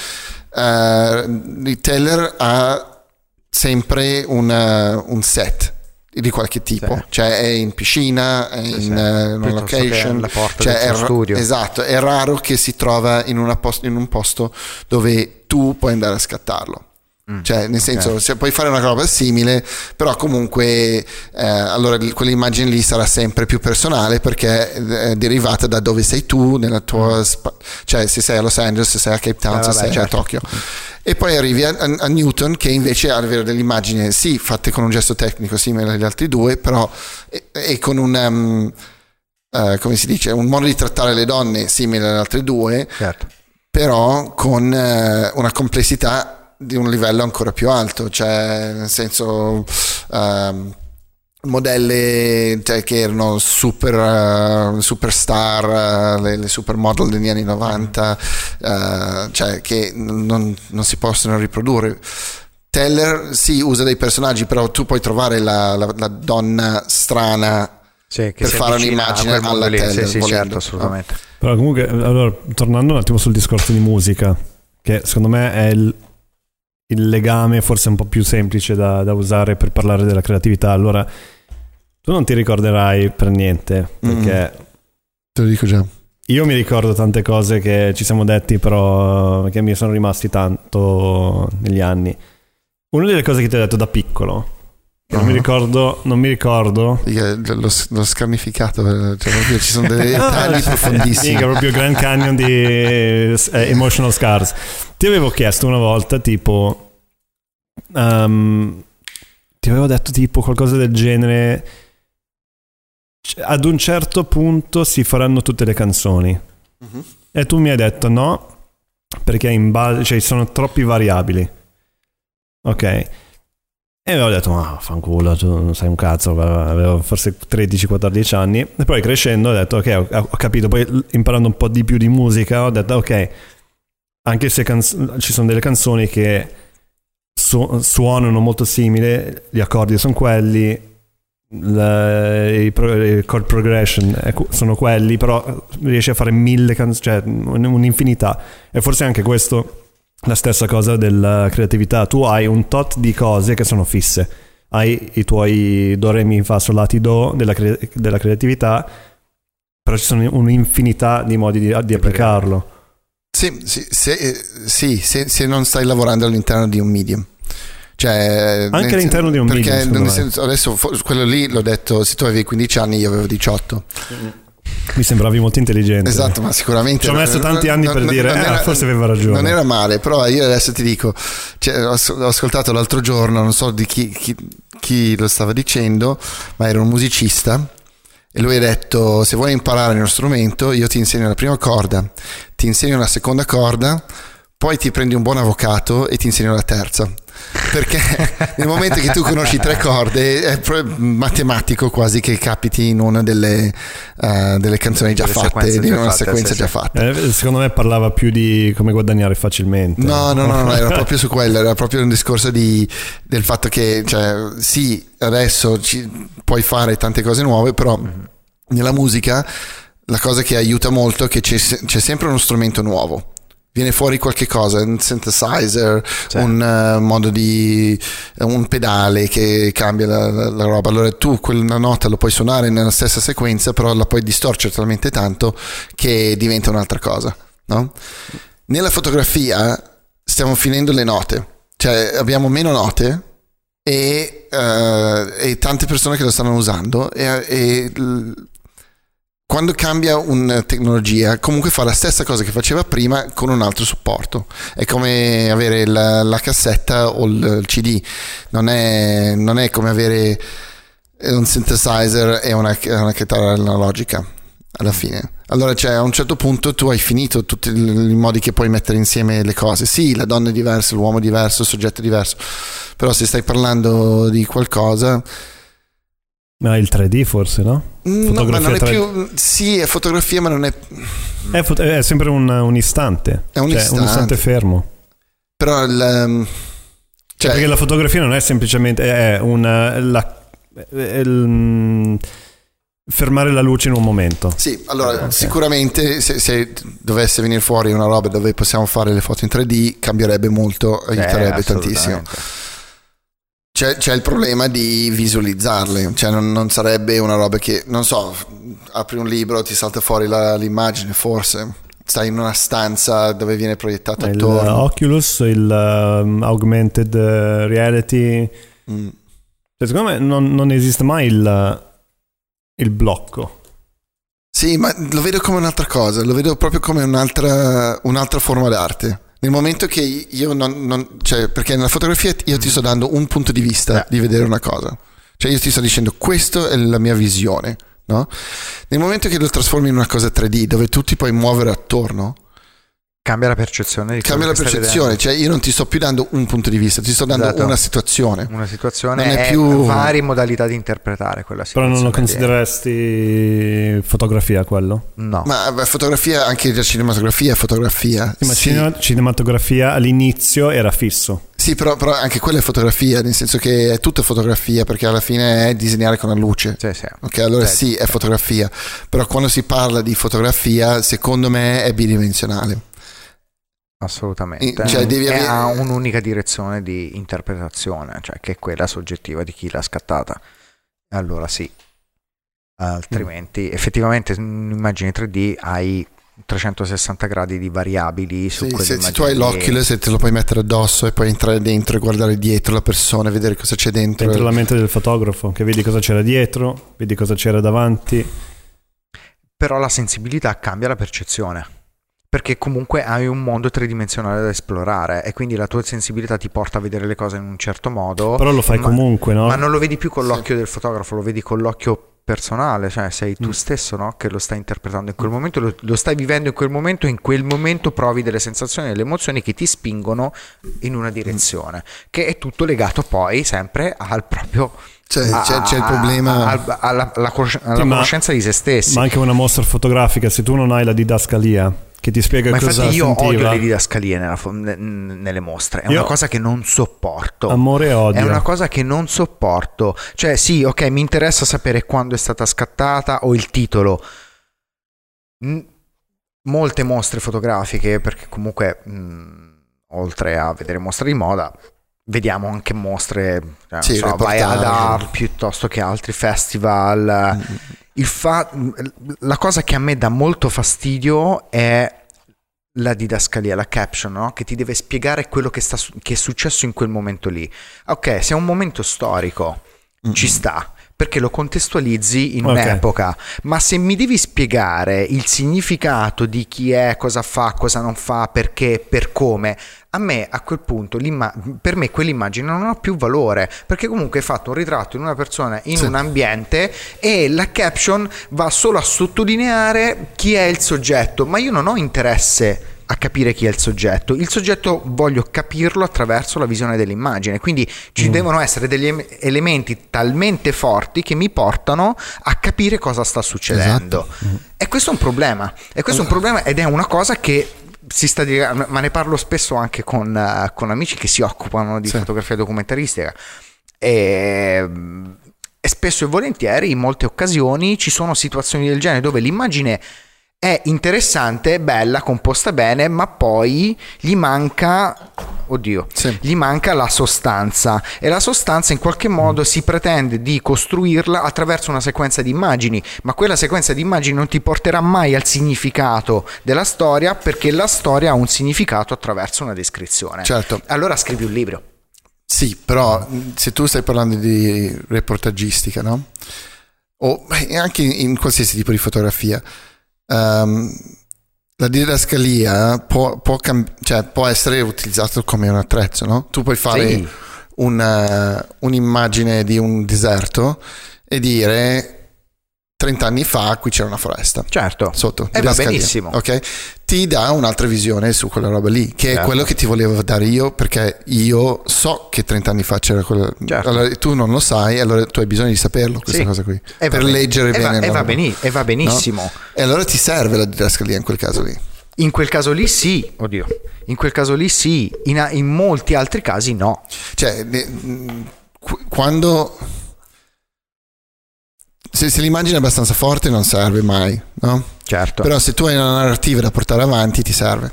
S3: Uh, Taylor ha sempre una, un set di qualche tipo, sì. cioè è in piscina, è sì, in sì. Uh, una location,
S2: la porta
S3: cioè è,
S2: studio.
S3: Esatto, è raro che si trova in, post, in un posto dove tu puoi andare a scattarlo. Mm, cioè, nel senso, okay. se puoi fare una roba simile, però comunque eh, allora quell'immagine lì sarà sempre più personale perché è derivata da dove sei tu, nella tua mm. spa- cioè se sei a Los Angeles, se sei a Cape Town, ah, se vabbè, sei certo. a Tokyo. E poi arrivi a, a, Newton che invece ha delle immagini, sì, fatte con un gesto tecnico simile agli altri due, però e, e con un um, uh, come si dice, un modo di trattare le donne simile agli altri due,
S2: certo.
S3: però con uh, una complessità di un livello ancora più alto, cioè nel senso uh, modelle cioè, che erano super uh, superstar, uh, le, le supermodel degli anni 90, uh, cioè che non, non, si possono riprodurre. Teller sì, usa dei personaggi, però tu puoi trovare la, la, la donna strana
S2: sì,
S3: per fare un'immagine alla lì. Teller.
S2: Sì, sì, certo, assolutamente.
S4: Però comunque, allora, tornando un attimo sul discorso di musica, che secondo me è il, il legame forse un po' più semplice da, da, usare per parlare della creatività. Allora, tu non ti ricorderai per niente, perché... Mm,
S3: te lo dico già.
S4: Io mi ricordo tante cose che ci siamo detti, però che mi sono rimasti tanto negli anni. Una delle cose che ti ho detto da piccolo, non, uh-huh. mi ricordo, non mi ricordo.
S3: L'ho, l'ho scarnificato, cioè proprio ci sono dei *laughs* dettagli profondissimi.
S4: Mica, proprio Grand Canyon di eh, Emotional Scars. Ti avevo chiesto una volta, tipo, um, ti avevo detto tipo qualcosa del genere c- ad un certo punto si faranno tutte le canzoni. E tu mi hai detto no, perché in base, cioè, sono troppi variabili. Ok. E avevo detto, ma fanculo, tu non sai un cazzo, avevo forse 13-14 anni. E poi crescendo ho detto, ok, ho, ho capito. Poi imparando un po' di più di musica, ho detto, ok, anche se canz- ci sono delle canzoni che su- suonano molto simili, gli accordi sono quelli, la- i, pro- i chord progression sono quelli, però riesci a fare mille canzoni, cioè un- un'infinità. E forse anche questo la stessa cosa della creatività. Tu hai un tot di cose che sono fisse. Hai i tuoi do, re, mi, fa, sol, la, ti, do della, cre- della creatività, però ci sono un'infinità di modi di, di applicarlo.
S3: Sì, sì, se, eh, sì, se- non stai lavorando all'interno di un medium. Cioè,
S4: Anche all'interno di un
S3: perché
S4: medium,
S3: senso, adesso quello lì l'ho detto, se tu avevi 15 anni io avevo 18.
S4: Mi sembravi molto intelligente.
S3: Esatto, ma sicuramente
S4: Ci ho messo tanti anni per dire, "Eh, forse aveva ragione."
S3: Non era male, però io adesso ti dico, cioè, ho, ho ascoltato l'altro giorno, non so di chi, chi- chi lo stava dicendo, ma era un musicista e lui ha detto se vuoi imparare uno strumento io ti insegno la prima corda, ti insegno la seconda corda, poi ti prendi un buon avvocato e ti insegno la terza. Perché *laughs* nel momento che tu conosci tre corde è matematico quasi che capiti in una delle, eh, delle canzoni già
S2: Delle
S3: fatte, in una
S2: fatte,
S3: sequenza
S2: sì,
S3: già fatta.
S4: Eh, secondo me parlava più di come guadagnare facilmente.
S3: No, no, no, no, era *laughs* proprio su quello, era proprio un discorso di, del fatto che, cioè, sì, adesso ci, puoi fare tante cose nuove, però nella musica la cosa che aiuta molto è che c'è, c'è sempre uno strumento nuovo. Viene fuori qualche cosa, un synthesizer,
S2: Sì.
S3: un eh, modo di un pedale che cambia la, la- la roba. Allora tu quella nota lo puoi suonare nella stessa sequenza, però la puoi distorcere talmente tanto che diventa un'altra cosa, no? Nella fotografia stiamo finendo le note, cioè abbiamo meno note e, eh, e tante persone che lo stanno usando e, e l- quando cambia una tecnologia comunque fa la stessa cosa che faceva prima con un altro supporto. È come avere la, la cassetta o il, il cd non è, non è come avere un synthesizer e una, una chitarra analogica alla fine. Allora cioè, a un certo punto tu hai finito tutti i modi che puoi mettere insieme le cose. Sì la donna è diversa l'uomo è diverso il soggetto è diverso. Però se stai parlando di qualcosa
S4: Ma il 3D forse, no?
S3: Mm, No, ma
S4: Fotografia
S3: non è
S4: tre-
S3: più. Sì, è fotografia, ma non è.
S4: È, fot- è sempre un, un istante.
S3: È un
S4: Cioè,
S3: istante.
S4: un istante fermo.
S3: Però il. um,
S4: Cioè,
S3: Cioè,
S4: perché la fotografia non è semplicemente è una, la- è il- mm, fermare la luce in un momento.
S3: Sì, allora
S4: Ok.
S3: sicuramente se, se dovesse venire fuori una roba dove possiamo fare le foto in 3D cambierebbe molto, aiuterebbe
S2: Eh,
S3: tantissimo. C'è, c'è il problema di visualizzarle, cioè non, non sarebbe una roba che, non so, apri un libro, ti salta fuori la- l'immagine, forse. Stai in una stanza dove viene proiettato
S4: Il
S3: attorno.
S4: Oculus, il um, augmented uh, reality.
S3: Mm.
S4: Cioè, secondo me non, non esiste mai il, il blocco.
S3: Sì, ma lo vedo come un'altra cosa, lo vedo proprio come un'altra, un'altra forma d'arte. Nel momento che io non, non- cioè, perché nella fotografia io ti sto dando un punto di vista
S2: Eh.
S3: di vedere una cosa. Cioè io ti sto dicendo questa è la mia visione, no? Nel momento che lo trasformi in una cosa 3D dove tu ti puoi muovere attorno,
S2: Cambia la percezione di
S3: cambia la percezione, cioè io non ti sto più dando un punto di vista, ti sto dando
S2: Esatto.
S3: una situazione.
S2: Una situazione
S3: Non è
S2: è
S3: più-
S2: varie modalità di interpretare quella
S4: Però non lo
S2: situazione.
S4: consideresti fotografia quello?
S2: No.
S3: Ma beh, fotografia, anche la cinematografia è fotografia.
S4: Sì, ma
S3: Sì.
S4: cinema- cinematografia all'inizio era fisso.
S3: Sì, però, però anche quella è fotografia, nel senso che è tutta fotografia, perché alla fine è disegnare con la luce.
S2: Sì, sì.
S3: Ok, allora
S2: Sì,
S3: sì, è fotografia, però quando si parla di fotografia, secondo me è bidimensionale.
S2: Assolutamente.
S3: Cioè, devi
S2: E
S3: avere-
S2: ha un'unica direzione di interpretazione, cioè che è quella soggettiva di chi l'ha scattata. Allora sì. Altrimenti, effettivamente, in un'immagine 3D hai 360 gradi di variabili su
S3: Sì,
S2: quelle
S3: se, se tu hai
S2: immagini lì.
S3: l'Oculus e te lo puoi mettere addosso e poi entrare dentro e guardare dietro la persona, vedere cosa c'è dentro.
S4: Dentro la mente del fotografo, che vedi cosa c'era dietro, vedi cosa c'era davanti.
S2: Però la sensibilità cambia la percezione. Perché comunque hai un mondo tridimensionale da esplorare e quindi la tua sensibilità ti porta a vedere le cose in un certo modo.
S4: Però lo fai
S2: ma,
S4: comunque, no?
S2: Ma non lo vedi più con l'occhio sì. del fotografo, lo vedi con l'occhio personale, cioè sei tu mm. stesso no? che lo stai interpretando in quel momento, lo, lo, stai vivendo in quel momento, in quel momento provi delle sensazioni e delle emozioni che ti spingono in una direzione, mm. che è tutto legato poi sempre al proprio...
S3: Cioè, a, c'è, c'è, il problema
S2: alla, alla, alla, alla conoscenza di se stessi.
S4: Ma anche una mostra fotografica, se tu non hai la didascalia che ti spiega
S2: Ma
S4: cosa
S2: infatti io
S4: sentiva.
S2: odio le didascalie nella, nelle mostre, è io una cosa che non sopporto.
S4: Amore e odio.
S2: È una cosa che non sopporto. Cioè sì, ok, mi interessa sapere quando è stata scattata o il titolo. molte mostre fotografiche, perché comunque mh, oltre a vedere mostre di moda, vediamo anche mostre, eh, sì, so, vai ad art piuttosto che altri festival. Mm fa- la cosa che a me dà molto fastidio è la didascalia, la caption, no? che ti deve spiegare quello che, sta, che, è successo in quel momento lì. Ok, se è un momento storico, mm-hmm. ci sta, perché lo contestualizzi in okay. un'epoca, ma se mi devi spiegare il significato di chi è, cosa fa, cosa non fa, perché, per come, a me a quel punto per me quell'immagine non ha più valore perché comunque hai fatto un ritratto di una persona in sì. un ambiente e la caption va solo a sottolineare chi è il soggetto ma io non ho interesse a capire chi è il soggetto. Il soggetto voglio capirlo attraverso la visione dell'immagine, quindi ci mm. devono essere degli elementi talmente forti che mi portano a capire cosa sta succedendo. Esatto. Mm. E questo è un problema, e questo è un problema ed è una cosa che si sta di, ma ne parlo spesso anche con, uh, con amici che si occupano di sì. fotografia documentaristica e, e, spesso e volentieri in molte occasioni ci sono situazioni del genere dove l'immagine è interessante, bella, composta bene, ma poi gli manca, oddio, sì. gli manca la sostanza e la sostanza in qualche modo mm. si pretende di costruirla attraverso una sequenza di immagini, ma quella sequenza di immagini non ti porterà mai al significato della storia perché la storia ha un significato attraverso una descrizione.
S3: Certo.
S2: Allora scrivi un libro.
S3: Sì, però se tu stai parlando di reportagistica, no? O anche in qualsiasi tipo di fotografia, um, la didascalia può, può, cam- cioè, può, essere utilizzato come un attrezzo, no? Tu puoi fare sì. una, un'immagine di un deserto e dire 30 anni fa qui c'era una foresta.
S2: Certo.
S3: Sotto.
S2: E va benissimo.
S3: Ok? Ti dà un'altra visione su quella roba lì, che certo. è quello che ti volevo dare io, perché io so che 30 anni fa c'era quella... Certo. Allora tu non lo sai, allora tu hai bisogno di saperlo, questa sì. cosa qui. E per leggere
S2: e
S3: bene.
S2: Va, e, va beni- e va benissimo. No?
S3: E allora ti serve la didascalia in quel caso lì.
S2: In quel caso lì sì, oddio, in quel caso lì sì, in, in molti altri casi no.
S3: Cioè, quando se, se l'immagine è abbastanza forte non serve mai, no?
S2: Certo.
S3: Però se tu hai una narrativa da portare avanti ti serve.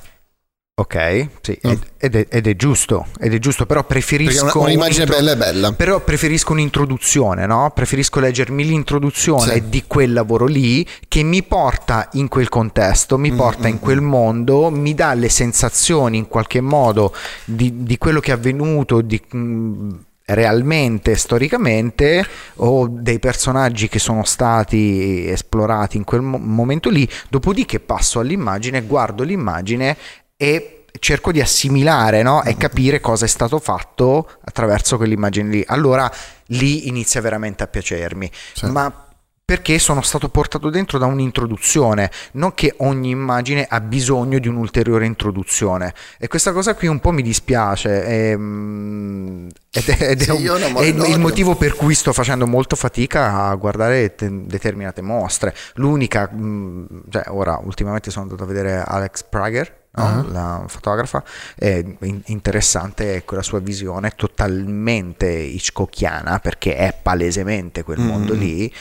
S2: Ok, sì, no. ed, è, ed, è, giusto, ed è giusto, però preferisco...
S3: Perché un'immagine un bella è bella.
S2: Però preferisco un'introduzione, no? Preferisco leggermi l'introduzione sì. di quel lavoro lì che mi porta in quel contesto, mi mm, porta mm-hmm. in mm. quel mondo, mi dà le sensazioni in qualche modo di, di quello che è avvenuto, di... Mh, mm, realmente, storicamente, o dei personaggi che sono stati esplorati in quel mo- momento lì, dopodiché passo all'immagine, guardo l'immagine e cerco di assimilare no? e capire cosa è stato fatto attraverso quell'immagine lì. Allora lì inizia veramente a piacermi. Sì. Ma perché sono stato portato dentro da un'introduzione, non che ogni immagine ha bisogno di un'ulteriore introduzione. E questa cosa qui un po' mi dispiace. E, mm, ed è, ed è, un, è il motivo per cui sto facendo molto fatica a guardare te, determinate mostre. L'unica, mm, cioè ora ultimamente sono andato a vedere Alex Prager. No? Uh-huh. la fotografa è interessante ecco, la sua visione totalmente hitchcockiana perché è palesemente quel mm. mondo lì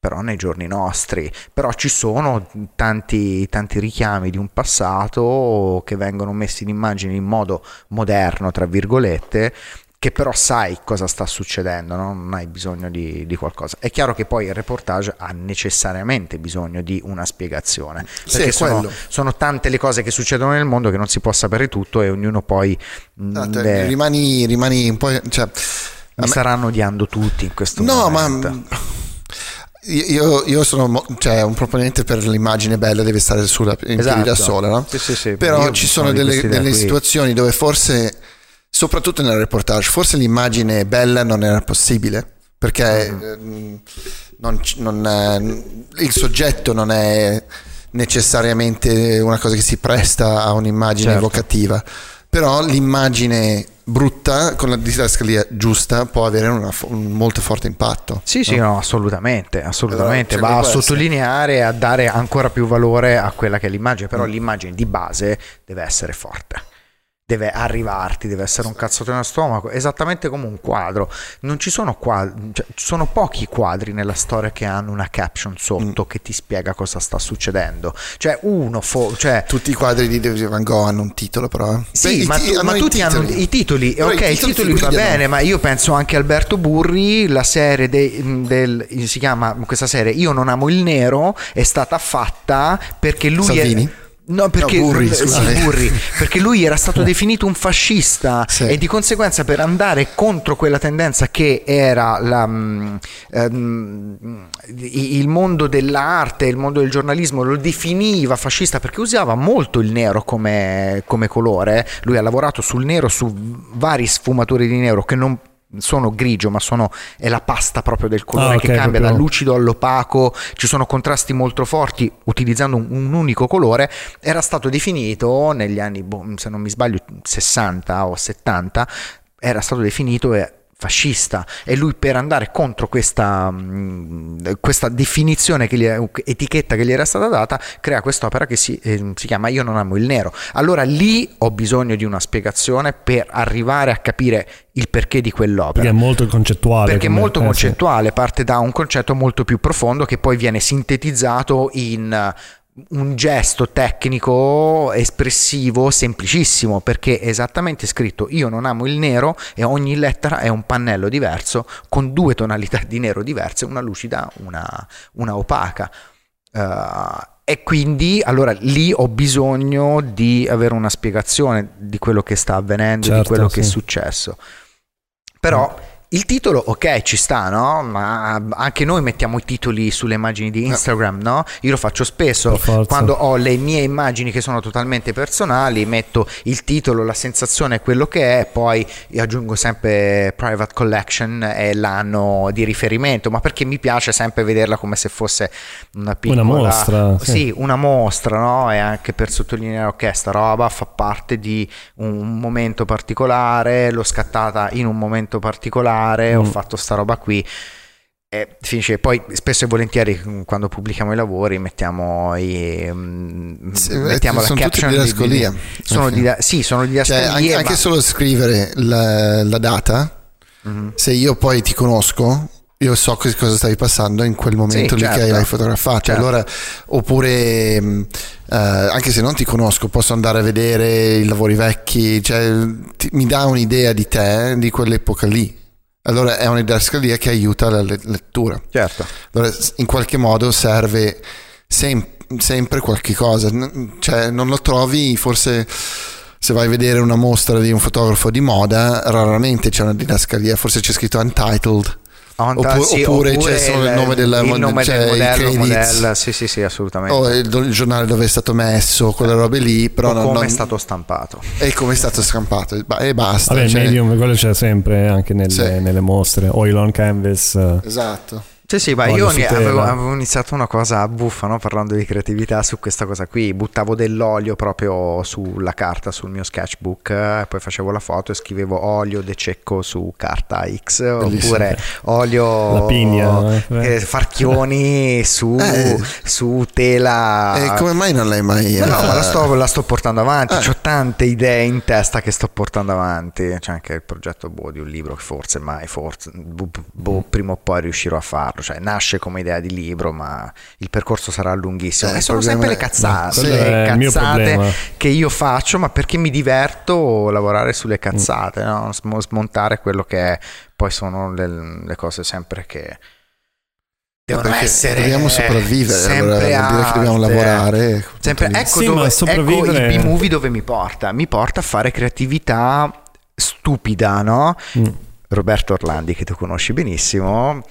S2: però nei giorni nostri, però ci sono tanti, tanti richiami di un passato che vengono messi in immagine in modo moderno, tra virgolette, che però sai cosa sta succedendo, no? non hai bisogno di, di, qualcosa. È chiaro che poi il reportage ha necessariamente bisogno di una spiegazione, perché sì, sono, sono, tante le cose che succedono nel mondo che non si può sapere tutto e ognuno poi...
S3: No, mm, cioè, rimani, rimani un po'... Cioè,
S2: mi me... staranno odiando tutti in questo no, momento. No, ma
S3: Io, io sono cioè, un proponente per l'immagine bella, deve stare sulla, in esatto. piedi da sola, no?
S2: Sì, sì, sì.
S3: Però io ci sono delle, delle situazioni dove forse, soprattutto nel reportage, forse l'immagine bella non era possibile perché mm. non, non è, il soggetto non è necessariamente una cosa che si presta a un'immagine certo. evocativa, però l'immagine brutta con la didascalia giusta può avere una, un molto forte impatto.
S2: Sì, sì, no, assolutamente, assolutamente. Allora, Va a sottolineare e a dare ancora più valore a quella che è l'immagine, però mm. l'immagine di base deve essere forte deve arrivarti, deve essere un cazzotto nello stomaco, esattamente come un quadro. Non ci sono quadri, cioè, ci sono pochi quadri nella storia che hanno una caption sotto mm. che ti spiega cosa sta succedendo. Cioè, uno, fo- cioè...
S3: tutti i quadri di Van Gogh hanno un titolo, però. Eh.
S2: Sì, Beh, ma, ti- ma tutti i hanno i titoli. Però ok, i titoli, titoli va bene, ma io penso anche a Alberto Burri, la serie de- del si chiama questa serie Io non amo il nero, è stata fatta perché lui
S3: Salvini?
S2: è No, perché, no, Burri, sì, Burri, *laughs* perché lui era stato definito un fascista sì. e di conseguenza per andare contro quella tendenza che era la, um, um, il mondo dell'arte, il mondo del giornalismo lo definiva fascista perché usava molto il nero come, come colore. Lui ha lavorato sul nero, su vari sfumatori di nero che non sono grigio, ma sono, è la pasta proprio del colore ah, okay, che cambia proprio. dal lucido all'opaco, ci sono contrasti molto forti utilizzando un, un, unico colore, era stato definito negli anni, boh, se non mi sbaglio, 60 o 70, era stato definito fascista e lui per andare contro questa, mm, questa definizione, che gli, etichetta che gli era stata data, crea quest'opera che si, eh, si, chiama Io non amo il nero. Allora lì ho bisogno di una spiegazione per arrivare a capire il perché di quell'opera.
S4: Perché è molto concettuale.
S2: Perché è molto eh, concettuale, parte da un concetto molto più profondo che poi viene sintetizzato in un gesto tecnico espressivo semplicissimo perché è esattamente scritto io non amo il nero e ogni lettera è un pannello diverso con due tonalità di nero diverse una lucida una, una opaca. Uh, e quindi allora lì ho bisogno di avere una spiegazione di quello che sta avvenendo certo, di quello sì. che è successo. Però mm il titolo, ok, ci sta, no? Ma anche noi mettiamo i titoli sulle immagini di Instagram, no? Io lo faccio spesso. Quando ho le mie immagini che sono totalmente personali, metto il titolo, la sensazione quello che è, poi aggiungo sempre Private Collection e l'anno di riferimento, ma perché mi piace sempre vederla come se fosse una piccola...
S4: Una mostra.
S2: Sì, sì una mostra, no? E anche per sottolineare, ok, sta roba fa parte di un momento particolare, l'ho scattata in un momento particolare fare, mm. ho fatto sta roba qui. E finisce. Poi spesso e volentieri mm, quando pubblichiamo i lavori mettiamo, i, mm, sì, mettiamo
S3: la
S2: caption
S3: di didascalia.
S2: Sono di, sì, sono di
S3: cioè, anche, ma... anche, solo scrivere la, la data, mm-hmm. se io poi ti conosco, io so cosa stavi passando in quel momento sì, lì certo. che hai fotografato. Certo. Allora, oppure uh, anche se non ti conosco, posso andare a vedere i lavori vecchi, cioè, ti, mi dà un'idea di te di quell'epoca lì. Allora è una didascalia che aiuta la lettura.
S2: Certo.
S3: Allora in qualche modo serve sem- sempre qualche cosa. Cioè non lo trovi forse se vai a vedere una mostra di un fotografo di moda, raramente c'è una didascalia, forse c'è scritto Untitled
S2: Honda,
S3: oppure,
S2: sì,
S3: oppure, c'è solo il nome, della,
S2: il nome
S3: cioè
S2: del modello, modello, sì sì sì assolutamente.
S3: O il, il, giornale dove è stato messo quelle robe lì però
S2: non, come
S3: non,
S2: è stato stampato.
S3: E come è stato stampato. E basta
S4: Vabbè,
S3: cioè,
S4: medium quello c'è sempre anche nelle, sì. nelle mostre oil on canvas.
S3: Esatto
S2: sì, sì, ma io avevo, avevo, iniziato una cosa buffa, no? parlando di creatività su questa cosa qui, buttavo dell'olio proprio sulla carta, sul mio sketchbook, e poi facevo la foto e scrivevo olio de cecco su carta X, Bellissimo. oppure olio
S4: la pigna,
S2: eh, farchioni su, *laughs* eh. su, tela.
S3: E come mai non l'hai mai...
S2: No, no ma la sto, la sto, portando avanti, eh. ho tante idee in testa che sto portando avanti, c'è anche il progetto boh, di un libro che forse mai, forse, boh, boh, prima o poi riuscirò a farlo cioè nasce come idea di libro, ma il percorso sarà lunghissimo. Eh, e sono sempre le cazzate, le cazzate che io faccio, ma perché mi diverto lavorare sulle cazzate, no? smontare quello che poi sono le, le cose sempre che devono essere
S3: dobbiamo sopravvivere allora vuol dire che dobbiamo lavorare
S2: sempre, ecco, sì, dove, ecco il B-movie dove mi porta mi porta a fare creatività stupida no? Mm. Roberto Orlandi che tu conosci benissimo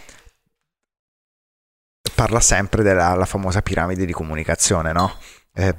S2: parla sempre della la famosa piramide di comunicazione, no? Eh,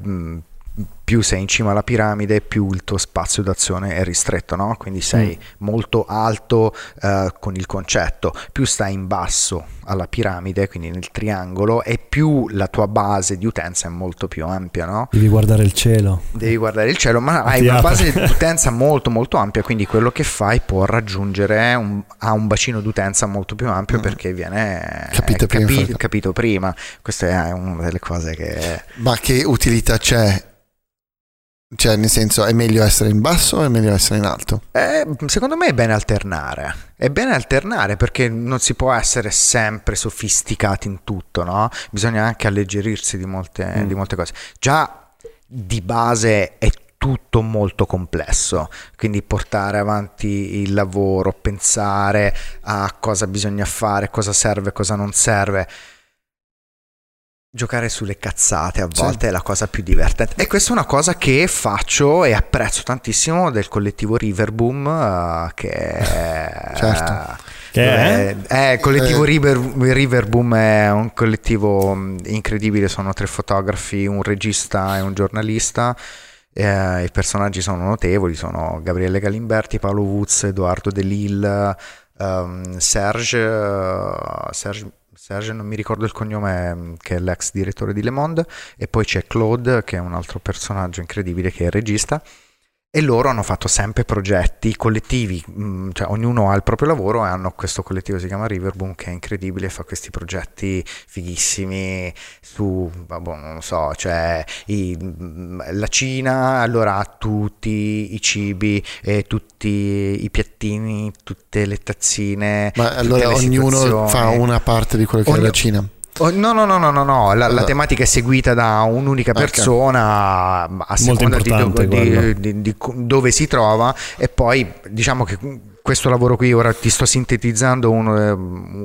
S2: più sei in cima alla piramide, più il tuo spazio d'azione è ristretto, no? Quindi sei mm. molto alto uh, con il concetto, più stai in basso alla piramide, quindi nel triangolo, e più la tua base di utenza è molto più ampia, no?
S4: Devi guardare il cielo.
S2: Devi guardare il cielo, ma hai una base di *laughs* utenza molto molto ampia, quindi quello che fai può raggiungere un, ha un bacino d'utenza molto più ampio mm. perché viene
S3: capito,
S2: capi,
S3: prima,
S2: capito prima. Questa è una delle cose che...
S3: Ma che utilità c'è cioè, nel senso, è meglio essere in basso o è meglio essere in alto?
S2: Eh, secondo me è bene alternare. È bene alternare perché non si può essere sempre sofisticati in tutto, no? Bisogna anche alleggerirsi di molte, mm. di molte cose. Già di base è tutto molto complesso, quindi portare avanti il lavoro, pensare a cosa bisogna fare, cosa serve, cosa non serve Giocare sulle cazzate a volte sì. è la cosa più divertente e questa è una cosa che faccio e apprezzo tantissimo del collettivo Riverboom uh, che è, *laughs*
S3: certo.
S2: Che è? è? il collettivo eh. River, Riverboom è un collettivo incredibile, sono tre fotografi, un regista e un giornalista. Eh, I personaggi sono notevoli, sono Gabriele Galimberti, Paolo Woods, Edoardo De Lille, um, Serge, uh, Serge Serge, non mi ricordo il cognome, mm, che è l'ex direttore di Le Monde, e poi c'è Claude, che è un altro personaggio incredibile, che è il regista. E loro hanno fatto sempre progetti collettivi, mm, cioè ognuno ha il proprio lavoro e hanno questo collettivo che si chiama Riverboom che è incredibile, fa questi progetti fighissimi su, vabbè, non lo so, cioè i, mm, la Cina allora ha tutti i cibi, e tutti i piattini, tutte le tazzine.
S3: Ma allora ognuno fa una parte di quello che Ogni... è la Cina.
S2: Oh, no, no, no, no, no, no. La, la, tematica è seguita da un'unica persona okay. a seconda di, di, di, di, dove si trova e poi diciamo che questo lavoro qui ora ti sto sintetizzando uno,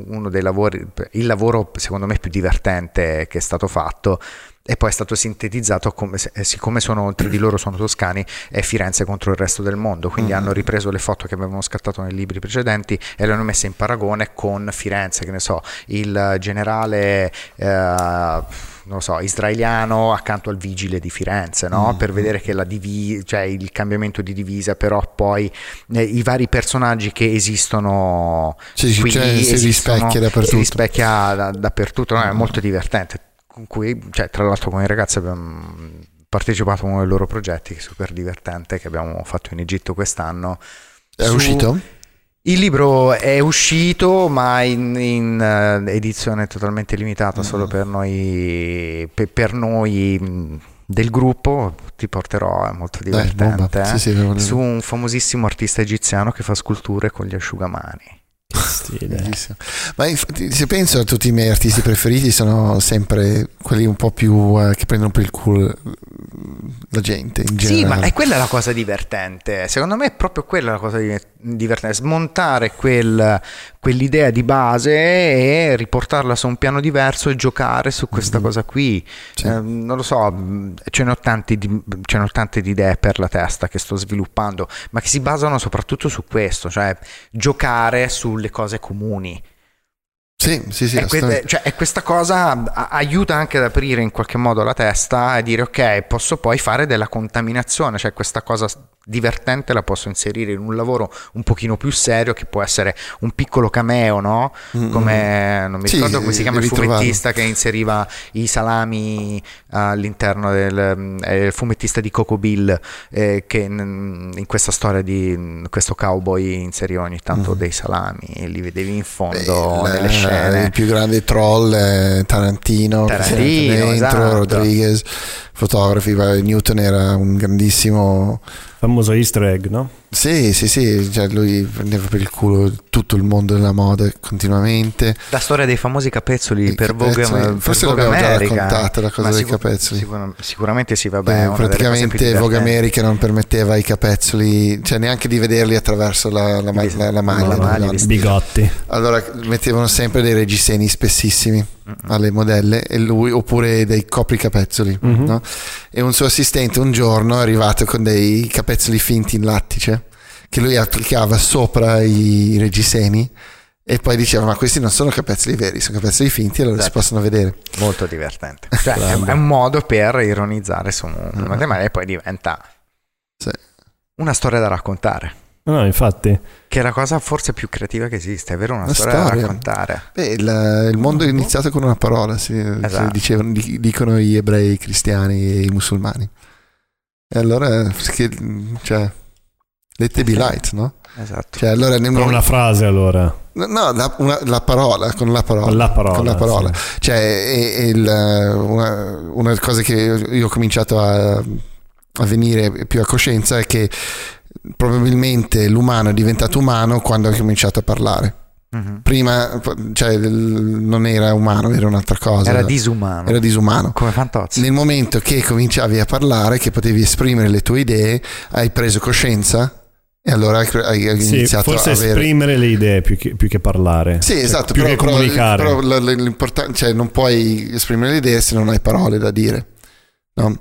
S2: uno dei lavori, il lavoro secondo me più divertente che è stato fatto e poi è stato sintetizzato come se, eh, siccome sono tre di loro sono toscani è Firenze contro il resto del mondo quindi mm-hmm. hanno ripreso le foto che avevano scattato nei libri precedenti e le hanno messe in paragone con Firenze che ne so il generale eh, non so, israeliano accanto al vigile di Firenze, no? mm. per vedere che la divi- cioè il cambiamento di divisa, però poi eh, i vari personaggi che esistono
S3: sì, qui cioè, esistono, si rispecchia dappertutto. Si
S2: rispecchia da, dappertutto, no? è molto divertente con cui, cioè, tra l'altro con i ragazzi abbiamo partecipato a uno dei loro progetti che è super divertente che abbiamo fatto in Egitto quest'anno.
S3: È su... uscito?
S2: Il libro è uscito ma in, in uh, edizione totalmente limitata mm-hmm. solo per noi, per, per noi mm, del gruppo ti porterò, è molto divertente, Dai, eh? sì, sì, su un famosissimo artista egiziano che fa sculture con gli asciugamani.
S3: Stile. Ma infatti, se penso a tutti i miei artisti preferiti, sono sempre quelli un po' più uh, che prendono per il culo la gente in generale.
S2: Sì, ma è quella la cosa divertente. Secondo me è proprio quella la cosa divertente: smontare quel, quell'idea di base e riportarla su un piano diverso e giocare su questa mm-hmm. cosa qui. Sì. Eh, non lo so, ce ne, ho tanti di, ce ne ho tante di idee per la testa che sto sviluppando, ma che si basano soprattutto su questo, cioè giocare sulle cose comuni.
S3: Sì, sì, sì.
S2: E, que- cioè, e questa cosa aiuta anche ad aprire in qualche modo la testa e dire ok, posso poi fare della contaminazione, cioè questa cosa divertente la posso inserire in un lavoro un pochino più serio che può essere un piccolo cameo, no? Mm-hmm. Come non mi sì, ricordo come si chiama il fumettista che inseriva i salami all'interno del eh, fumettista di Coco Bill eh, che in, in, questa storia di questo cowboy inseriva ogni tanto mm-hmm. dei salami e li vedevi in fondo Beh, nelle scene.
S3: Il più grande troll è Tarantino,
S2: Tarantino
S3: esatto. Rodriguez fotografi, Newton era un grandissimo...
S4: Famoso easter egg, no?
S3: Sì, sì, sì, cioè lui prendeva per il culo tutto il mondo della moda continuamente.
S2: La storia dei famosi capezzoli I per. Vogue, per
S3: Forse
S2: Vogue
S3: l'abbiamo
S2: America.
S3: già raccontata la cosa sicur- dei capezzoli.
S2: Sicur- sicuramente sì, vabbè.
S3: Eh, praticamente Vogue America non permetteva i capezzoli, cioè neanche di vederli attraverso la, la, la, la, la maglia.
S4: maglia bigotti.
S3: Allora mettevano sempre dei reggiseni spessissimi alle modelle e lui oppure dei copricapezzoli mm-hmm. no? e un suo assistente un giorno è arrivato con dei capezzoli finti in lattice che lui applicava sopra i reggiseni E poi diceva, ma questi non sono capezzoli veri, sono capezzoli finti, allora
S2: Esatto.
S3: si possono vedere.
S2: Molto divertente. *laughs* Cioè, è, un modo per ironizzare su una tematica e poi diventa
S3: Sì.
S2: una storia da raccontare.
S4: No, infatti.
S2: Che è la cosa forse più creativa che esiste, è vero? Una,
S3: Una
S2: storia, da
S3: storia.
S2: raccontare.
S3: Beh, il, il mondo è iniziato con una parola, si, si
S2: Esatto.
S3: dicevano- di- dicono gli ebrei, i cristiani e i musulmani. E allora, cioè, let there be light, no?
S2: Esatto.
S3: Cioè, allora, nel
S4: Con una frase allora.
S3: No, la, una- la parola, con la parola.
S4: Con la parola,
S3: Con la parola.
S4: sì.
S3: Cioè, è- è il, una, una delle cose che io ho cominciato a, a venire più a coscienza è che probabilmente l'umano è diventato umano quando ha cominciato a parlare.
S2: Mhm.
S3: Prima cioè, non era umano, era un'altra cosa.
S2: Era disumano.
S3: Era disumano.
S2: Come Fantozzi.
S3: Nel momento che cominciavi a parlare, che potevi esprimere le tue idee, hai preso coscienza e allora hai, hai
S4: Sì,
S3: iniziato
S4: forse
S3: a avere...
S4: esprimere le idee più che, più che parlare.
S3: Sì,
S4: Cioè,
S3: esatto,
S4: più
S3: però,
S4: che
S3: però-
S4: comunicare.
S3: però l- l- l'importan- cioè, non puoi esprimere le idee se non hai parole da dire. No?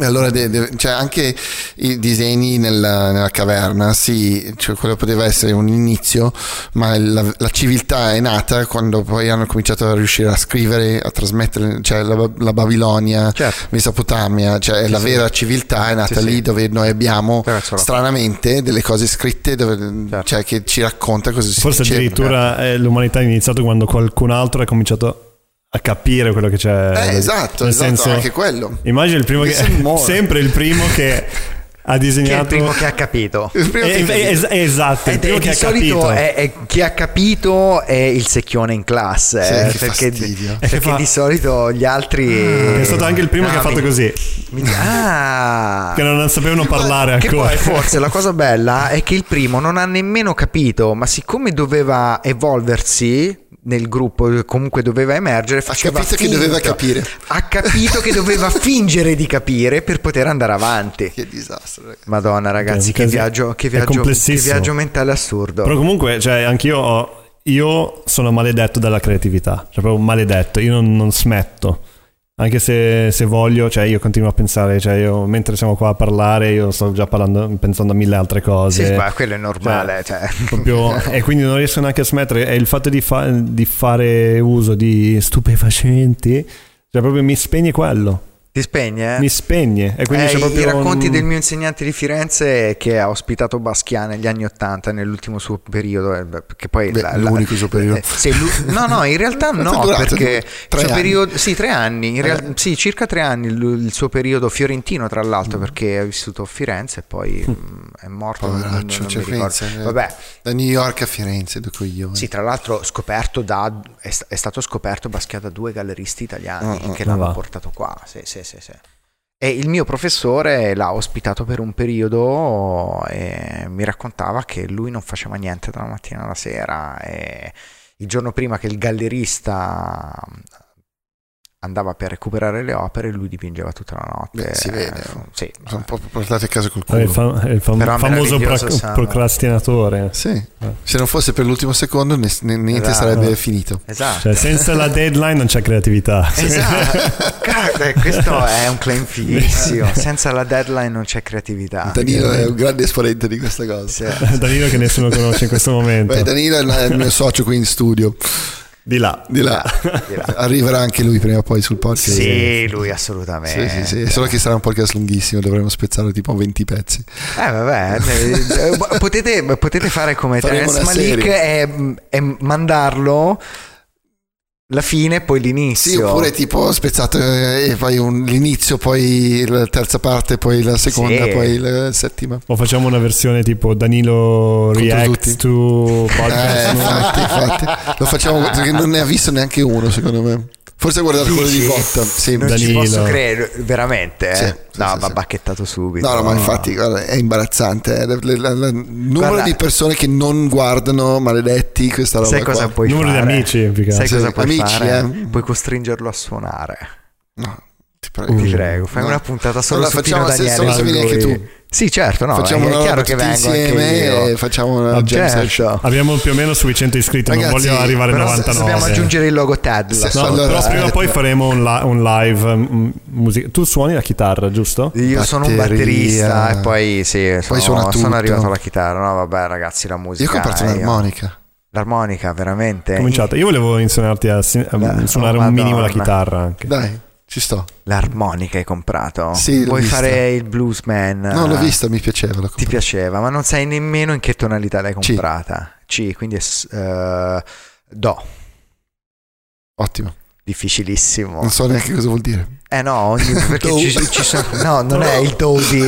S3: E allora de- de- cioè, anche i disegni nella, nella caverna, sì, cioè, quello poteva essere un inizio, ma la, la civiltà è nata quando poi hanno cominciato a riuscire a scrivere, a trasmettere, cioè la, la Babilonia,
S2: Certo.
S3: Mesopotamia, cioè la vera civiltà è nata
S2: Sì,
S3: lì
S2: sì.
S3: dove noi abbiamo stranamente delle cose scritte dove-
S2: Certo.
S3: cioè, che ci racconta cosa si
S4: Forse
S3: diceva.
S4: addirittura eh, l'umanità è iniziato quando qualcun altro ha cominciato a capire quello che c'è.
S3: Eh, esatto,
S4: Nel
S3: esatto,
S4: senso,
S3: anche quello.
S4: Immagina il primo che *laughs* sempre il primo che *laughs* ha
S2: Chi è il
S4: disegnato
S2: primo che ha capito?
S3: Il primo
S4: Eh,
S3: che-
S4: eh, es- esatto, il
S2: Ed
S4: primo
S2: è-
S4: che
S2: di
S4: ha
S2: solito
S4: capito.
S2: è, è- chi ha capito è il secchione in classe
S3: Sì,
S2: eh,
S3: che
S2: perché, perché
S4: che fa-
S2: di solito gli altri
S4: è stato anche il primo
S2: Ah,
S4: che ha fatto
S2: mi-
S4: così,
S2: mi- ah
S4: che non sapevano parlare
S2: Che
S4: ancora.
S2: poi *laughs* forse la cosa bella è che il primo non ha nemmeno capito, ma siccome doveva evolversi nel gruppo, comunque doveva emergere, faceva
S3: capito che doveva capire.
S2: Ha capito che doveva *laughs* fingere di capire per poter andare avanti.
S3: Che disastro, ragazzi.
S2: Madonna ragazzi, che viaggio, che viaggio, che viaggio mentale assurdo.
S4: Però comunque, cioè, anch'io ho- io sono maledetto dalla creatività, cioè proprio maledetto, io non, non smetto. Anche se, se voglio, cioè io continuo a pensare, cioè io mentre siamo qua a parlare, io sto già parlando, pensando a mille altre cose.
S2: Sì, ma quello è normale. Cioè. *laughs*
S4: Proprio- *laughs* e quindi non riesco neanche a smettere. E il fatto di, fa- di fare uso di stupefacenti, cioè proprio mi spegne quello.
S2: Ti spegne?
S4: Mi spegne. E quindi
S2: Eh,
S4: c'è
S2: i-
S4: proprio
S2: I racconti
S4: un-
S2: del mio insegnante di Firenze che ha ospitato Basquiat negli anni Ottanta, nell'ultimo suo periodo, eh, che poi
S3: Beh, l'unico suo periodo.
S2: eh, lu- no, no, in realtà *laughs* no, perché
S3: Tre anni?
S2: periodo, sì, tre anni, in real-
S3: Eh.
S2: sì, circa tre anni il, il suo periodo fiorentino, tra l'altro, perché ha vissuto a Firenze e poi mm, è morto. non- non-
S3: Poveraccio,
S2: non
S3: cioè. Firenze, eh.
S2: Vabbè,
S3: Da New York a Firenze, due coglioni.
S2: sì, tra l'altro scoperto da, è, è stato scoperto Basquiat da due galleristi italiani
S3: Ah, ah,
S2: che
S4: ah,
S2: l'hanno
S4: va.
S2: portato qua. Sì, sì, sì, sì. E il mio professore l'ha ospitato per un periodo e mi raccontava che lui non faceva niente dalla mattina alla sera e il giorno prima che il gallerista andava per recuperare le opere lui dipingeva tutta la notte.
S3: Beh, si vede.
S2: Sì.
S3: Sono un po' portati a casa col
S4: è il,
S3: culo.
S4: è il fam-
S2: Però
S4: famoso
S2: meraviglioso,
S4: pro- procrastinatore.
S3: Sì. Se non fosse per l'ultimo secondo, ne- ne- niente
S2: Esatto.
S3: sarebbe finito.
S2: Esatto.
S4: Cioè, senza la deadline non c'è creatività.
S2: Esatto, eh, *laughs* questo è un claim fighissimo. Senza la deadline non c'è creatività.
S3: Danilo è un grande esponente di questa cosa.
S2: Sì.
S4: Danilo che nessuno conosce in questo momento.
S3: Beh, Danilo è il- è il mio socio qui in studio.
S4: Di là.
S3: Di là. *laughs*
S2: Di là.
S3: Arriverà anche lui prima o poi sul podcast.
S2: Sì, lui
S3: Sì,
S2: assolutamente.
S3: sì, sì. Solo che sarà un podcast lunghissimo, dovremo spezzarlo tipo a 20 pezzi.
S2: Eh, vabbè, eh, *laughs* potete, potete fare come Terence Malik e, e mandarlo la fine e poi l'inizio.
S3: Sì, oppure tipo spezzato eh, e poi un- l'inizio, poi la terza parte, poi la seconda,
S2: Sì.
S3: poi la settima.
S4: O facciamo una versione tipo Danilo
S3: tutti.
S4: Reacts to
S3: Eh,
S4: podcast.
S3: infatti, infatti. Lo facciamo perché non ne ha visto neanche uno, secondo me. Forse ha guardato quello di
S2: Dici?
S3: Botta. Sì,
S2: non ci
S4: Danilo.
S2: posso credere, veramente. eh?
S3: Sì, sì,
S2: no,
S3: sì,
S2: va
S3: sì.
S2: bacchettato subito.
S3: No, no, ma infatti guarda, è imbarazzante. eh. Il numero
S2: Guarda-
S3: di persone che non guardano, maledetti, questa roba
S2: Sai cosa
S3: qua.
S2: puoi
S4: Numero di
S2: fare?
S4: amici, più che
S2: Sai
S3: altro.
S2: cosa puoi
S3: amici,
S2: fare?
S3: eh.
S2: Puoi costringerlo a suonare.
S3: No, ti prego.
S2: Ti prego, fai
S3: No.
S2: una puntata solo
S3: Allora,
S2: su
S3: se-
S2: Daniele.
S3: solo se vieni anche tu.
S2: Sì, certo, no,
S3: facciamo
S2: è
S3: una
S2: chiaro che vengo anche
S3: insieme
S2: io.
S3: e facciamo una
S2: Ah, certo.
S3: session.
S4: Abbiamo più o meno sui 100 iscritti, non
S3: Ragazzi,
S4: voglio arrivare a
S2: Però
S4: 99.
S2: dobbiamo aggiungere il logo TED.
S3: Sì,
S4: No,
S3: allora,
S4: però prima o
S3: eh,
S4: poi faremo un, li- un live mm, musica. Tu suoni la chitarra, giusto?
S2: Io sono un
S3: Batteria.
S2: batterista e poi sì, sono,
S3: suona
S2: sono
S3: tutto.
S2: arrivato alla chitarra. No, vabbè, ragazzi, la musica.
S3: Io ho comprato
S2: eh,
S3: un'armonica.
S2: L'armonica, veramente.
S4: Cominciato. Io volevo insegnarti a, a
S2: Beh,
S4: suonare
S2: oh,
S4: un minimo la chitarra anche.
S3: Dai, ci sto.
S2: L'armonica hai comprato?
S3: Sì, l'ho
S2: Vuoi
S3: vista.
S2: fare il bluesman?
S3: No, l'ho vista, mi piaceva.
S2: Ti piaceva, ma non sai nemmeno in che tonalità l'hai
S3: C.
S2: comprata. C, quindi è eh, Do.
S3: Ottimo.
S2: Difficilissimo.
S3: Non so neanche cosa vuol dire.
S2: Eh no, ogni, *laughs* perché ci, ci sono, no, non è il do di,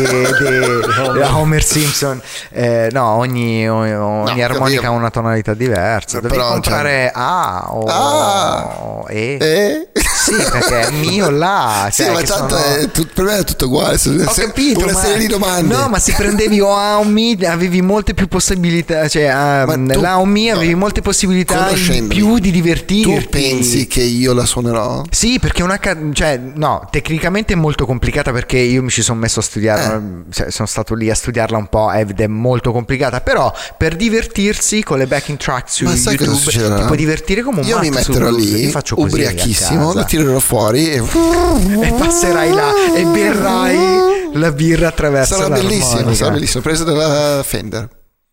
S2: Homer Simpson. Eh, no, ogni, ogni
S3: No,
S2: armonica ha una tonalità diversa. Devi
S3: però,
S2: comprare A o
S3: Ah.
S2: E.
S3: Eh?
S2: Sì, perché è mio là.
S3: Sì,
S2: cioè,
S3: ma
S2: che
S3: tanto
S2: sono-
S3: è tut- per me è tutto uguale.
S2: Ho
S3: se-
S2: capito,
S3: una
S2: ma...
S3: serie di domande.
S2: No, ma se prendevi o A o Mi avevi molte più possibilità, cioè
S3: Ma tu-
S2: la o Mi avevi molte possibilità in più di divertirti.
S3: Tu pensi che io la suonerò?
S2: Sì, perché una cioè no, tecnicamente è molto complicata perché io mi ci sono messo a studiare,
S3: Eh.
S2: cioè, sono stato lì a studiarla un po' ed è molto complicata, però per divertirsi con le backing tracks su
S3: Ma
S2: YouTube ti puoi divertire come un
S3: Io mi metterò lì,
S2: Io faccio così
S3: ubriachissimo, la tirerò fuori e *laughs*
S2: e passerai là e berrai la birra attraverso
S3: sarà bellissimo, sarà bellissimo. Presa dalla Fender.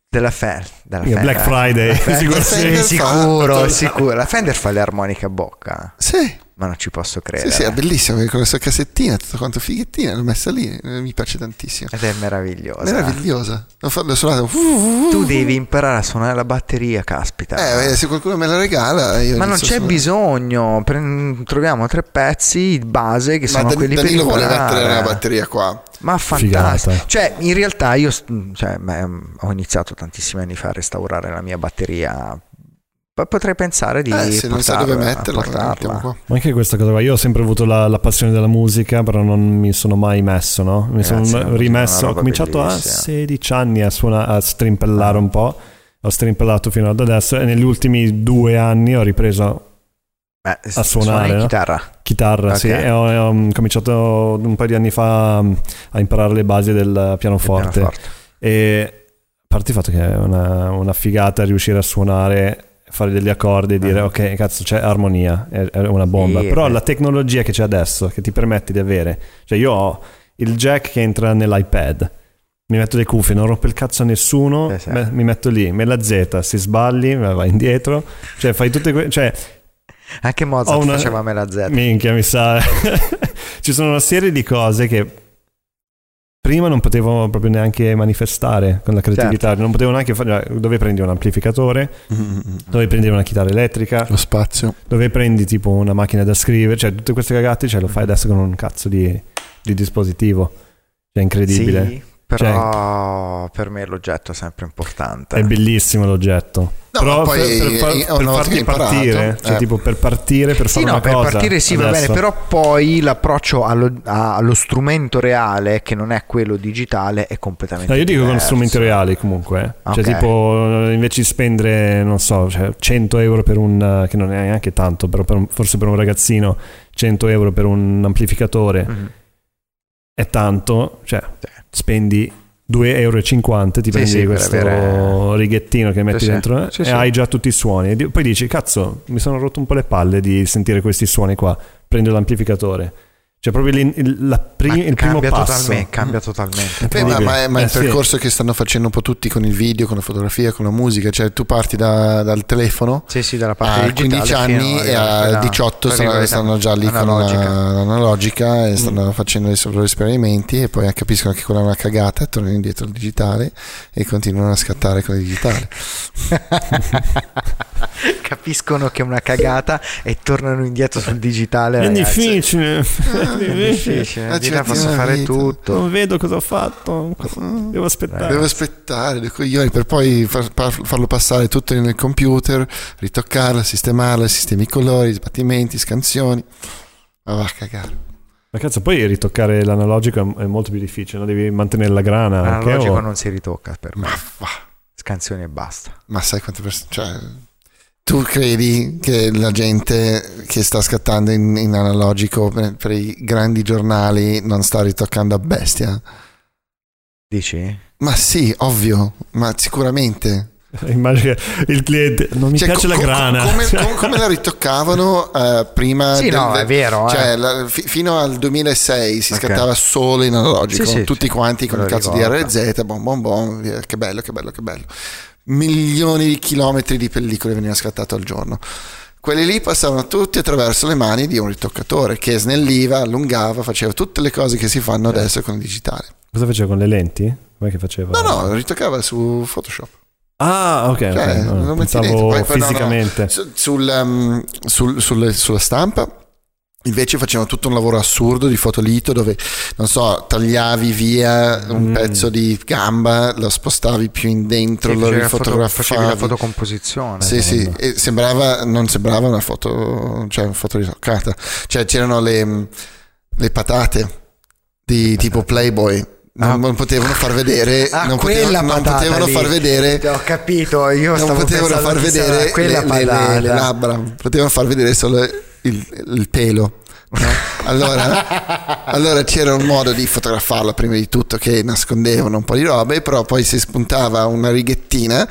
S2: Della Fer,
S4: Mica
S2: Fender.
S4: Black Friday, *laughs* sicuro
S2: sì,
S3: sì.
S2: sicuro, sicuro. La Fender fa le armoniche a bocca,
S3: Sì,
S2: ma non ci posso
S3: sì,
S2: credere.
S3: sì, è bellissimo con questa cassettina, tutto quanto fighettina, l'ho messa lì, eh, mi piace tantissimo.
S2: Ed è meravigliosa.
S3: Meravigliosa. L'ho fatto- l'ho suonato.
S2: Tu devi imparare a suonare la batteria, caspita.
S3: Eh, se qualcuno me la regala, io
S2: ma non c'è bisogno. Pre- troviamo tre pezzi base che
S3: Ma
S2: sono
S3: Dan-
S2: quelli
S3: Danilo
S2: per
S3: vuole
S2: imparare.
S3: mettere una batteria qua.
S2: Ma fantastico.
S4: Figata.
S2: Cioè, in realtà io cioè, beh, ho iniziato tantissimi anni fa restaurare la mia batteria. Potrei pensare di
S3: Eh, se non sa dove
S2: portarla-
S3: metterla, la
S2: portarla.
S4: Ma anche questa cosa qua, io ho sempre avuto la, la passione della musica, però non mi sono mai messo, no? Mi
S2: Ragazzi, la
S4: sono rimesso, ho cominciato a
S2: bellissima.
S4: 16 anni a, suona- a strimpellare un po', ho strimpellato fino ad adesso e negli ultimi due anni ho ripreso
S2: Beh,
S4: A suonare, no?
S2: chitarra.
S4: chitarra,
S2: Ok.
S4: sì, e ho, e ho cominciato un paio di anni fa a imparare le basi del pianoforte.
S2: Pianoforte.
S4: E a parte il fatto che è una, una figata riuscire a suonare, fare degli accordi e dire
S2: Ah.
S4: ok, cazzo, c'è armonia, è, una bomba.
S2: Sì,
S4: Però
S2: beh.
S4: la tecnologia che c'è adesso, che ti permette di avere, cioè io ho il jack che entra nell'iPad. Mi metto le cuffie, non rompo il cazzo a nessuno,
S2: Sì, sì.
S4: me- mi metto lì, me la Z, si sballi, vai indietro, cioè fai tutte quelle... Cioè,
S2: Anche Mozart
S4: una-
S2: faceva me la Z.
S4: Minchia, mi sa. *laughs* Ci sono una serie di cose che prima non potevo proprio neanche manifestare con la creatività.
S2: Certo.
S4: Non potevo neanche fare. Dove prendi un amplificatore, dove prendi una chitarra elettrica,
S3: Lo spazio.
S4: dove prendi tipo una macchina da scrivere, cioè tutte queste cagate, cioè lo fai adesso con un cazzo di, di dispositivo. Cioè, è incredibile.
S2: Sì, però per me l'oggetto è sempre importante.
S4: È bellissimo l'oggetto.
S3: No,
S4: Però
S3: poi,
S4: per, per far-
S3: eh,
S4: per
S3: che
S4: farti partire, cioè
S3: eh.
S4: tipo per partire, per
S2: Sì,
S4: fare
S2: no,
S4: una
S2: per
S4: cosa.
S2: partire sì, va bene,
S4: adesso.
S2: però poi l'approccio allo, allo strumento reale, che non è quello digitale, è completamente
S4: No, io dico con
S2: diverso.
S4: strumenti reali comunque. eh. Cioè,
S2: Ok.
S4: tipo, invece di spendere, non so, cioè, 100 euro per un, che non è neanche tanto, però per un- forse per un ragazzino, 100 euro per un amplificatore
S2: Mhm.
S4: è tanto, cioè,
S2: Sì.
S4: spendi 2,50 euro, ti
S2: Sì,
S4: prendi
S2: sì, per
S4: questo
S2: avere-
S4: righettino che metti
S2: Sì, sì.
S4: dentro eh,
S2: Sì,
S4: e
S2: sì.
S4: hai già tutti i suoni. Poi dici, cazzo, mi sono rotto un po' le palle di sentire questi suoni qua, prendo l'amplificatore. Cioè, proprio il, la pri-
S2: Ma
S4: il primo
S2: cambia,
S4: passo.
S2: totalmente, cambia totalmente.
S3: Beh, ma, ma è, ma è
S4: Eh,
S3: il
S4: sì.
S3: percorso che stanno facendo un po' tutti con il video, con la fotografia, con la musica. Cioè, tu parti da- dal telefono
S2: Sì, sì, dalla parte
S3: a
S2: digitale
S3: 15
S2: fino
S3: anni e
S2: a
S3: a
S2: quella-
S3: 18
S2: quella
S3: stanno, stanno già lì
S2: analogica.
S3: con la- l'analogica e stanno facendo i loro esperimenti e poi capiscono che quella è una cagata e tornano indietro al digitale e continuano a scattare con il digitale. *laughs*
S2: Capiscono che è una cagata e tornano indietro sul digitale.
S4: È
S2: ragazzi.
S4: difficile. *laughs*
S2: È difficile. Nella
S3: ci
S2: vita
S3: metti
S2: posso fare
S3: vita.
S2: tutto.
S4: Non vedo cosa ho fatto. Devo aspettare.
S3: Devo aspettare dei coglioni per poi far- farlo passare tutto nel computer, ritoccarlo, sistemarlo, sistemi i colori, sbattimenti, scansioni. Ma va a cagare.
S4: Ma cazzo, poi ritoccare l'analogico è- molto più difficile, no? devi mantenere la grana. anche,
S2: L'analogico
S4: o-
S2: non si ritocca per me.
S3: Ma va.
S2: Scansioni e basta.
S3: Ma sai quante persone... Cioè, tu credi che la gente che sta scattando in, in analogico per, per i grandi giornali non sta ritoccando a bestia?
S2: Dici?
S3: Ma sì, ovvio, ma sicuramente. *laughs*
S4: Immagino che il cliente non mi
S3: Cioè,
S4: piace
S3: co-
S4: la
S3: co-
S4: grana.
S3: Come, *laughs* come- come la ritoccavano eh, prima?
S2: Sì, no, è vero, eh.
S3: Cioè, la- fi- fino al 2006 si
S2: Ok.
S3: scattava solo in analogico,
S2: Sì, sì,
S3: tutti
S2: sì.
S3: quanti con
S2: Me
S3: il
S2: lo
S3: cazzo
S2: ricordo.
S3: di RZ, bom bom bom, che bello, che bello, che bello. Milioni di chilometri di pellicole venivano scattate al giorno. Quelli lì passavano tutti attraverso le mani di un ritoccatore che snelliva, allungava, faceva tutte le cose che si fanno adesso con il digitale.
S4: Cosa faceva con le lenti? Come che faceva?
S3: No, no, ritoccava su Photoshop.
S4: Ah, ok.
S3: Cioè,
S4: No,
S3: lo metti dentro.
S4: pensavo
S3: Poi- poi no, no.
S4: fisicamente.
S3: Su- sul, um, sul- sulle- sulla stampa invece facevano tutto un lavoro assurdo di fotolito dove non so tagliavi via un
S4: Mm.
S3: pezzo di gamba lo spostavi più in dentro
S2: Sì,
S3: lo
S2: foto- facevi la
S3: rifotografavi
S2: fotocomposizione.
S3: sì, sì, e sembrava, non sembrava una foto, cioè una foto ritoccata. Cioè c'erano le, le patate di tipo Playboy. Non,
S2: Ah.
S3: non potevano far vedere, *laughs*
S2: Ah,
S3: non, potevano, non potevano far vedere
S2: Ho capito, io
S3: non potevano far vedere
S2: quella
S3: le, le- le labbra, potevano far vedere solo il, il pelo. no? Allora, *laughs* allora c'era un modo di fotografarla prima di tutto che nascondevano un po' di robe, però poi si spuntava una righettina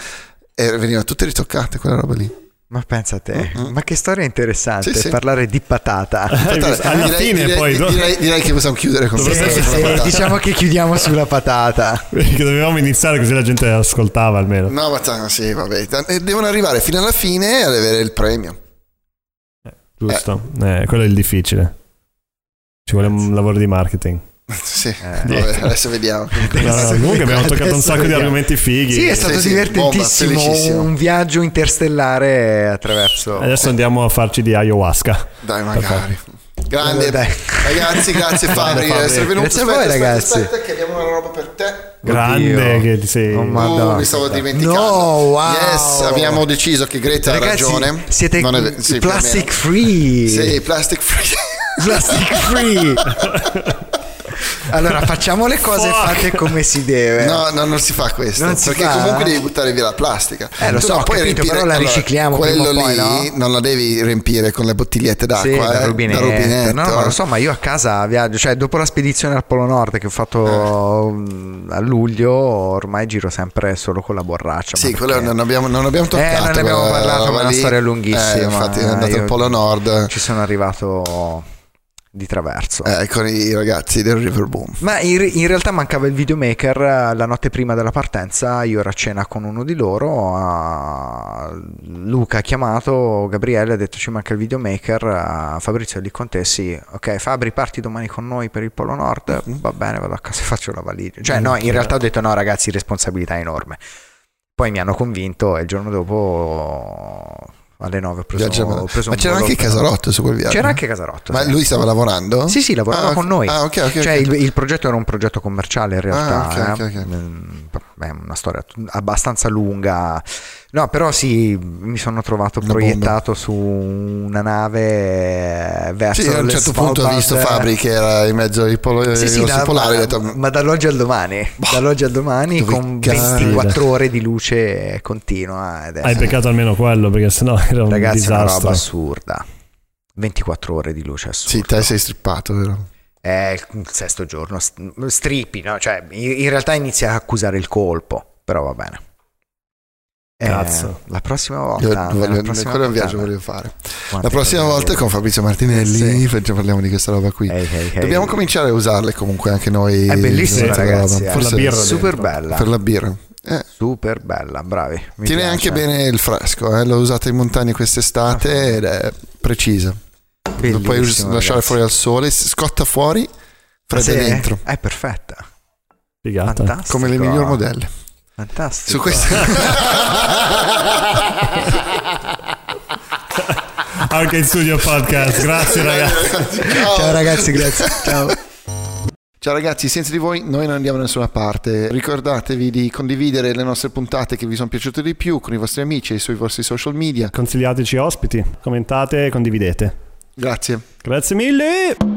S3: e venivano tutte ritoccate quella roba lì.
S2: Ma pensa a te,
S3: Mm-mm.
S2: ma che storia interessante
S3: Sì, sì.
S2: parlare di patata.
S4: Alla
S3: direi,
S4: fine
S3: direi,
S4: poi no?
S3: direi, direi che possiamo chiudere con
S2: Sì,
S3: questa
S2: sì,
S3: patata.
S2: diciamo che chiudiamo sulla patata.
S4: Perché dovevamo iniziare così la gente ascoltava almeno.
S3: No, ma t- sì, vabbè. Devono arrivare fino alla fine ad avere il premio.
S4: Giusto. Eh, quello è il difficile. Ci vuole un lavoro di marketing. *laughs*
S3: Sì,
S2: Eh.
S3: vabbè, adesso vediamo. *laughs*
S4: No, no, comunque abbiamo toccato un sacco di
S2: vediamo.
S4: argomenti fighi.
S2: Sì, è stato
S3: sì,
S2: divertentissimo,
S3: bomba,
S2: un viaggio interstellare attraverso...
S4: Adesso andiamo a farci di ayahuasca.
S3: Dai, magari. Grande,
S2: Dai.
S3: ragazzi, grazie *laughs* Fabri di
S4: Fabri.
S3: essere venuto.
S2: Grazie a voi,
S3: Aspetta,
S2: ragazzi.
S3: Aspetta, che abbiamo una roba per te.
S4: Grande
S2: Oddio.
S4: che ti sei.
S2: Oh,
S3: Uh,
S2: Madonna.
S3: mi stavo dimenticando.
S2: No, wow.
S3: Yes, abbiamo deciso che Greta
S2: Ragazzi,
S3: ha ragione.
S2: siete
S3: Non è sì,
S2: plastic free.
S3: Sì, plastic free.
S2: Plastic free. *laughs* Allora, *laughs* facciamo le cose
S4: Fuck.
S2: fatte come si deve.
S3: No, no, non si fa questo.
S2: Non si
S3: perché
S2: fa?
S3: comunque devi buttare via la plastica.
S2: Eh, lo
S3: Tu
S2: so,
S3: non
S2: ho
S3: puoi
S2: capito,
S3: riempire-
S2: però la ricicliamo
S3: quello
S2: prima o poi,
S3: lì
S2: no?
S3: non la devi riempire con le bottigliette d'acqua.
S2: Sì,
S3: eh,
S2: da rubinetto.
S3: da rubinetto.
S2: No, no, lo so, ma io a casa viaggio, cioè dopo la spedizione al Polo Nord che ho fatto mm, a luglio, ormai giro sempre solo con la borraccia.
S3: Sì, quello non abbiamo, non abbiamo toccato.
S2: Eh, non ne abbiamo parlato, ma è una storia lunghissima.
S3: Eh, infatti, è andato
S2: Io
S3: al Polo Nord
S2: Ci sono arrivato di traverso.
S3: eh, con i ragazzi del River Boom.
S2: Ma in, in realtà mancava il videomaker eh, la notte prima della partenza, io ero a cena con uno di loro, ah, Luca ha chiamato, Gabriele ha detto ci manca il videomaker, ah, Fabrizio è lì con te, sì, ok Fabri parti domani con noi per il Polo Nord,
S3: Mhm.
S2: va bene vado a casa e faccio la valigia, cioè no in realtà ho detto no ragazzi responsabilità enorme, poi mi hanno convinto e il giorno dopo alle 9 ho preso,
S3: Viaggiamo-
S2: ho preso
S3: Ma c'era anche Casarotto su quel viaggio.
S2: C'era anche Casarotto.
S3: Ma
S2: sì.
S3: lui stava lavorando?
S2: Sì, sì, lavorava
S3: Ah,
S2: con noi.
S3: Ah, ok, ok.
S2: Cioè
S3: ok.
S2: il, il progetto era un progetto commerciale in realtà.
S3: Ah,
S2: eh. Mm, È una storia abbastanza lunga. No, però sì, mi sono trovato
S3: Una
S2: proiettato su una nave verso
S3: Sì, a un certo punto ho
S2: Svalbard.
S3: visto Fabri che era in mezzo ai polo-
S2: Sì, sì, da-
S3: polari.
S2: ma,
S3: detto,
S2: ma dall'oggi al domani, dall'oggi al domani con
S3: cazzo-
S2: 24 ore di luce continua. È,
S4: Hai peccato almeno quello perché sennò *laughs* era un
S2: ragazzi, è una roba
S4: disastro.
S2: assurda. 24 ore di luce assurda.
S3: Sì, te sei strippato, vero?
S2: È il sesto giorno, st- strippi, no? Cioè, in realtà inizia a accusare il colpo, però va bene. Eh,
S4: Cazzo.
S2: la prossima
S3: Io
S2: volta.
S3: voglio-
S2: la prossima
S3: quello è un viaggio voglio fare.
S2: Quante
S3: La prossima volta è con Fabrizio Martinelli
S2: Sì.
S3: parliamo di questa roba qui.
S2: Ehi, ehi, ehi.
S3: Dobbiamo cominciare a usarle comunque anche noi.
S2: È bellissima,
S3: questa
S2: ragazzi.
S3: roba.
S2: eh.
S4: Per la birra
S2: super
S4: dentro.
S2: bella.
S3: Per la birra. Eh,
S2: Super bella, bravi. mi
S3: tiene
S2: piace.
S3: anche bene il fresco, eh, l'ho usata in montagna quest'estate ed è precisa. Lo puoi
S2: Bellissimo,
S3: lasciare
S2: ragazzi.
S3: fuori al sole, scotta fuori, fredda
S2: Sì?
S3: dentro,
S2: È perfetta.
S4: Figata.
S2: Fantastico.
S3: come le migliori modelle.
S2: Fantastico.
S3: Su questa *laughs*
S4: Anche in studio podcast. Grazie ragazzi.
S2: Ciao ragazzi, grazie. Ciao.
S3: Ciao ragazzi, senza di voi noi non andiamo da nessuna parte. Ricordatevi di condividere le nostre puntate che vi sono piaciute di più con i vostri amici e sui vostri social media.
S4: Consigliateci ospiti, commentate e condividete.
S3: Grazie.
S4: Grazie mille.